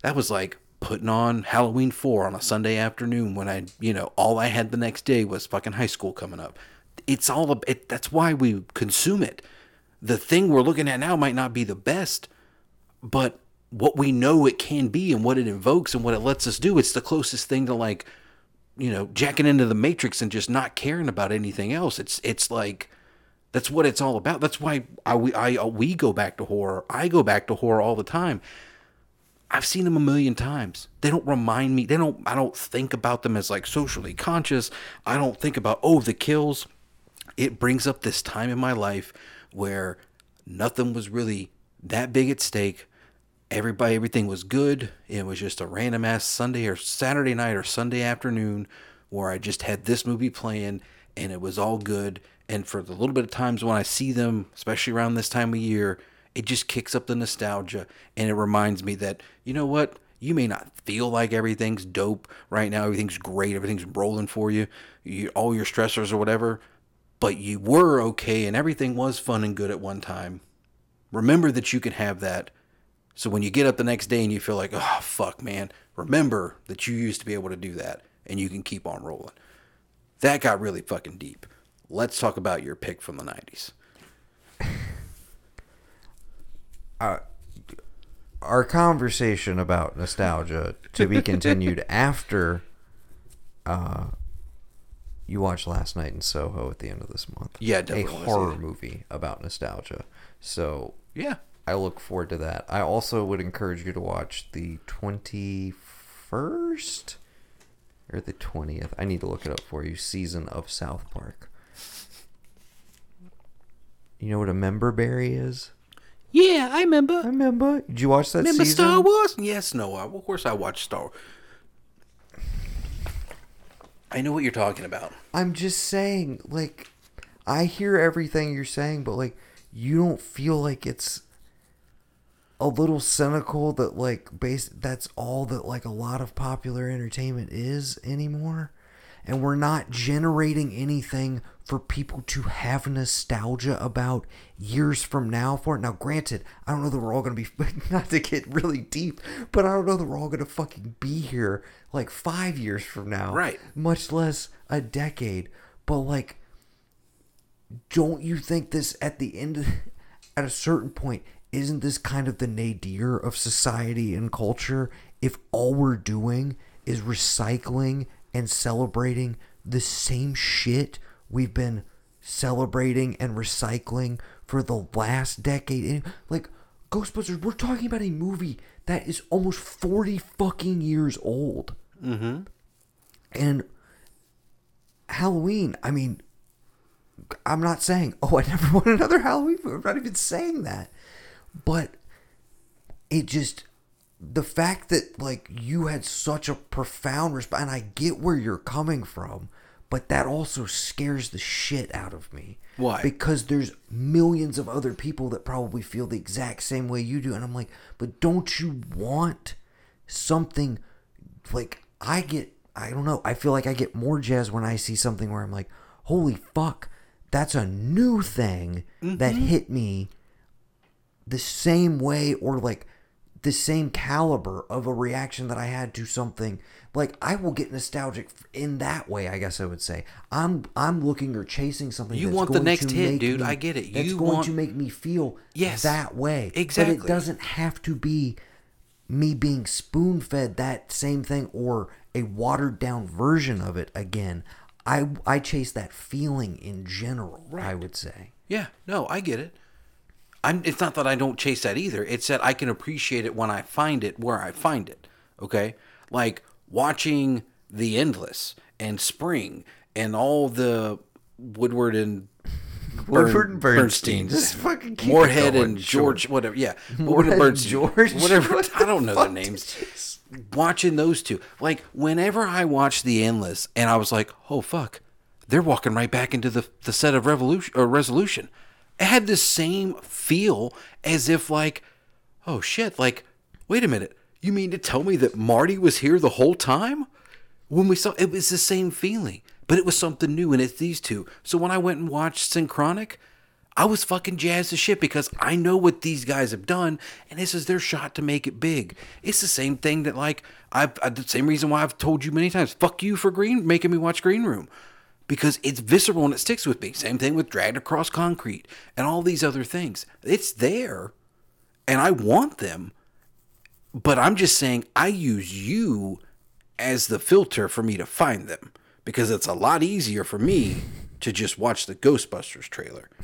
that was like putting on Halloween 4 on a Sunday afternoon when I, you know, all I had the next day was fucking high school coming up. It's all, ab- it, that's why we consume it. The thing we're looking at now might not be the best, but what we know it can be and what it invokes and what it lets us do, it's the closest thing to like, you know, jacking into the matrix and just not caring about anything else. It's, it's like, that's what it's all about. That's why I, we, I, we go back to horror. I go back to horror all the time. I've seen them a million times. They don't remind me. They don't. I don't think about them as like socially conscious. I don't think about oh the kills. It brings up this time in my life where nothing was really that big at stake. Everybody, everything was good. It was just a random ass Sunday or Saturday night or Sunday afternoon where I just had this movie playing and it was all good. And for the little bit of times when I see them, especially around this time of year, it just kicks up the nostalgia and it reminds me that, you know what? You may not feel like everything's dope right now, everything's great, everything's rolling for you, you all your stressors or whatever, but you were okay and everything was fun and good at one time. Remember that you can have that. So when you get up the next day and you feel like, oh, fuck, man, remember that you used to be able to do that and you can keep on rolling. That got really fucking deep. Let's talk about your pick from the 90s. Our conversation about nostalgia to be (laughs) continued after uh, you watch Last Night in Soho at the end of this month. Yeah, a definitely wanna see horror movie about nostalgia. So Yeah. I look forward to that. I also would encourage you to watch the 21st or the 20th. I need to look it up for you. Season of South Park. You know what a member berry is? Yeah, I remember. I remember. Did you watch that Remember season? Star Wars? Yes, no. Of course I watched Star I know what you're talking about. I'm just saying, like, I hear everything you're saying, but like, you don't feel like it's a little cynical that like base that's all that like a lot of popular entertainment is anymore and we're not generating anything for people to have nostalgia about years from now for it. Now granted i don't know that we're all gonna be (laughs) not to get really deep but i don't know that we're all gonna fucking be here like five years from now Right. much less a decade. But like don't you think this at the end (laughs) at a certain point isn't this kind of the nadir of society and culture? If all we're doing is recycling and celebrating the same shit we've been celebrating and recycling for the last decade And, like ghostbusters we're talking about a movie that is almost 40 fucking years old mm-hmm. and halloween i mean I'm not saying, (laughs) oh, I never want another Halloween movie. I'm not even saying that. But it just, the fact that, like, you had such a profound response, and I get where you're coming from, but that also scares the shit out of me. Why? Because there's millions of other people that probably feel the exact same way you do. And I'm like, but don't you want something like I get I don't know, I feel like I get more jazz when I see something where I'm like, holy fuck, that's a new thing that mm-hmm. hit me the same way or like the same caliber of a reaction that I had to something like I will get nostalgic in that way I guess I would say I'm I'm looking or chasing something You want the next hit, dude. me- I get it. that's You going want- to make me feel Yes, that way Exactly. but it doesn't have to be me being spoon fed that same thing or a watered down version of it again I I chase that feeling in general Right. I would say Yeah, no, I get it. I'm. It's not that I don't chase that either. It's that I can appreciate it when I find it where I find it. Okay, like watching The Endless and Spring and all the Woodward and (laughs) Woodward and Bern- Bernstein. Bernsteins. Just fucking keep it Moorhead and sure. George, whatever. Yeah, (laughs) Moorhead Woodward and Bernstein. George? Whatever. What I don't know their names. Watching those two, like whenever I watched The Endless, and I was like, "Oh fuck, they're walking right back into the the set of Revolution or Resolution." It had the same feel as if like, "Oh shit!" Like, wait a minute, you mean to tell me that Marty was here the whole time? when we saw it was the same feeling but it was something new and it's these two so when i went and watched synchronic i was fucking jazzed as shit because i know what these guys have done and this is their shot to make it big it's the same thing that like i've I, the same reason why i've told you many times fuck you for green making me watch green room because it's visceral and it sticks with me same thing with dragged across concrete and all these other things it's there and i want them but I'm just saying I use you as the filter for me to find them because it's a lot easier for me to just watch the Ghostbusters trailer. (laughs)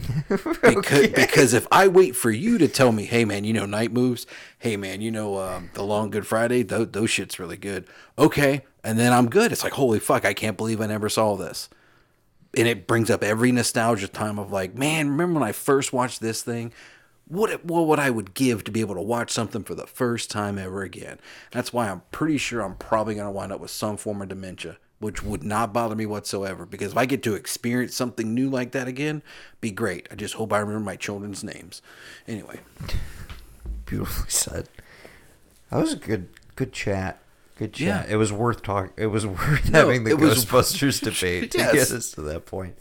Because, because if I wait for you to tell me, hey man, you know Night Moves, hey man, you know um, the Long Good Friday, those, those shit's really good. Okay, and then I'm good. It's like holy fuck, I can't believe I never saw this. And it brings up every nostalgia time of like, man, remember when I first watched this thing? what what what I would give to be able to watch something for the first time ever again. That's why I'm pretty sure I'm probably to wind up with some form of dementia, which would not bother me whatsoever. Because if I get to experience something new like that again, be great. I just hope I remember my children's names. Anyway, Beautifully said. That was a good good chat. Good. Yeah. It was worth talk. It was (laughs) worth No, having the it was- Ghostbusters (laughs) debate to get us to that point.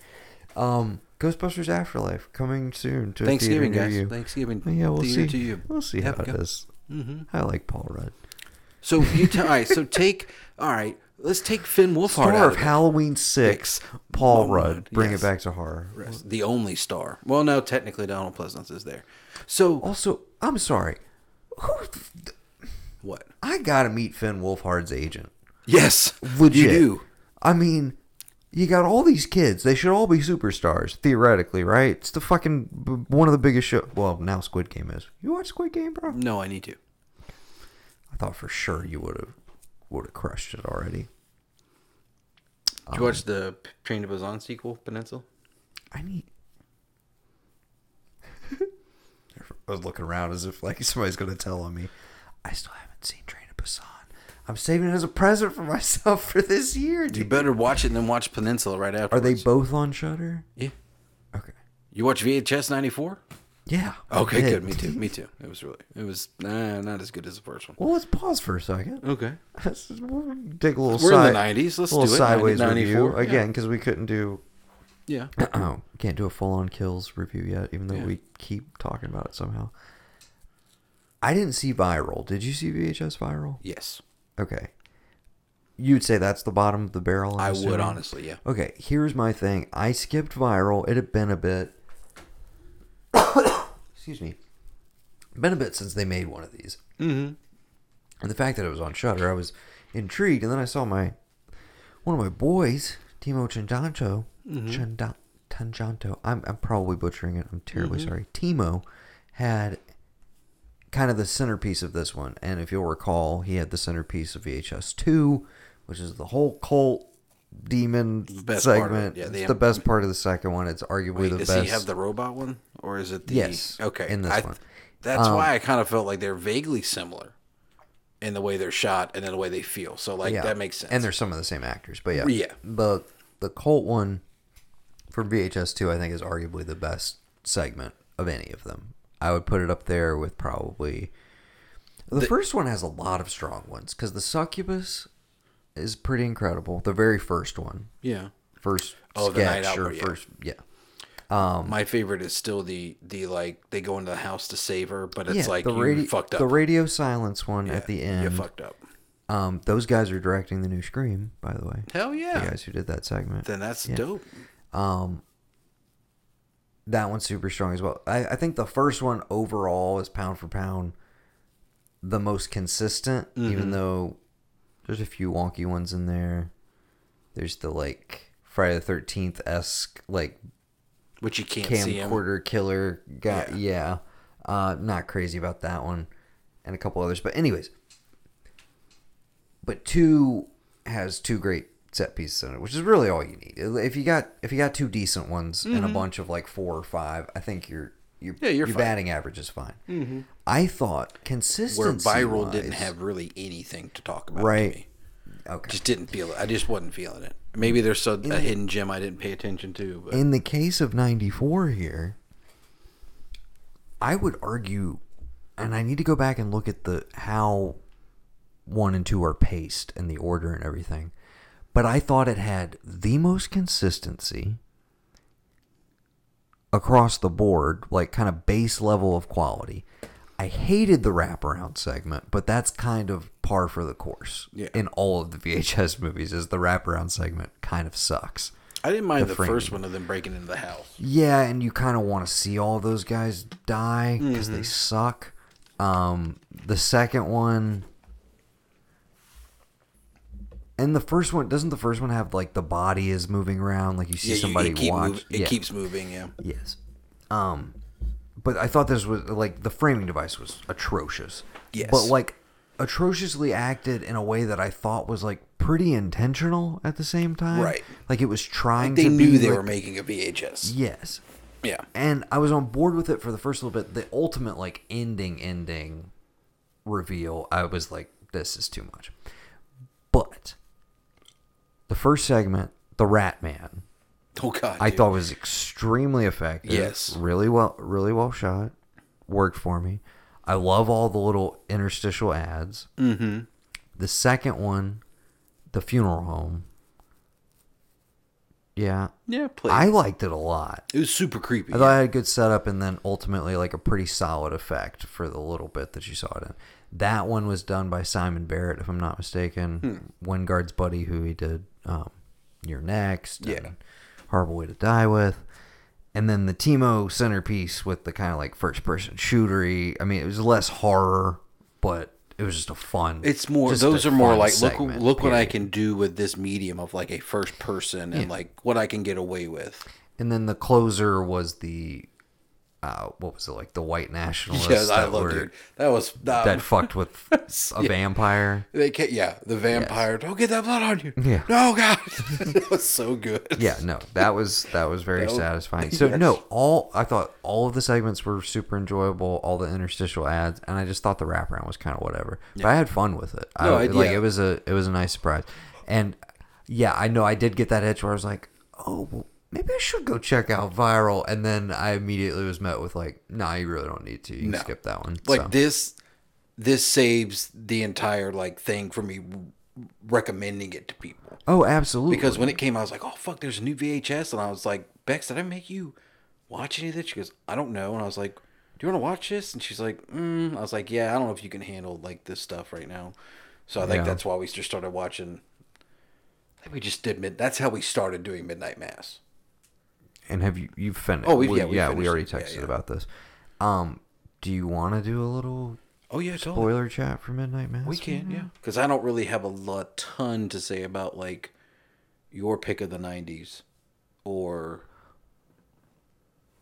Um, Ghostbusters Afterlife coming soon to Thanksgiving, guys. you. Thanksgiving. Yeah, we'll see. to you. We'll see Have how it is. Mm-hmm. I like Paul Rudd. So you t- all right? So take all right. Let's take Finn Wolfhard Star out of of. Halloween Six, Paul Rudd. Rudd, Bring yes. it back to horror. the only star. Well, no, technically Donald Pleasence is there. So Also, I'm sorry. Who? What? I gotta meet Finn Wolfhard's agent. Yes, Legit. you do. I mean, you got all these kids. They should all be superstars, theoretically, right? It's the fucking one of the biggest show. Well, now Squid Game is. You watch Squid Game, bro? No, I need to. I thought for sure you would have would have crushed it already. Did you watch the Train to Busan sequel, Peninsula? I need. (laughs) I was looking around as if like somebody's gonna tell on me. I still haven't seen Train to Busan. I'm saving it as a present for (laughs) myself for this year. You better watch it and then watch Peninsula right after. Are they both on Shudder? Yeah. Okay. You watch VHS '94? Yeah. Okay, good. Me too. Me too. It was really. It was nah, not as good as the first one. Well, let's pause for a second. Okay. (laughs) Let's take a little We're side, in the '90s. Let's do it. sideways 90 review 94, again because we couldn't do Yeah. oh, (clears throat) can't do a full on kills review yet, even though Yeah. we keep talking about it somehow. I didn't see viral. Did you see VHS viral? Yes. Okay. You'd say that's the bottom of the barrel. I'm I would honestly. Yeah. Okay, here's my thing. I skipped viral. It had been a bit. (coughs) excuse me. Been a bit since they made one of these. Mm-hmm. And the fact that it was on Shudder, I was intrigued. And then I saw my one of my boys, Timo Chanjanto, Chanda- Tanjanto. I'm I'm probably butchering it. I'm terribly sorry. Timo had kind of the centerpiece of this one, and if you'll recall, he had the centerpiece of VHS two, which is the whole cult demon best part of it. segment. Yeah, it's the- best part of the second one. It's arguably Wait, the does best. he have the robot one, or is it the? Yes, Okay. in this I- one. That's Um, why I kind of felt like they're vaguely similar in the way they're shot and in the way they feel. So like that makes sense. And they're some of the same actors, but yeah, Yeah. The the cult one from VHS two, I think, is arguably the best segment of any of them. I would put it up there with probably the, The- first one has a lot of strong ones because the succubus is pretty incredible. The very first one, yeah. first Oh, the night sketch out or yeah. first, yeah. Um, My favorite is still the the like they go into the house to save her, but it's yeah, like the radio, fucked up. the radio silence one Yeah, at the You end. fucked up. Um, those guys are directing the new Scream, by the way. Hell The yeah. guys who did that segment. Then that's dope. Um, that one's super strong as well. I, I think the first one overall is pound for pound the most consistent, even Mhm. though there's a few wonky ones in there. There's the like Friday the Thirteenth esque like Which you can't see him. camcorder killer guy. Yeah. Yeah, uh, not crazy about that one, and a couple others. But anyways, but two has two great set pieces in it, which is really all you need. If you got if you got two decent ones and a bunch of like four or five, I think you're you Mm-hmm. Yeah, you're your batting average is fine. Mm-hmm. I thought consistency Where viral didn't have really anything to talk about. Right. Me. okay. Just didn't feel it. I just wasn't feeling it. Maybe there's a, a hidden gem I didn't pay attention to. But in the case of 94 here i would argue and i need to go back and look at the how one and two are paced and the order and everything but i thought it had the most consistency across the board like kind of base level of quality i hated the wraparound segment but that's kind of par for the course Yeah. in all of the vhs (laughs) movies is the wraparound segment kind of sucks I didn't mind the the, first one of them breaking into the house. yeah, and you kind of want to see all those guys die because Mm-hmm. they suck. Um, the second one, and the first one doesn't the first one have like the body is moving around, like you see Yeah, you- somebody it, watch. move- it yeah. keeps moving. Yeah. Yes. Um, but I thought this was like the framing device was atrocious. Yes. But like atrociously acted in a way that I thought was like pretty intentional at the same time. Right. Like it was trying They to knew be they like- were making a VHS. Yes. Yeah. And I was on board with it for the first little bit. The ultimate like ending ending reveal, I was like, this is too much. But the first segment, the Rat Man, Oh God. I dude. thought was extremely effective. Yes. Really well really well shot. Worked for me. I love all the little interstitial ads. Mm-hmm. The second one, the funeral home. Yeah. Yeah, play. I liked it a lot. it was super creepy. I thought it had a good setup and then ultimately like a pretty solid effect for the little bit that you saw it in. That one was done by Simon Barrett, if I'm not mistaken. Wingard's buddy who he did um, You're Next. Yeah. Horrible Way to Die With. And then the Timo centerpiece with the kind of like first person shootery. I mean, it was less horror, but it was just a fun. It's more; those are more like segment, look, look what I can do with this medium of like a first person and like what I can get away with. And then the closer was the, uh, what was it like? The white (laughs) nationalists Yes, I that love it. That was um, that fucked with (laughs) a vampire. They can't, yeah, the vampire. Don't get that blood on you. Yeah. No, God, (laughs) that was so good. Yeah, no, that was that was very That was- satisfying. So yes. no, all I thought all of the segments were super enjoyable, all the interstitial ads, and I just thought the wraparound was kind of whatever. But I had fun with it. No, I, I- like yeah. it was a it was a nice surprise, and yeah, I know I did get that itch where I was like, oh, well, maybe I should go check out Viral, and then I immediately was met with like, nah, you really don't need to. You can No. skip that one. Like So, this, this saves the entire like thing for me recommending it to people. oh, absolutely. Because when it came, I was like, "Oh fuck, there's a new VHS," and I was like, "Bex, did I make you watch any of this?" She goes, "I don't know," and I was like, "Do you want to watch this?" And she's like, mm. "I was like, yeah, I don't know if you can handle like this stuff right now." So I think Yeah. that's why we just started watching. I think we just did mid. That's how we started doing Midnight Mass. And have you you finished? Oh, we've- yeah, we yeah, we already it. Yeah, texted yeah. about this. Um, do you want to do a little Oh yeah, totally. spoiler chat for Midnight Mass? We can, yeah. Because I don't really have a lot, ton to say about like your pick of the '90s, or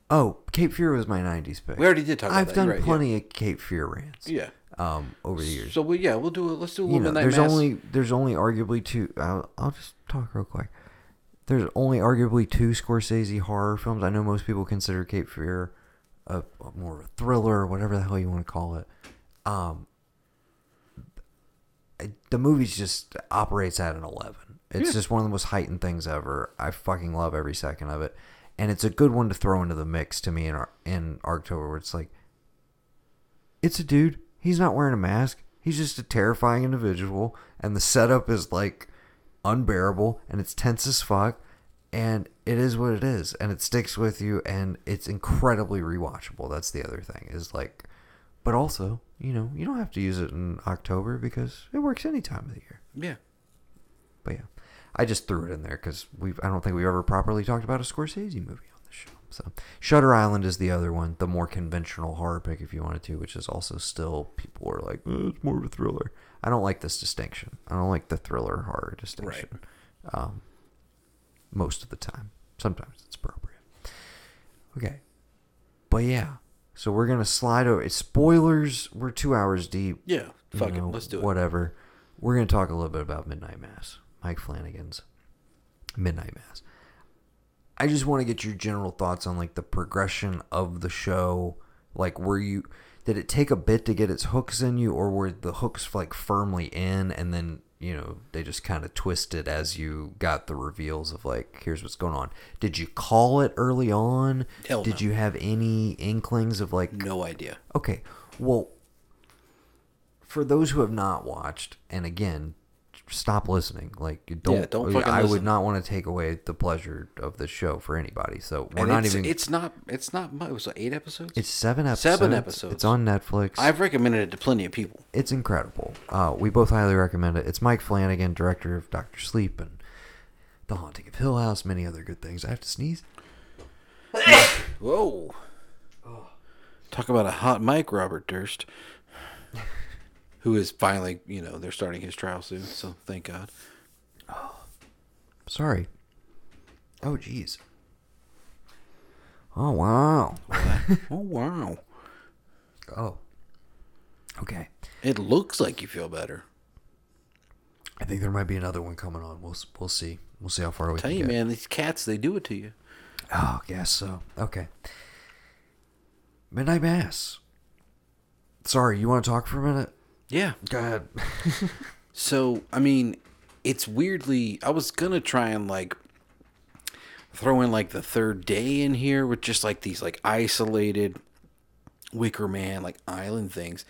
Oh, Cape Fear was my '90s pick. we already did talk about I've that. done right, plenty of Cape Fear rants. Yeah. Um, over the years. So we yeah, we'll do it. Let's do a you little know, Midnight there's Mass. only there's only arguably two. I'll, I'll just talk real quick. There's only arguably two Scorsese horror films. I know most people consider Cape Fear a, a more of a thriller, or whatever the hell you want to call it. Um, I- the movie just operates at an 11. It's Yeah. just one of the most heightened things ever. I fucking love every second of it, and it's a good one to throw into the mix to me in Ar- in October. Where it's like, it's a dude. He's not wearing a mask. He's just a terrifying individual, and the setup is like unbearable, and it's tense as fuck, and it is what it is, and it sticks with you, and it's incredibly rewatchable. That's the other thing is like, but also, you know, you don't have to use it in October because it works any time of the year. yeah. But yeah, I just threw it in there because we I don't think we've ever properly talked about a Scorsese movie on the show. So Shutter Island is the other one, the more conventional horror pick if you wanted to, which is also still people are like, "Uh, it's more of a thriller. I don't like this distinction. I don't like the thriller horror distinction. Um, most of the time, sometimes it's appropriate. Okay, but yeah. So we're gonna slide over. It's spoilers. We're two hours deep Yeah. Fuck know, it. Let's do it. Whatever. We're going to talk a little bit about Midnight Mass. Mike Flanagan's Midnight Mass. I just want to get your general thoughts on like the progression of the show. Like, were you did it take a bit to get its hooks in you, or were the hooks like firmly in, and then you know they just kind of twisted as you got the reveals of like here's what's going on. Did you call it early on? Hell did no. you have any inklings of like No idea. Okay. Well, for those who have not watched, and again, stop listening. Like, don't. Yeah, don't I would listen. not want to take away the pleasure of the show for anybody. So we're And not it's, even. It's not. It's not. much. It was eight episodes. it's seven episodes. Seven episodes. It's on Netflix. I've recommended it to plenty of people. it's incredible. Uh, we both highly recommend it. It's Mike Flanagan, director of Doctor Sleep and The Haunting of Hill House, many other good things. I have to sneeze. Whoa. Talk about a hot mic, Robert Durst. (laughs) Who is finally, you know, they're starting his trial soon, so thank God. Oh, sorry. Oh, jeez. Oh wow. Oh wow. (laughs) Oh. Okay. It looks like you feel better. I think there might be another one coming on. We'll we'll see. We'll see how far we Tell you, get. man, these cats they do it to you. Oh, guess so. Okay. Midnight Mass. Sorry, you want to talk for a minute? Yeah. Go ahead. (laughs) So, I mean, it's weirdly. I was gonna try and like throw in like the third day in here with just like these like isolated Wicker Man like island things.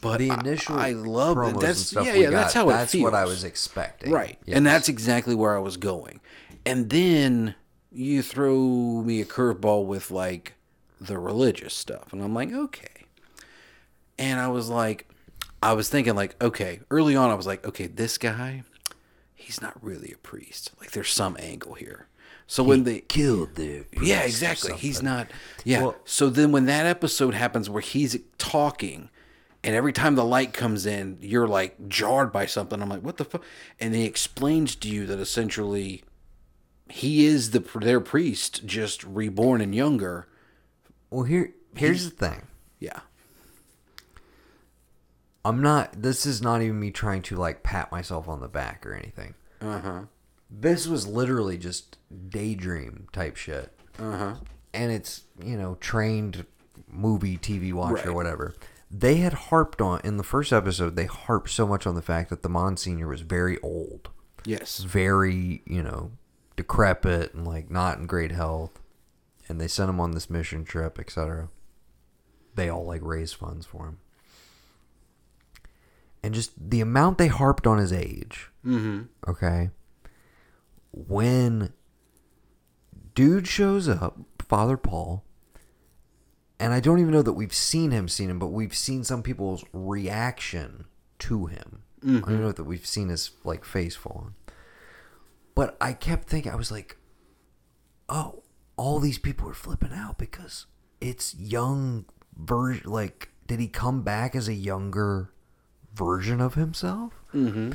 But the I- initial I, love promos it. That's yeah, yeah. That's got, how it That's feels. what I was expecting. Right. Yes. And that's exactly where I was going. And then you throw me a curveball with like the religious stuff. And I'm like, okay. And I was like, I was thinking, like, okay, early on, I was like, okay, this guy, he's not really a priest. Like, there's some angle here. So when they killed the yeah, exactly. He's not. Yeah. Well- so then when that episode happens where he's talking, and every time the light comes in, you're like jarred by something. I'm like, what the fuck? And he explains to you that essentially he is the their priest, just reborn and younger. Well, here here's the thing. Yeah. I'm not. This is not even me trying to like pat myself on the back or anything. Uh huh. This was literally just daydream type shit. Uh huh. and it's you know trained movie TV watch or whatever. They had harped on in the first episode. They harped so much on the fact that the Monsignor was very old, Yes. very you know decrepit and like not in great health, and they sent him on this mission trip, etc. They all like raised funds for him, and just the amount they harped on his age. Mm-hmm. Okay. When dude shows up, Father Paul, and I don't even know that we've seen him, seen him, but we've seen some people's reaction to him. I don't know that we've seen his like face fall on. But I kept thinking, I was like, oh, all these people are flipping out because it's young version. Like, did he come back as a younger version of himself? Mm-hmm.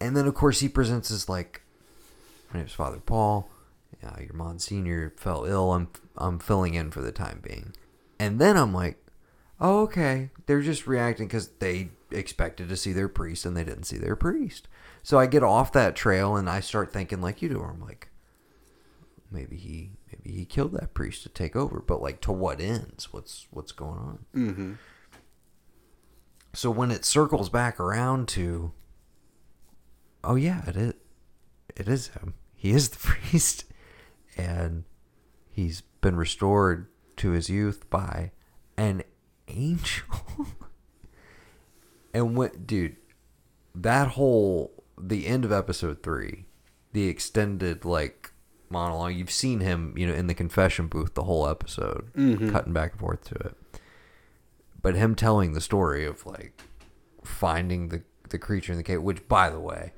And then, of course, he presents as like, my name's Father Paul. Yeah, your Monsignor fell ill. I'm I'm filling in for the time being. And then I'm like, oh, okay. They're just reacting because they expected to see their priest and they didn't see their priest. So I get off that trail and I start thinking like you do. Or I'm like, maybe he maybe he killed that priest to take over, but like to what ends? What's what's going on? Mm-hmm. So when it circles back around to, oh yeah, it is, it is him. He is the (laughs) priest, and he's been restored to his youth by an angel. (laughs) and what, dude? That whole the end of episode three, the extended like monologue. You've seen him, you know, in the confession booth the whole episode, mm-hmm. cutting back and forth to it but him telling the story of like finding the the creature in the cave which by the way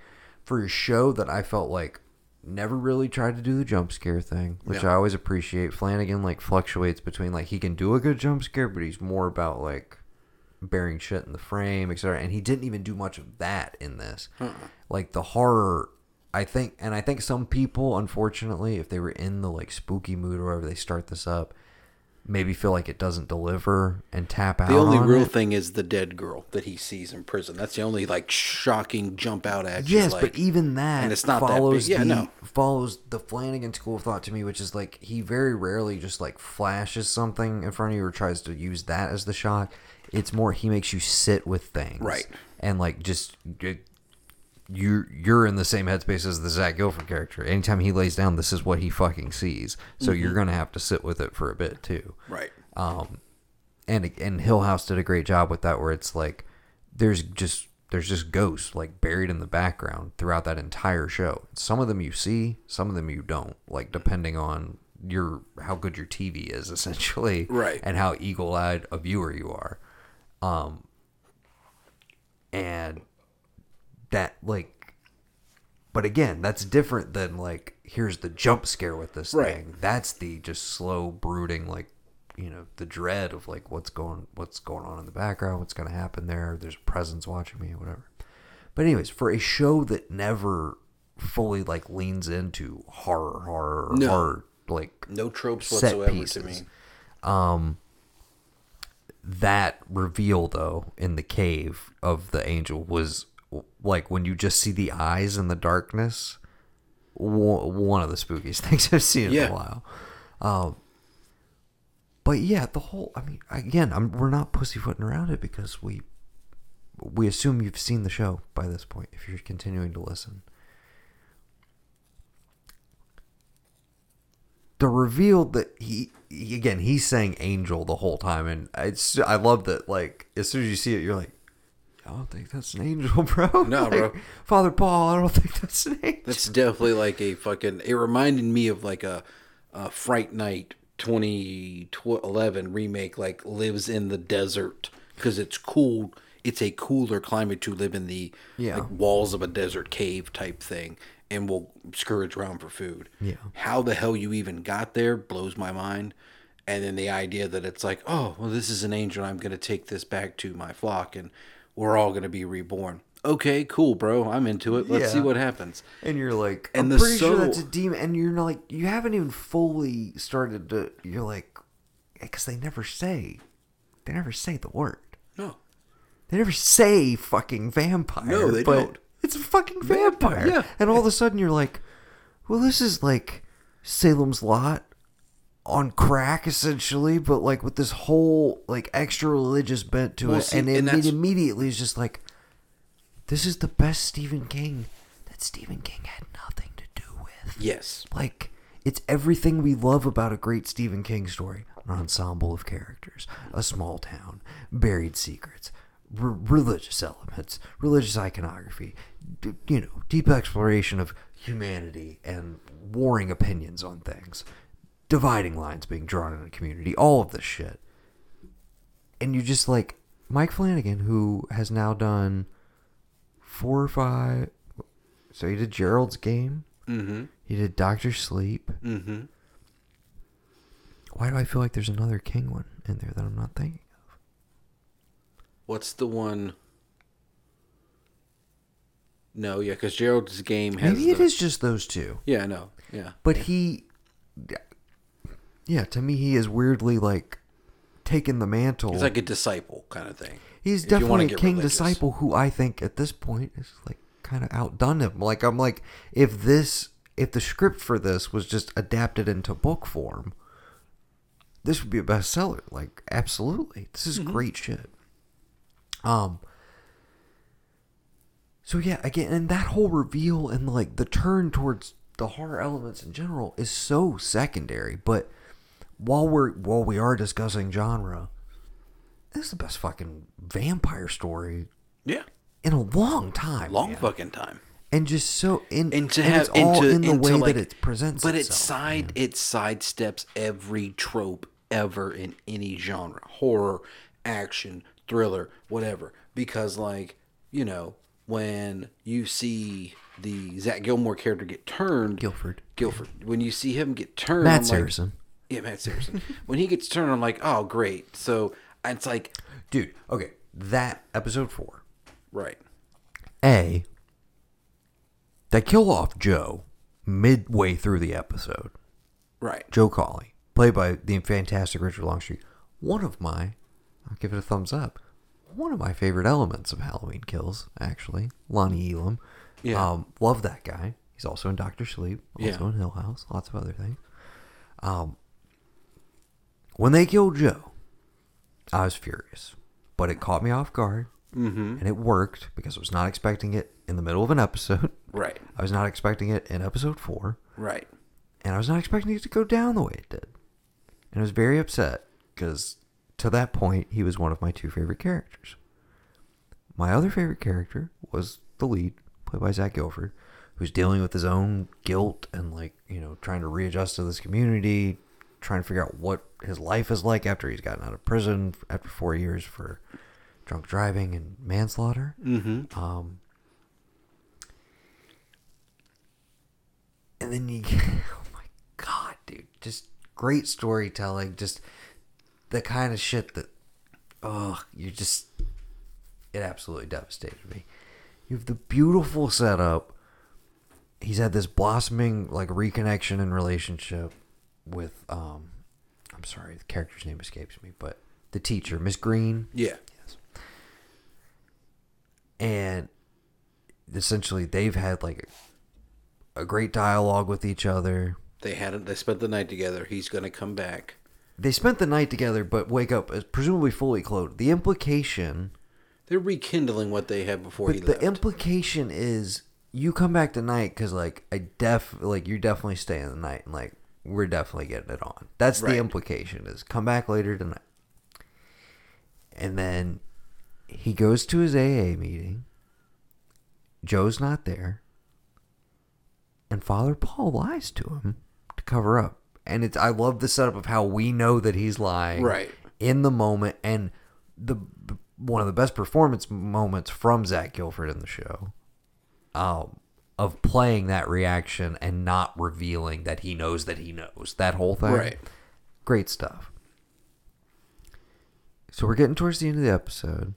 for a show that i felt like never really tried to do the jump scare thing which Yeah. i always appreciate flanagan like fluctuates between like he can do a good jump scare but he's more about like bearing shit in the frame etc and he didn't even do much of that in this like the horror i think and i think some people unfortunately if they were in the like spooky mood or whatever they start this up maybe feel like it doesn't deliver and tap out The only on real it. thing is the dead girl that he sees in prison. That's the only like shocking jump out at you. Yes, like, but even that and it's not that big. follows Yeah, the no. follows the Flanagan school of thought to me, which is like he very rarely just like flashes something in front of you or tries to use that as the shock. It's more he makes you sit with things, Right. And like just you you're in the same headspace as the Zach Gilford character. Anytime he lays down, this is what he fucking sees. So Mm-hmm. you're gonna have to sit with it for a bit too. right. Um, and and Hill House did a great job with that, where it's like there's just there's just ghosts like buried in the background throughout that entire show. Some of them you see, some of them you don't. Like depending on your how good your TV is, (laughs) essentially, Right. and how eagle-eyed a viewer you are. Um, and that like but again that's different than like here's the jump scare with this Right. thing that's the just slow brooding like you know the dread of like what's going what's going on in the background what's going to happen there there's a presence watching me whatever but anyways for a show that never fully like leans into horror horror No. horror like No tropes whatsoever pieces. to me. Um, that reveal though in the cave of the angel was like when you just see the eyes in the darkness. One of the spookiest (laughs) things I've seen in Yeah. a while. Um, but yeah, the whole. I mean, again, I'm, we're not pussyfooting around it because we we assume you've seen the show by this point. If you're continuing to listen, the reveal that he, he again he's saying angel the whole time and it's i love that like as soon as you see it you're like i don't think that's an angel (laughs) bro No, Like, bro. father paul i don't think that's an angel That's definitely like a fucking. It reminded me of like a uh, Fright Night 2011 remake like lives in the desert because it's cool. It's a cooler climate to live in the Yeah. like walls of a desert cave type thing, and will scourge around for food. Yeah. How the hell you even got there blows my mind. And then the idea that it's like, oh, well, this is an angel. I'm going to take this back to my flock, and we're all going to be reborn. Okay, cool, bro. I'm into it. Let's see what happens. And you're like, And I'm the pretty sure that's a demon. And you're not like, you haven't even fully started to. You're like, because they never say, they never say the word. No. They never say fucking vampire. No, they but don't. It's a fucking vampire. yeah. And all of a sudden you're like, well, this is like Salem's Lot on crack essentially, but like with this whole like extra religious bent to Well, it, see, and, and it, immediately is just like, this is the best Stephen King that Stephen King had nothing to do with. Yes. Like, it's everything we love about a great Stephen King story an ensemble of characters, a small town, buried secrets, r- religious elements, religious iconography, d- you know, deep exploration of humanity and warring opinions on things, dividing lines being drawn in a community, all of this shit. And you just like Mike Flanagan, who has now done four or five. So he did Gerald's Game. Mm-hmm. He did Doctor Sleep. Mm-hmm. Why do I feel like there's another King one in there that I'm not thinking of? What's the one? No, yeah, because Gerald's game has. Maybe it the- is just those two. Yeah, no, yeah. But he, yeah, to me he is weirdly like taking the mantle. He's like a disciple kind of thing. He's if definitely a king religious. disciple who I think at this point is like kind of outdone him. Like I'm like if this if the script for this was just adapted into book form, this would be a bestseller. Like absolutely, this is great shit. Um. So yeah, again, and that whole reveal and like the turn towards the horror elements in general is so secondary. But while we're while we are discussing genre, this is the best fucking vampire story Yeah, in a long time. long man. fucking time. and just so in And to and have it's all to, in the way like- that it presents but it itself, side man. it sidesteps every trope ever in any genre, horror, action, thriller, whatever. Because like you know when you see the Zach Gilmore character get turned, Gilford. Gilford, when you see him get turned, Matt Saracen. Yeah, Matt Saracen. (laughs) when he gets turned, I'm like, oh great. So it's like, Dude, okay, that episode four. right, A, they kill off Joe midway through the episode. right, Joe Collie, played by the fantastic Richard Longstreet. One of my, I'll give it a thumbs up. One of my favorite elements of Halloween Kills, actually, Lonnie Elam. Yeah. Um, love that guy. He's also in Doctor Sleep, also Yeah. in Hill House, lots of other things. Um, when they killed Joe, I was furious, but it caught me off guard, mm-hmm. and it worked because I was not expecting it in the middle of an episode. (laughs) right, I was not expecting it in episode four right. and I was not expecting it to go down the way it did. And I was very upset because to that point, he was one of my two favorite characters. My other favorite character was the lead, played by Zach Gilford, who's dealing with his own guilt and, like, you know, trying to readjust to this community, trying to figure out what his life is like after he's gotten out of prison after four years for drunk driving and manslaughter. Mm-hmm. Um, and then you, (laughs) oh my god, dude, just great storytelling, just the kind of shit that, oh, you just, it absolutely devastated me. You have the beautiful setup. He's had this blossoming like reconnection and relationship with, um, I'm sorry, the character's name escapes me, but the teacher, Miss Green Yeah, Yes. and essentially they've had like a, a great dialogue with each other. they had they spent the night together. He's gonna come back. They spent the night together, but wake up as presumably fully clothed. The implication, They're rekindling what they had before but he the left. implication is you come back tonight because like I def like you're definitely staying the night and like we're definitely getting it on. That's Right. the implication is come back later tonight. And then he goes to his AA meeting. Joe's not there. And Father Paul lies to him to cover up and it's I love the setup of how we know that he's lying Right. in the moment, and the one of the best performance moments from Zach Gilford in the show, um, of playing that reaction and not revealing that he knows that he knows that whole thing. Right. Great stuff. So we're getting towards the end of the episode,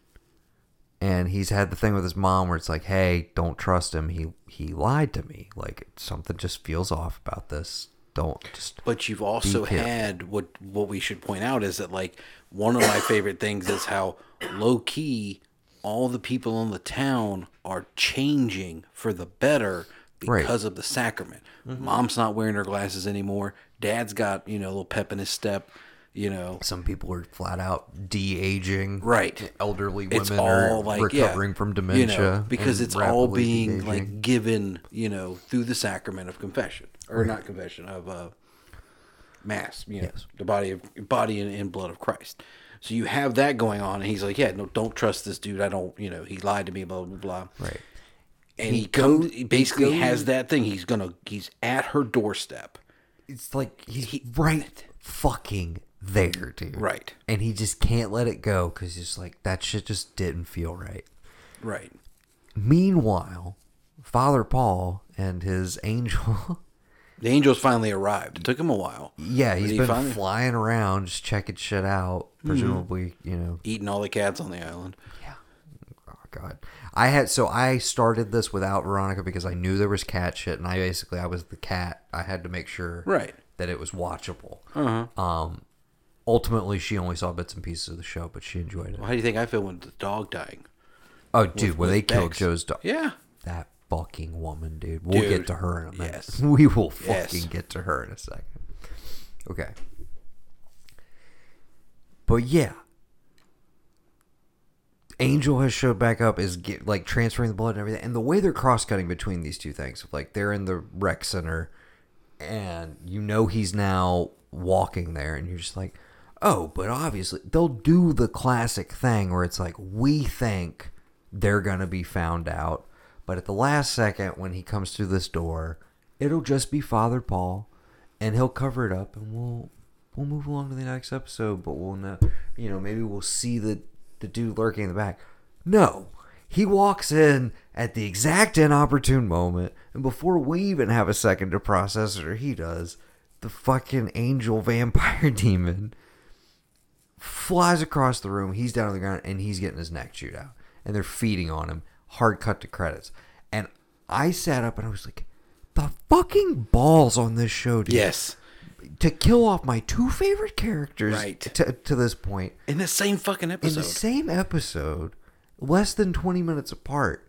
and he's had the thing with his mom where it's like, "Hey, don't trust him. He he lied to me. Like something just feels off about this. Don't just." But you've also had what what we should point out is that like one of my favorite things is how low key all the people in the town are changing for the better Right. because of the sacrament. Mom's not wearing her glasses anymore. Dad's got, you know, a little pep in his step, you know. Some people are flat out de aging. Right. Elderly women It's are all like yeah, recovering from you dementia. know, because it's all being de-aging. like given, you know, through the sacrament of confession or not confession of uh, mass. You know, Yes. the body of body and, and blood of Christ. So you have that going on, and he's like, "Yeah, no, don't trust this dude. I don't, you know, he lied to me, blah blah blah." Right. And he, He comes, he basically goes- has that thing. He's gonna, he's at her doorstep. It's like he's He- right fucking there, dude. Right. And he just can't let it go because he's like, that shit just didn't feel right. Right. Meanwhile, Father Paul and his angel, (laughs) The angels finally arrived. It took him a while. yeah, he's he been finally- Mm-hmm. flying around just checking shit out. Presumably, you know, eating all the cats on the island. Yeah. Oh god. I had so I started this without Veronica because I knew there was cat shit and I basically I was the cat. I had to make sure Right. that it was watchable. Uh-huh. Um ultimately she only saw bits and pieces of the show, but she enjoyed it. Well, how do you think I feel when the dog dying? Oh dude, when they killed Joe's dog. Yeah. That fucking woman, dude. We'll Dude, get to her in a minute. yes. (laughs) We will Yes. fucking get to her in a second. Okay. But yeah. Angel has showed back up is get, like transferring the blood and everything, and the way they're cross cutting between these two things, like they're in the rec center, and you know he's now walking there, and you're just like, oh, but obviously they'll do the classic thing where it's like we think they're gonna be found out, but at the last second when he comes through this door, it'll just be Father Paul, and he'll cover it up, and we'll we'll move along to the next episode, but we'll know, you know, maybe we'll see the the dude lurking in the back. No, he walks in at the exact inopportune moment, and before we even have a second to process it, or he does, the fucking angel (laughs) vampire demon flies across the room. He's down on the ground, and he's getting his neck chewed out, and they're feeding on him. Hard cut to credits, and I sat up and I was like, the fucking balls on this show, dude Yes. to kill off my two favorite characters Right. to, to this point In the same fucking episode. in the same episode, less than 20 minutes apart.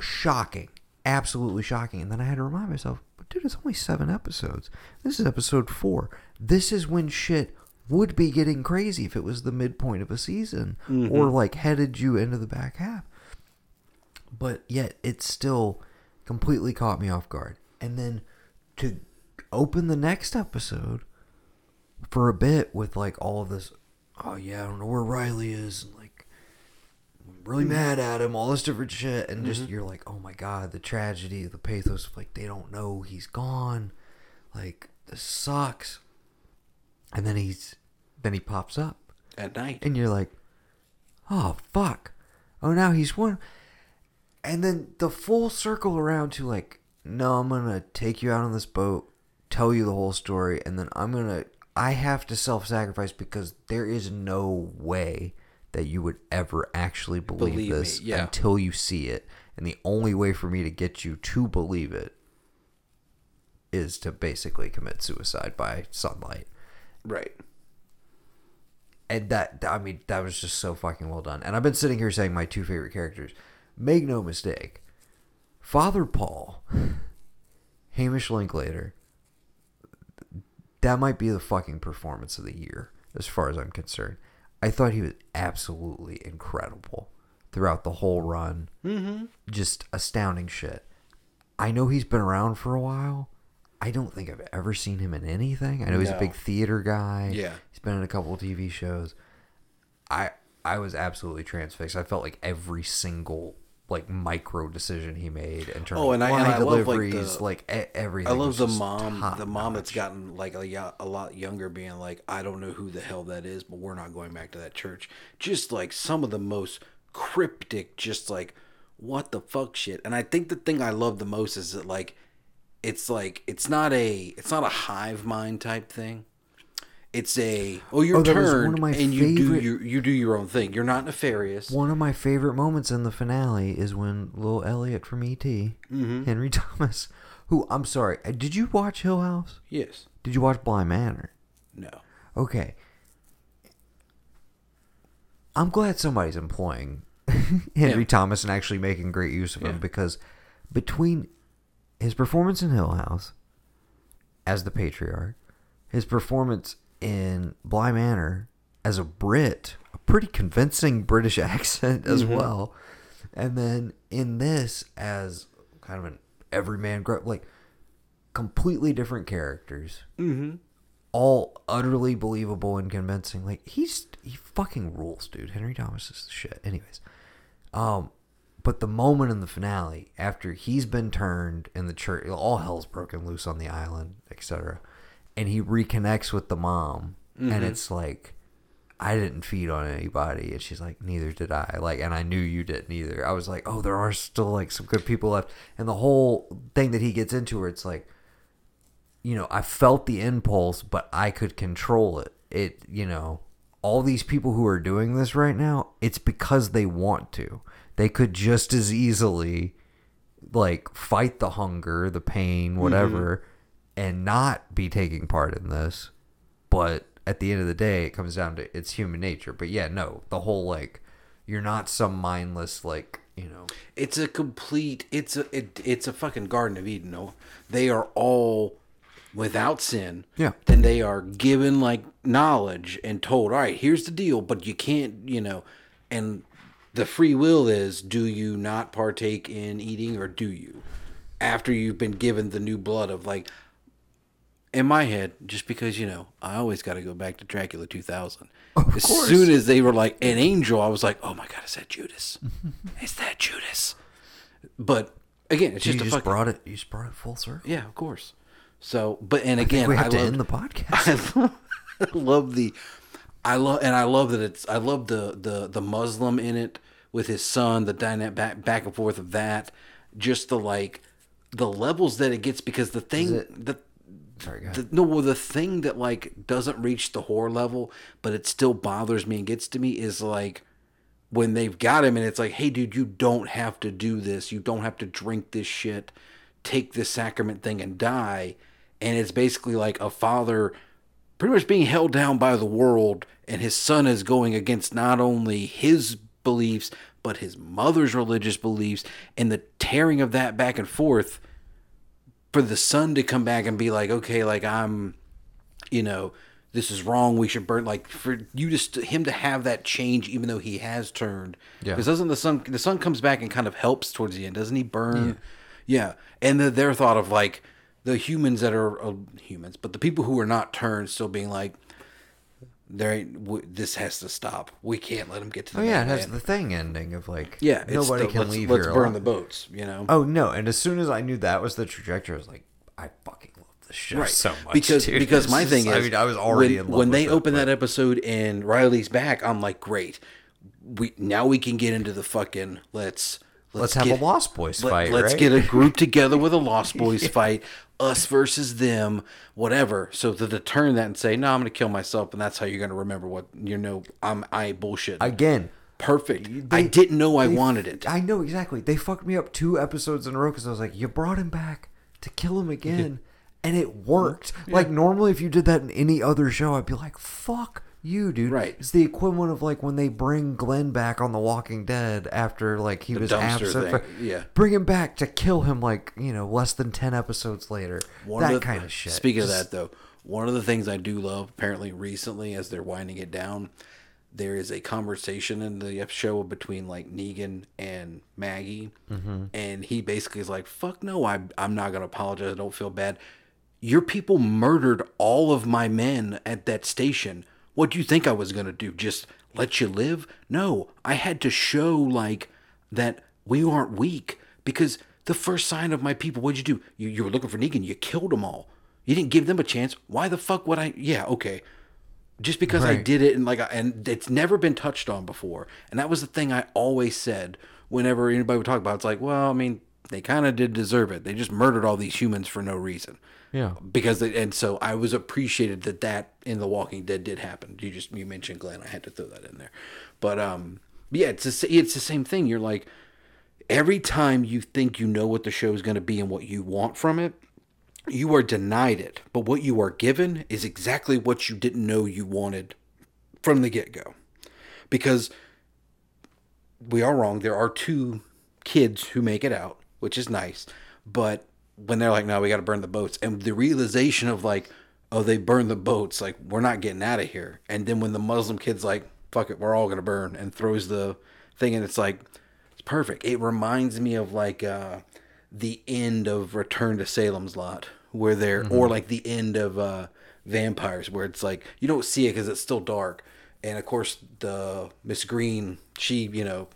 Shocking. Absolutely shocking. And then I had to remind myself, but dude, it's only seven episodes. This is episode four. This is when shit would be getting crazy if it was the midpoint of a season or mm-hmm. like headed you into the back half. But yet it still completely caught me off guard. And then to open the next episode for a bit with like all of this oh yeah i don't know where riley is and like I'm really mm-hmm. mad at him all this different shit and just mm-hmm. you're like oh my god the tragedy the pathos of like they don't know he's gone like this sucks. And then he's then he pops up. At night. and you're like, oh fuck, oh now he's one, and then the full circle around to like, no, I'm gonna take you out on this boat, tell you the whole story, and then I'm gonna, I have to self-sacrifice because there is no way that you would ever actually believe, Believe this yeah. until you see it, and the only way for me to get you to believe it is to basically commit suicide by sunlight Right. and that I mean that was just so fucking well done. And I've been sitting here saying my two favorite characters. Make no mistake, Father Paul, (laughs) Hamish Linklater. That might be the fucking performance of the year, as far as I'm concerned. I thought he was absolutely incredible throughout the whole run. Mm-hmm. Just astounding shit. I know he's been around for a while. I don't think I've ever seen him in anything. I know he's a big theater guy. Yeah. He's been in a couple of TV shows. I I was absolutely transfixed. I felt like every single like micro decision he made in terms Oh, and of I- and I love, like, deliveries, the- like, e- everything. I love the mom, the mom that's gotten like a, a lot younger, being like, I don't know who the hell that is, but we're not going back to that church. Just like some of the most cryptic, just like what the fuck shit. And I think the thing I love the most is that like, it's like it's not a it's not a hive mind type thing. It's a oh you're Oh, turned and you do your you do your own thing. You're not nefarious. One of my favorite moments in the finale is when little Elliot from ET, Mm-hmm. Henry (laughs) Thomas, who I'm sorry, uh, did you watch Hill House? Yes. Did you watch Bly Manor? No. Okay. I'm glad somebody's employing (laughs) Henry Yeah. Thomas and actually making great use of him Yeah. because between his performance in Hill House as the patriarch, his performance in Bly Manor as a Brit, a pretty convincing British (laughs) accent as Mm-hmm. well, and then in this as kind of an everyman, gro- like completely different characters Mm-hmm. all utterly believable and convincing. Like he's he fucking rules, dude. Henry Thomas is the shit. Anyways, um, but the moment in the finale after he's been turned and the church, all hell's broken loose on the island, etc., and he reconnects with the mom, and mm-hmm. it's like. I didn't feed on anybody, and she's like, neither did I. Like, and I knew you didn't either. I was like, oh, there are still like some good people left, and the whole thing that he gets into, where it's like, you know, I felt the impulse, but I could control it. It, you know, all these people who are doing this right now, it's because they want to. They could just as easily like fight the hunger, the pain, whatever, mm-hmm. And not be taking part in this. But at the end of the day, it comes down to it's human nature. But yeah, no, the whole like you're not some mindless like, you know, It's a complete. It's a. It, it's a fucking Garden of Eden. No, they are all without sin. Yeah. Then they are given like knowledge and told, all right, here's the deal, but you can't, you know, and the free will is, do you not partake in eating or do you? After you've been given the new blood of like. In my head, just because you know, I always got to go back to Dracula 2000. as course. soon as they were like an angel, I was like, "Oh my god, is that Judas? (laughs) is that Judas?" But again, it's you just a just fucking brought it you just brought it full circle. yeah, of course. So, but and I again, we I have to love, end the podcast. (laughs) I love, I (laughs) love the, I love and I love that it's I love the the the Muslim in it with his son, the dynamic back back and forth of that, just the like, the levels that it gets because the thing the Sorry, the, no, well, the thing that like doesn't reach the horror level, but it still bothers me and gets to me is like when they've got him and it's like, hey, dude, you don't have to do this. You don't have to drink this shit, take this sacrament thing and die. And it's basically like a father pretty much being held down by the world, and his son is going against not only his beliefs, but his mother's religious beliefs, and the tearing of that back and forth for the son to come back and be like, okay, like I'm, you know, this is wrong. We should burn. Like for you just him to have that change, even though he has turned. Yeah. Because doesn't the son the son comes back and kind of helps towards the end, doesn't he? Burn. Yeah. And the, their thought of like the humans that are uh, humans, but the people who are not turned, still being like, there ain't. W- this has to stop. We can't let them get to the. Oh yeah, it has land." the thing ending of like yeah. nobody the- can let's, leave Let's here burn alive. the boats. You know. Oh no! And as soon as I knew that was the trajectory, I was like, I fucking love this show so much. because dude. because my thing is, I mean, I was already when, in love when they open but- that episode and Riley's back. I'm like, great. We now we can get into the fucking let's Let's have get- a Lost Boys let- fight, Let's right? get a group together with a Lost (laughs) Boys fight, us versus them, whatever. So to, to turn that and say, no, I'm going to kill myself, and that's how you're going to remember what you know. I'm I bullshit. again. Perfect. they- I didn't know I they- wanted it. I know exactly. They fucked me up two episodes in a row because I was like, you brought him back to kill him again, and it worked. Like normally, if you did that in any other show, I'd be like, fuck you, dude. Right. It's the equivalent of like when they bring Glenn back on The Walking Dead after like he was absent. For, yeah. Bring him back to kill him like you know less than ten episodes later. One that of the- kind of shit. Speaking Just- of that, though, one of the things I do love, apparently recently, as they're winding it down, there is a conversation in the show between like Negan and Maggie, Mm-hmm. and he basically is like, "Fuck no, I, I'm not gonna apologize. I don't feel bad. Your people murdered all of my men at that station. What do you think I was gonna do? Just let you live? No, I had to show like." That we aren't weak because the first sign of my people, what'd you do? You, you were looking for Negan, you killed them all. You didn't give them a chance. Why the fuck would I? Yeah, okay. Just because I did it and like, I- and it's never been touched on before. And that was the thing I always said whenever anybody would talk about. it. It's like, well, I mean, they kind of did deserve it. They just murdered all these humans for no reason Yeah. because and so I was appreciated that that in The Walking Dead did happen. You just you mentioned Glenn, I had to throw that in there, but um yeah, it's the, it's the same thing. You're like every time you think you know what the show is going to be and what you want from it, you are denied it. But what you are given is exactly what you didn't know you wanted from the get go, because we are wrong. There are two kids who make it out, which is nice. But when they're like, no, we got to burn the boats. And the realization of like, oh, they burned the boats. Like, we're not getting out of here. And then when the Muslim kid's like, fuck it, we're all going to burn and throws the thing. And it's like, it's perfect. It reminds me of like uh, the end of Return to Salem's Lot, where they're, or like the end of uh, Vampires, where it's like, you don't see it because it's still dark. And of course, the Miss Green, she, you know,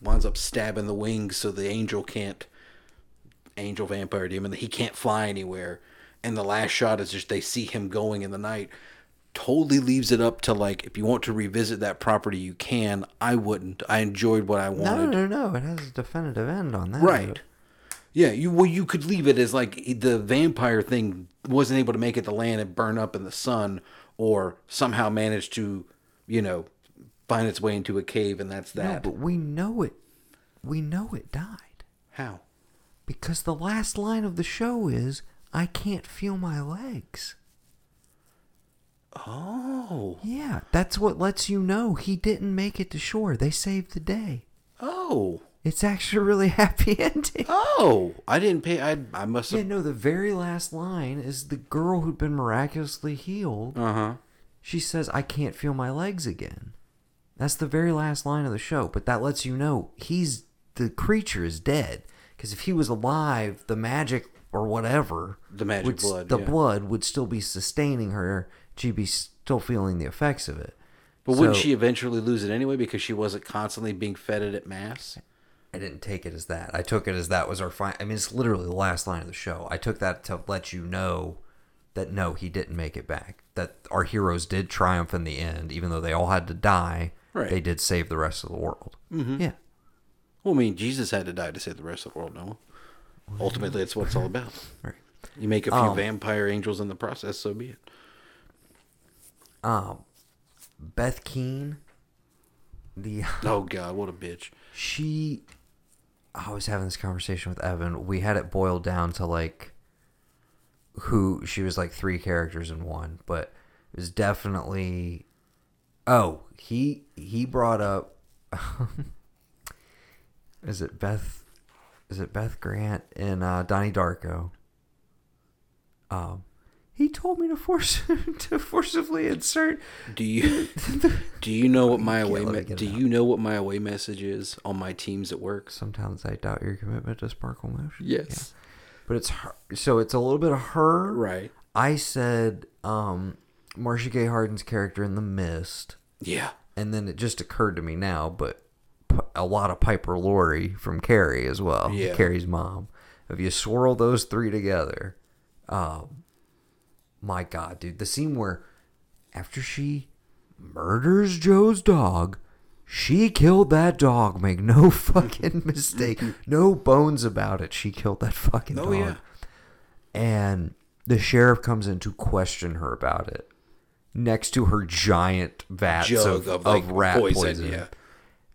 winds up stabbing the wings so the angel can't angel vampire demon he can't fly anywhere and the last shot is just they see him going in the night totally leaves it up to like if you want to revisit that property you can i wouldn't i enjoyed what i wanted no, no. No. It has a definitive end on that. right yeah you well you could leave it as like the vampire thing wasn't able to make it to land and burn up in the sun or somehow managed to you know find its way into a cave and that's No, that but we know it. We know it died how because the last line of the show is, "I can't feel my legs." oh Yeah, that's what lets you know he didn't make it to shore. They saved the day. oh It's actually a really (laughs) happy ending. Oh, I didn't pay. I I must have. Yeah, no, the very last line is the girl who'd been miraculously healed. Uh huh. She says, I can't feel my legs again. That's the very last line of the show, but that lets you know he's the creature is dead. Because if he was alive, the magic or whatever, The magic would, blood, the yeah. blood would still be sustaining her. She'd be still feeling the effects of it. But wouldn't she eventually lose it anyway because she wasn't constantly being fed it at mass? I didn't take it as that. I took it as that was our final. I mean, it's literally the last line of the show. I took that to let you know that no, he didn't make it back. That our heroes did triumph in the end, even though they all had to die. Right. They did save the rest of the world. Mm-hmm. Yeah. Well, I mean, Jesus had to die to save the rest of the world. No. Ultimately, that's what it's all about. Right. You make a few Um, vampire angels in the process, so be it. Um, Bev Keane, the (laughs) Oh God, what a bitch! she I was having this conversation with Evan. We had it boiled down to like who she was like three characters in one, but it was definitely oh, he he brought up (laughs) is it Beth is it Beth Grant and uh Donnie Darko? Um he told me to force (laughs) to forcibly insert Do you (laughs) do you know what my away me do it out. you know what my away message is on my teams at work? sometimes I doubt your commitment to sparkle motion. Yes. But it's her, so it's a little bit of her. Right. I said um Marcia Gay Harden's character in The Mist, Yeah. and then it just occurred to me now, but a lot of Piper Laurie from Carrie as well. Yeah. Carrie's mom. If you swirl those three together, um, my God, dude, the scene where after she murders Joe's dog, she killed that dog. Make no (laughs) fucking mistake, (laughs) no bones about it. She killed that fucking Oh dog yeah. and the sheriff comes in to question her about it next to her giant vats Jug of, of, of, rat poison, poison. yeah.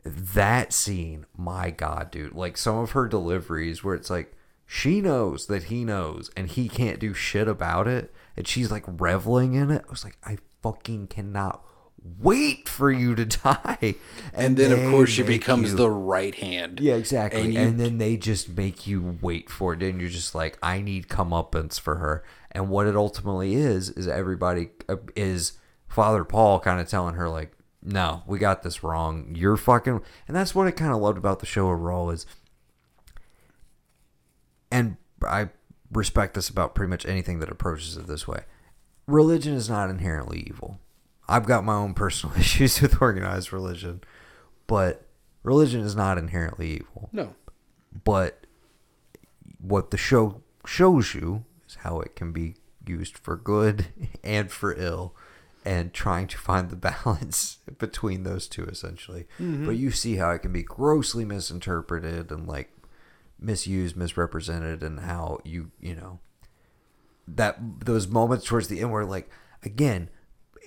That scene, my god, dude. Like some of her deliveries where it's like she knows that he knows and he can't do shit about it and she's like reveling in it. I was like, I fucking cannot wait for you to (laughs) die. And then, of course, she becomes you- the right hand. yeah, exactly. And And, you- then they just make you wait for it, and you're just like, I need comeuppance for her. And what it ultimately is is everybody uh, is Father Paul kind of telling her like, no, we got this wrong. You're fucking, and that's what I kind of loved about the show overall is, and I respect this about pretty much anything that approaches it this way. Religion is not inherently evil. I've got my own personal (laughs) issues with organized religion, but religion is not inherently evil. No. but what the show shows you is how it can be used for good (laughs) and for ill and trying to find the (laughs) balance between those two essentially but you see how it can be grossly misinterpreted and like misused misrepresented and how you you know that those moments towards the end where like again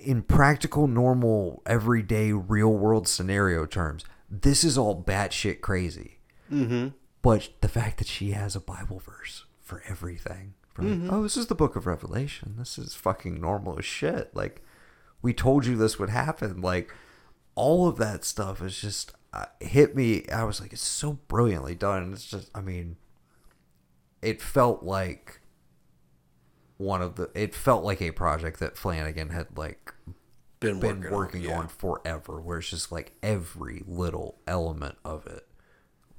in practical normal everyday real world scenario terms this is all batshit crazy Mm-hmm. but the fact that she has a Bible verse for everything. Like, oh, this is the book of Revelation. This is fucking normal as shit. Like, we told you this would happen. Like, all of that stuff is just uh, hit me. I was like, it's so brilliantly done. It's just, I mean, it felt like one of the. It felt like a project that Flanagan had like Been, been working, working, on, yeah. on forever. Where it's just like every little element of it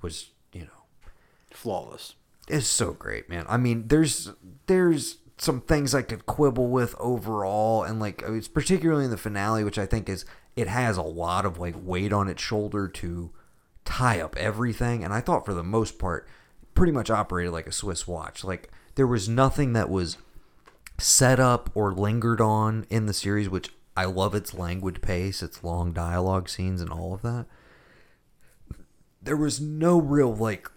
was, you know, flawless. it's so great, man. I mean, there's there's some things I could quibble with overall, and like it's particularly in the finale, which I think is it has a lot of like weight on its shoulder to tie up everything. And I thought for the most part, pretty much operated like a Swiss watch. Like there was nothing that was set up or lingered on in the series, which I love its languid pace, its long dialogue scenes, and all of that. There was no real like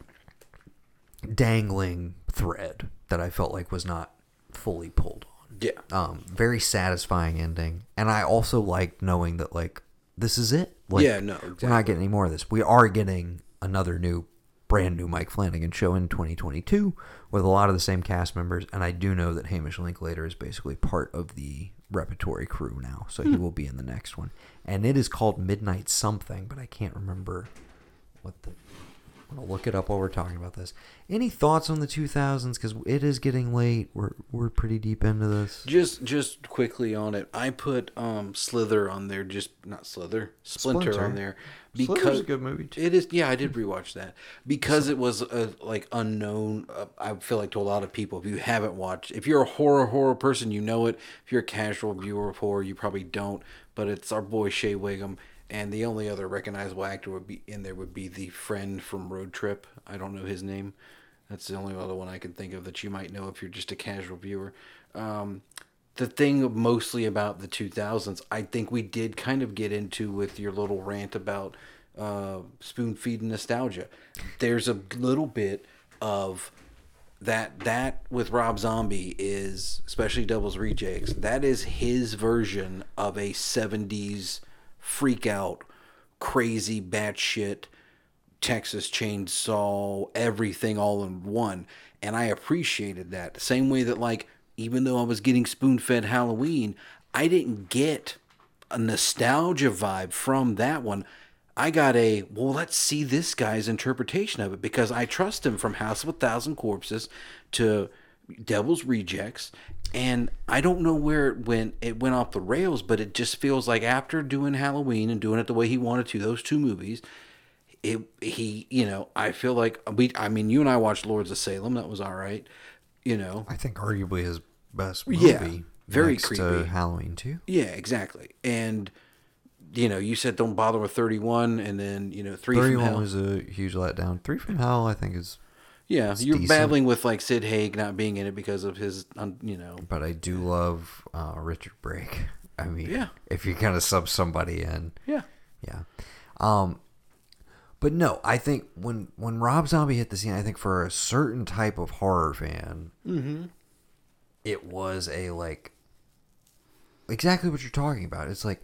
dangling thread that I felt like was not fully pulled on. Yeah. Um, very satisfying ending, and I also liked knowing that like this is it. Like, Yeah, no, we're not getting any more of this. We are getting another new, brand new Mike Flanagan show in 2022 with a lot of the same cast members, and I do know that Hamish Linklater is basically part of the repertory crew now, so Hmm. he will be in the next one, and it is called Midnight Something, but I can't remember what the. I'm gonna look it up while we're talking about this. Any thoughts on the 2000s? Because it is getting late. We're we're pretty deep into this. Just just quickly on it, I put um Slither on there. Just not Slither, Splinter, Splinter. on there because Slither's a good movie, too. It is. Yeah, I did rewatch that because it was uh, like unknown. Uh, I feel like to a lot of people, if you haven't watched, if you're a horror horror person, you know it. If you're a casual viewer of horror, you probably don't. But it's our boy Shea Whigham, and the only other recognizable actor would be in there would be the friend from Road Trip. I don't know his name. That's the only other one I can think of that you might know if you're just a casual viewer. Um, the thing mostly about the 2000s, I think we did kind of get into with your little rant about uh, spoon feeding nostalgia. There's a little bit of that that with Rob Zombie is especially Devil's Rejects. That is his version of a 70s freak out, crazy batshit Texas chainsaw, everything all in one. And I appreciated that. The same way that, like, even though I was getting spoon fed Halloween, I didn't get a nostalgia vibe from that one. I got a, well, let's see this guy's interpretation of it because I trust him from House of a Thousand Corpses to Devil's Rejects. And I don't know where it went, it went off the rails, but it just feels like after doing Halloween and doing it the way he wanted to, those two movies, it he you know i feel like we i mean you and i watched lords of salem that was all right you know I think arguably his best movie. Yeah, very next creepy. To Halloween too. yeah exactly and you know you said don't bother with 31 and then you know 3 from Thirty-one was a huge letdown. Three from Hell, I think, is. Yeah you're decent. battling with like sid haig not being in it because of his you know But I do love uh, Richard Brake. I mean, Yeah. if you're gonna sub somebody in, yeah yeah. Um, but no, I think when when Rob Zombie hit the scene, I think for a certain type of horror fan, it was a like exactly what you're talking about. It's like,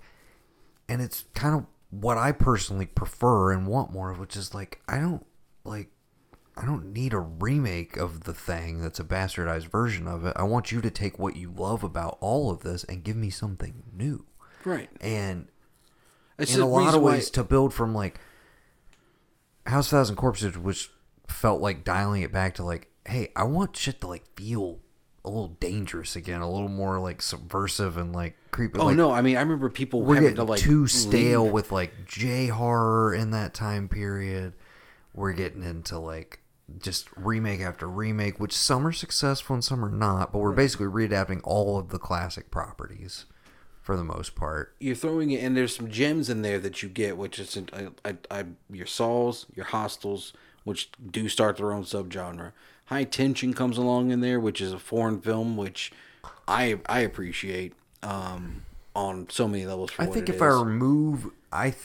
and it's kind of what I personally prefer and want more of, which is like I don't like. I don't need a remake of the thing that's a bastardized version of it. I want you to take what you love about all of this and give me something new. right And it's in a lot of ways to build from like House of Thousand Corpses, which felt like dialing it back to like, hey, I want shit to like feel a little dangerous again, a little more like subversive and like creepy. oh like, no i mean i remember people we're having to like too stale leave. with like J horror in that time period. We're getting into like just remake after remake, which some are successful and some are not, but we're basically readapting all of the classic properties for the most part. you're throwing it, and there's some gems in there that you get, which is I, I, I, your Saws, your Hostels, which do start their own subgenre. High Tension comes along in there, which is a foreign film, which I I appreciate um, on so many levels. For I think if I remove, I, th-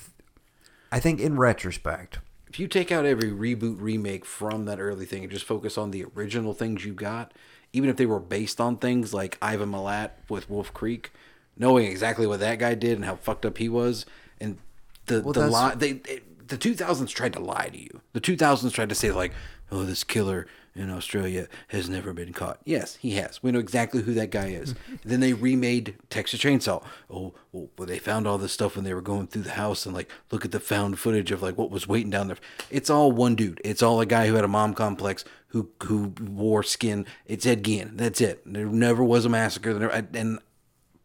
I think in retrospect, if you take out every reboot remake from that early thing and just focus on the original things you got, even if they were based on things like Ivan Milat with Wolf Creek, knowing exactly what that guy did and how fucked up he was, and the the that's- lie they, they the 2000s tried to lie to you. The 2000s tried to say like, oh, this killer in Australia has never been caught. Yes, he has. We know exactly who that guy is. (laughs) then they remade Texas Chainsaw. Oh, well, they found all this stuff when they were going through the house and like look at the found footage of like what was waiting down there. It's all one dude. It's all a guy who had a mom complex who who wore skin. It's Ed Gein. That's it. There never was a massacre. Never, and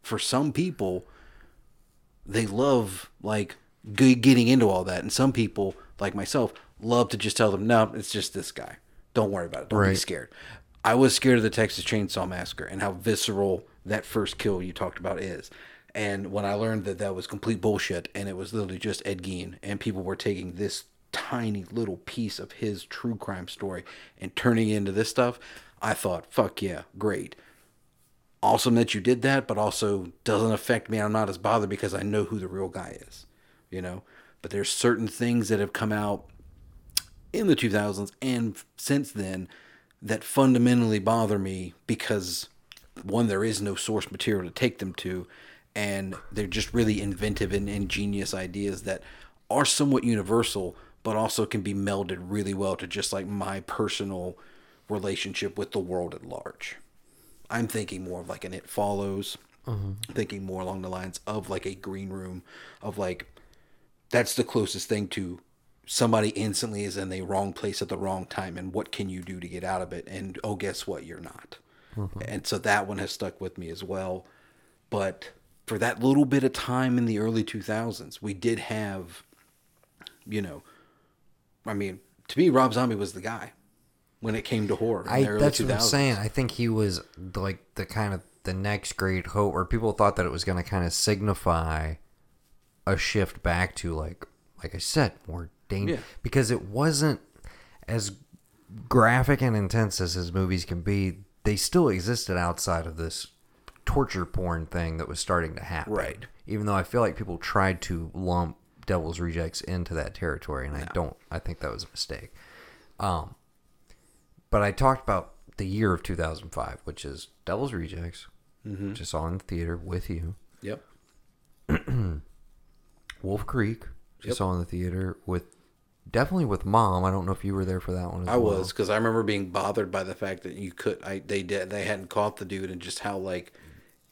for some people, they love like getting into all that, and some people like myself love to just tell them, no, it's just this guy. Don't worry about it. Don't be scared. I was scared of the Texas Chainsaw Massacre and how visceral that first kill you talked about is. And when I learned that that was complete bullshit and it was literally just Ed Gein and people were taking this tiny little piece of his true crime story and turning it into this stuff, I thought, fuck yeah, great awesome that you did that, but also doesn't affect me. I'm not as bothered because I know who the real guy is, you know. But there's certain things that have come out in the 2000s and since then that fundamentally bother me because one, there is no source material to take them to, and they're just really inventive and ingenious ideas that are somewhat universal, but also can be melded really well to just like my personal relationship with the world at large. I'm thinking more of like an It Follows. Mm-hmm. Thinking more along the lines of like a Green Room, of like that's the closest thing to somebody instantly is in the wrong place at the wrong time, and what can you do to get out of it? And oh, guess what? You're not. Mm-hmm. And so that one has stuck with me as well. But for that little bit of time in the early 2000s, we did have, you know, I mean, to me, Rob Zombie was the guy when it came to horror. In I early that's 2000s. what I'm saying. I think he was like the kind of the next great hope, where people thought that it was going to kind of signify a shift back to like, like I said, more danger Yeah. because it wasn't as graphic and intense as his movies can be. They still existed outside of this torture porn thing that was starting to happen. Right. Even though I feel like people tried to lump Devil's Rejects into that territory, and I don't. I think that was a mistake. Um, but I talked about the year of 2005, which is Devil's Rejects, Mm-hmm. which I saw in the theater with you. Yep. (clears throat) Wolf Creek, which I saw in the theater with definitely with mom. I don't know if you were there for that one. As I well. was because I remember being bothered by the fact that you could. I they did they hadn't caught the dude and just how like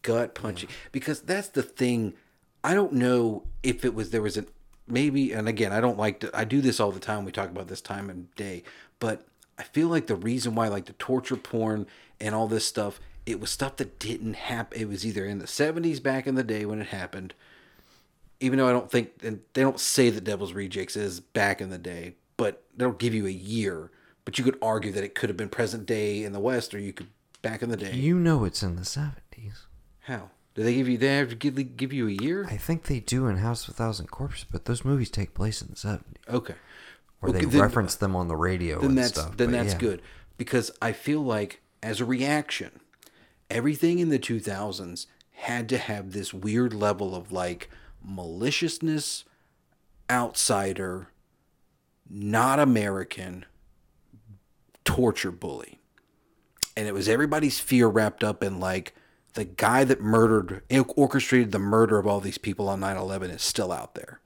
gut punchy. Because that's the thing. I don't know if it was there was an maybe and again I don't like to I do this all the time. We talk about this time and day, but I feel like the reason why like the torture porn and all this stuff it was stuff that didn't happen. It was either in the seventies back in the day when it happened, even though I don't think and they don't say that Devil's Rejects is back in the day, but they don't give you a year. But you could argue that it could have been present day in the West, or you could back in the day. You know it's in the 70s. How do they give you? They have to give, give you a year? I think they do in House of a Thousand Corpses, but those movies take place in the 70s. Okay, Or Okay, they then- reference them on the radio then and that's stuff. then that's yeah. good because I feel like as a reaction, everything in the 2000s had to have this weird level of like maliciousness, outsider, not American, torture bully. And it was everybody's fear wrapped up in like the guy that murdered, orchestrated the murder of all these people on 9 11 is still out there.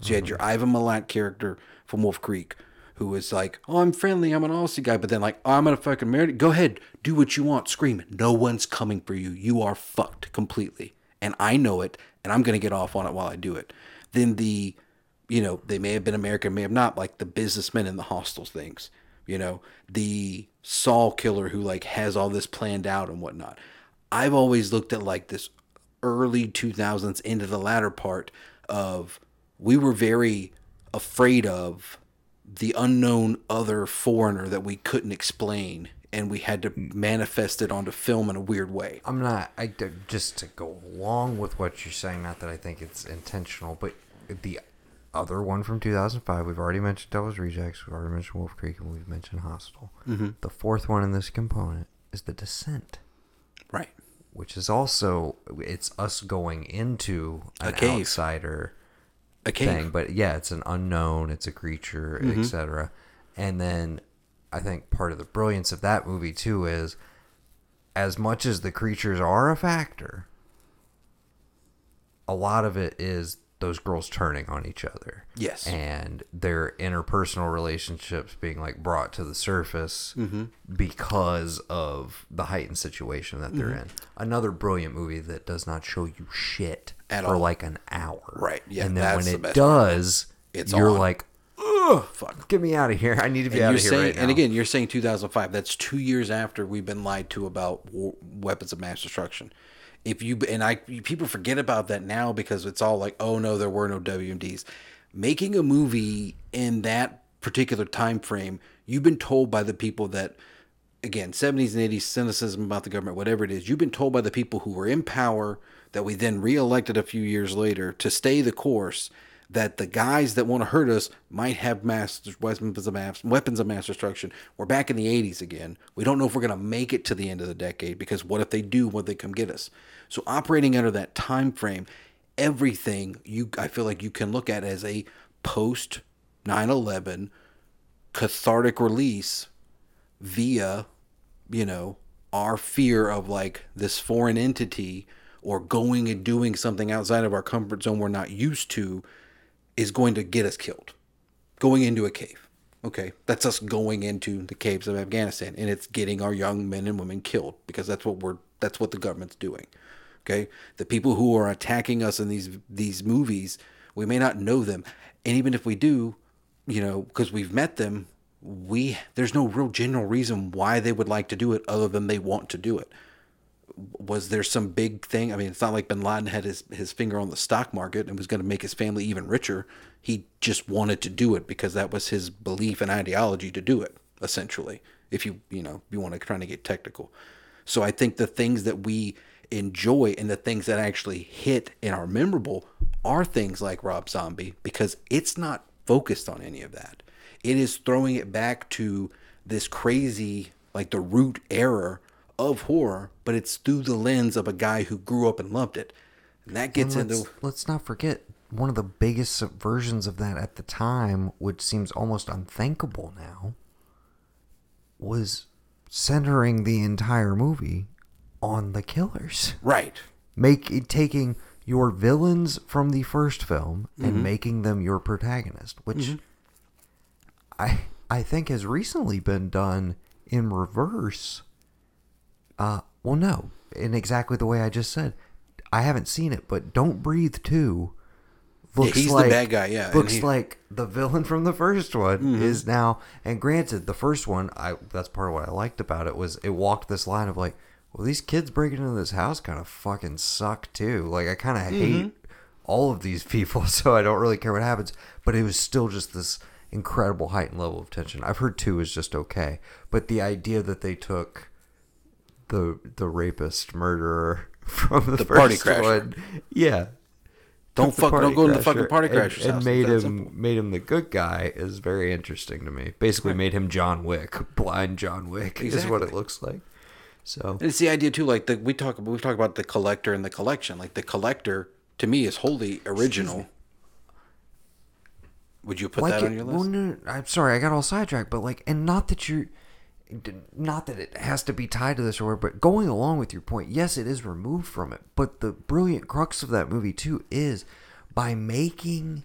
So you had your mm-hmm. Ivan Milat character from Wolf Creek, who was like, "Oh, I'm friendly, I'm an Aussie guy," but then like, oh, "I'm gonna fucking marry." Go ahead, do what you want, scream. No one's coming for you. You are fucked completely, and I know it, and I'm gonna get off on it while I do it. Then the, you know, they may have been American, may have not, like the businessmen in the hostels things. You know, the Saw killer who like has all this planned out and whatnot. I've always looked at like this early 2000s into the latter part of we were very afraid of the unknown other foreigner that we couldn't explain and we had to manifest it onto film in a weird way. I'm not. I just to go along with what you're saying. Not that I think it's intentional, but the other one from 2005. We've already mentioned Devil's Rejects. We've already mentioned Wolf Creek, and we've mentioned Hostel. Mm-hmm. The fourth one in this component is The Descent, Right. which is also it's us going into A an cave. outsider A cave. thing, but yeah, it's an unknown, it's a creature, Mm-hmm. etc. And then I think part of the brilliance of that movie too is as much as the creatures are a factor, a lot of it is those girls turning on each other. Yes. And their interpersonal relationships being like brought to the surface Mm-hmm. because of the heightened situation that they're Mm-hmm. in. Another brilliant movie that does not show you shit At for all. like an hour. Right, yeah, And then when it does, It's you're on. like, Fuck. get me out of here. I need to be And out you're of here saying, right now. and again, you're saying 2005. That's two years after we've been lied to about war, weapons of mass destruction. If you and I, people forget about that now because it's all like, oh no, there were no WMDs. Making a movie in that particular time frame, you've been told by the people that, again, 70s and 80s cynicism about the government, whatever it is, you've been told by the people who were in power that we then reelected a few years later to stay the course that the guys that want to hurt us might have mass weapons of mass weapons of mass destruction. We're back in the 80s again. We don't know if we're going to make it to the end of the decade because what if they do? What if they come get us? So operating under that time frame, everything you I feel like you can look at as a post 9/11 cathartic release via you know our fear of like this foreign entity or going and doing something outside of our comfort zone we're not used to is going to get us killed. Going into a cave okay? That's us going into the caves of afghanistan and it's getting our young men and women killed because that's what we're that's what the government's doing okay? The people who are attacking us in these these movies we may not know them and even if we do you know because we've met them we there's no real general reason why they would like to do it other than they want to do it was there some big thing? I mean, it's not like Bin Laden had his, his finger on the stock market and was going to make his family even richer. He just wanted to do it because that was his belief and ideology to do it, essentially. If you, you know, you want to try to get technical. So I think the things that we enjoy and the things that actually hit and are memorable are things like Rob Zombie because it's not focused on any of that. It is throwing it back to this crazy, like the root error of horror, but it's through the lens of a guy who grew up and loved it. And that gets And let's, into let's not forget one of the biggest subversions of that at the time, which seems almost unthinkable now, was centering the entire movie on the killers. right. Make taking your villains from the first film and mm-hmm. making them your protagonist, which mm-hmm. I I think has recently been done in reverse. Uh, well, no, in exactly the way I just said. I haven't seen it, but Don't Breathe Two looks he's the like bad guy, yeah, looks he- like the villain from the first one is now. And granted, the first one, I that's part of what I liked about it was it walked this line of like, well, these kids breaking into this house kind of fucking suck too. Like I kind of hate all of these people, (laughs) so I don't really care what happens. But it was still just this incredible heightened level of tension. I've heard two is just okay, but the idea that they took the the rapist murderer (laughs) from the, The first party crasher. one, yeah. Don't fuck- don't go to the fucking party and- crasher's and house. made him made him the good guy is very interesting to me. Basically, made him John Wick, (laughs) blind John Wick is what it looks like. So And it's the idea too, like the we talk we've talked about the collector and the collection. Like the collector to me is wholly original. Would you put like that it- on your well, list? no, I'm sorry, I got all sidetracked, but like, and not that you're, not that it has to be tied to this or whatever, but going along with your point, yes, it is removed from it, but the brilliant crux of that movie too is by making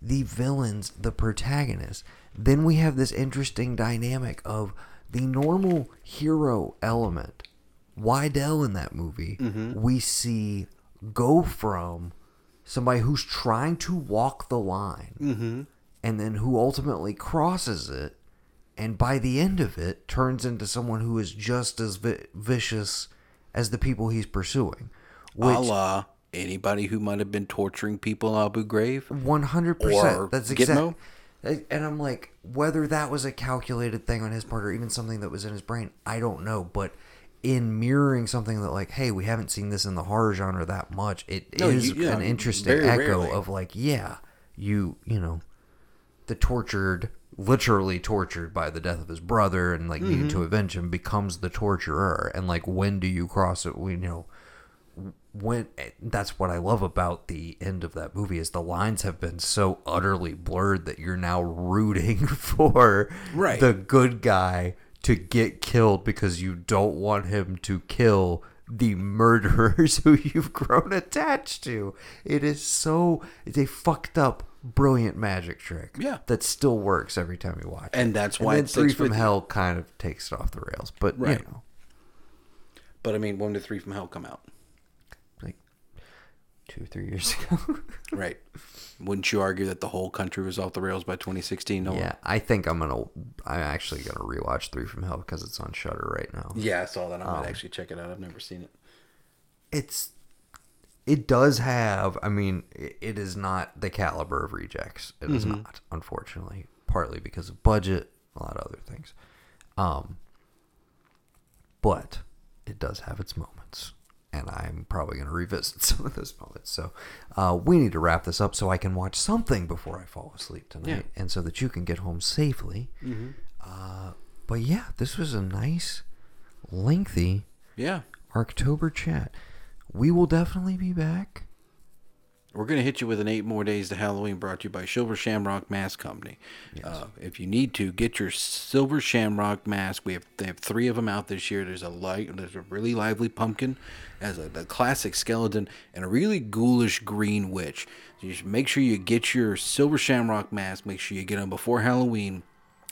the villains the protagonists, then we have this interesting dynamic of the normal hero element. Wydell in that movie, mm-hmm. we see go from somebody who's trying to walk the line mm-hmm. and then who ultimately crosses it and by the end of it turns into someone who is just as vi- vicious as the people he's pursuing which a la anybody who might have been torturing people in Abu Ghraib. 100% Or that's Gitmo? exactly and i'm like whether that was a calculated thing on his part or even something that was in his brain i don't know but in mirroring something that like hey we haven't seen this in the horror genre that much It is No, you- yeah, an interesting echo rarely. of like yeah you you know the tortured literally tortured by the death of his brother and like needing to mm-hmm. avenge him becomes the torturer and like when do you cross it we you know when that's what I love about the end of that movie is the lines have been so utterly blurred that you're now rooting (laughs) for Right. the good guy to get killed because you don't want him to kill the murderers (laughs) who you've grown attached to. It is so it's a fucked up brilliant magic trick. Yeah. That still works every time you watch. it. And that's why it Three from. Hell kind of takes it off the rails. But Right. you know, But I mean, when did Three from Hell come out? like two, or three years (laughs) ago. Right. Wouldn't you argue that the whole country was off the rails by 2016? Noah? Yeah, I think I'm gonna. I'm actually gonna rewatch Three from Hell because it's on Shudder right now. Yeah, I saw that. I might um, actually check it out. I've never seen it. It's. It does have. I mean, it, is not the caliber of Rejects. It is not, unfortunately. Partly because of budget, a lot of other things. Um. But it does have its moments, and I'm probably gonna revisit (laughs) some of those moments. So, uh, we need to wrap this up so I can watch something before I fall asleep tonight, and so that you can get home safely. Uh, but yeah, this was a nice, lengthy Yeah. October chat. We will definitely be back. We're going to hit you with an eight more days to Halloween brought to you by Silver Shamrock Mask Company. Uh, if you need to, get your Silver Shamrock mask. We have they have three of them out this year. There's a light, there's a really lively pumpkin, as a, a classic skeleton, and a really ghoulish green witch. So you should make sure you get your Silver Shamrock mask. Make sure you get them before Halloween.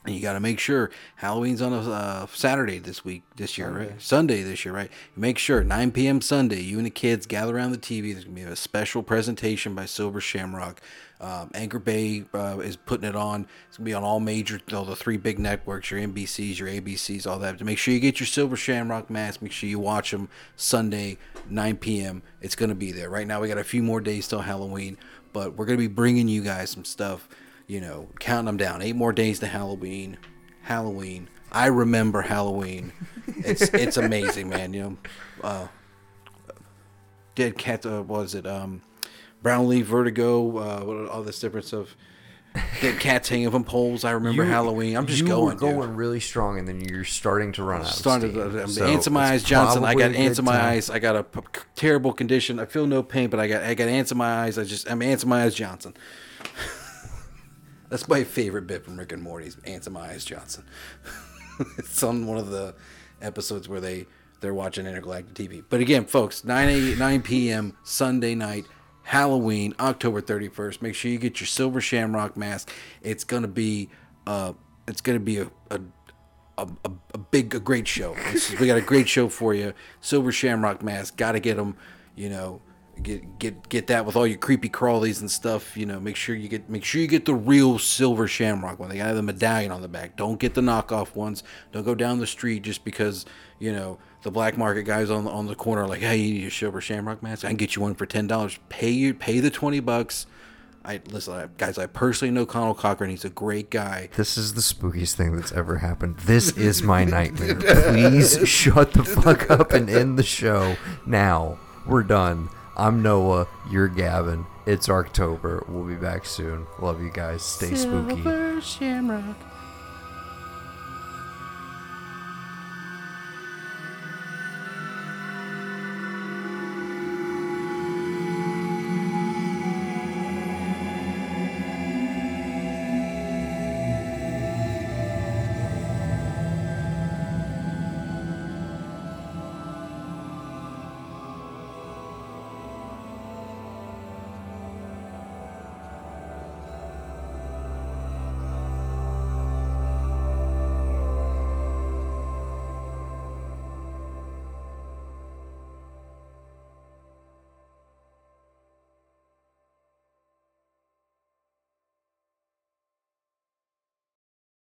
And you got to make sure Halloween's on a uh, Saturday this week, this year, right? Sunday this year, right? Make sure 9 p.m. Sunday, you and the kids gather around the TV. There's gonna be a special presentation by Silver Shamrock. Um, Anchor Bay uh, is putting it on. It's gonna be on all major, all the three big networks, your NBCs, your ABCs, all that. To make sure you get your Silver Shamrock mask. Make sure you watch them Sunday, 9 p.m. It's gonna be there. Right now, we got a few more days till Halloween, but we're gonna be bringing you guys some stuff you know, counting them down. Eight more days to Halloween. Halloween. I remember Halloween. It's (laughs) it's amazing, man. You know, uh, Dead Cat. Uh, what was it? Um, Brown Leaf Vertigo. Uh, what all this difference of dead cats hanging from poles. I remember Halloween. I'm just you going, were dude. going really strong, and then you're starting to run out. Started of uh. So ants in my eyes, Johnson. I got ants in my time. eyes. I got a p- terrible condition. I feel no pain, but I got I got ants in my eyes. I just I'm ants in my eyes, Johnson. That's my favorite bit from Rick and Morty's ants in my eyes, Johnson. (laughs) it's on one of the episodes where they they're watching intergalactic TV. But again, folks, 9 a, 9 p.m. Sunday night. Halloween, October 31st. Make sure you get your silver shamrock mask. It's gonna be, uh, it's gonna be a, a a, a, a big, a great show. Is- (laughs) we got a great show for you. Silver Shamrock mask, got to get them. You know, get get get that with all your creepy crawlies and stuff. You know, make sure you get make sure you get the real Silver Shamrock one. They got the medallion on the back. Don't get the knockoff ones. Don't go down the street just because you know the black market guys on the on the corner are like, hey, you need a Silver Shamrock mask. I can get you one for ten dollars. Pay you pay the twenty bucks. I listen, I, guys. I personally know Conal Cochran. He's a great guy. This is the spookiest thing that's ever happened. This is my (laughs) nightmare. Please shut the fuck up and end the show now. We're done. I'm Noah. You're Gavin. It's October. We'll be back soon. Love you guys. Stay spooky. Shamrock.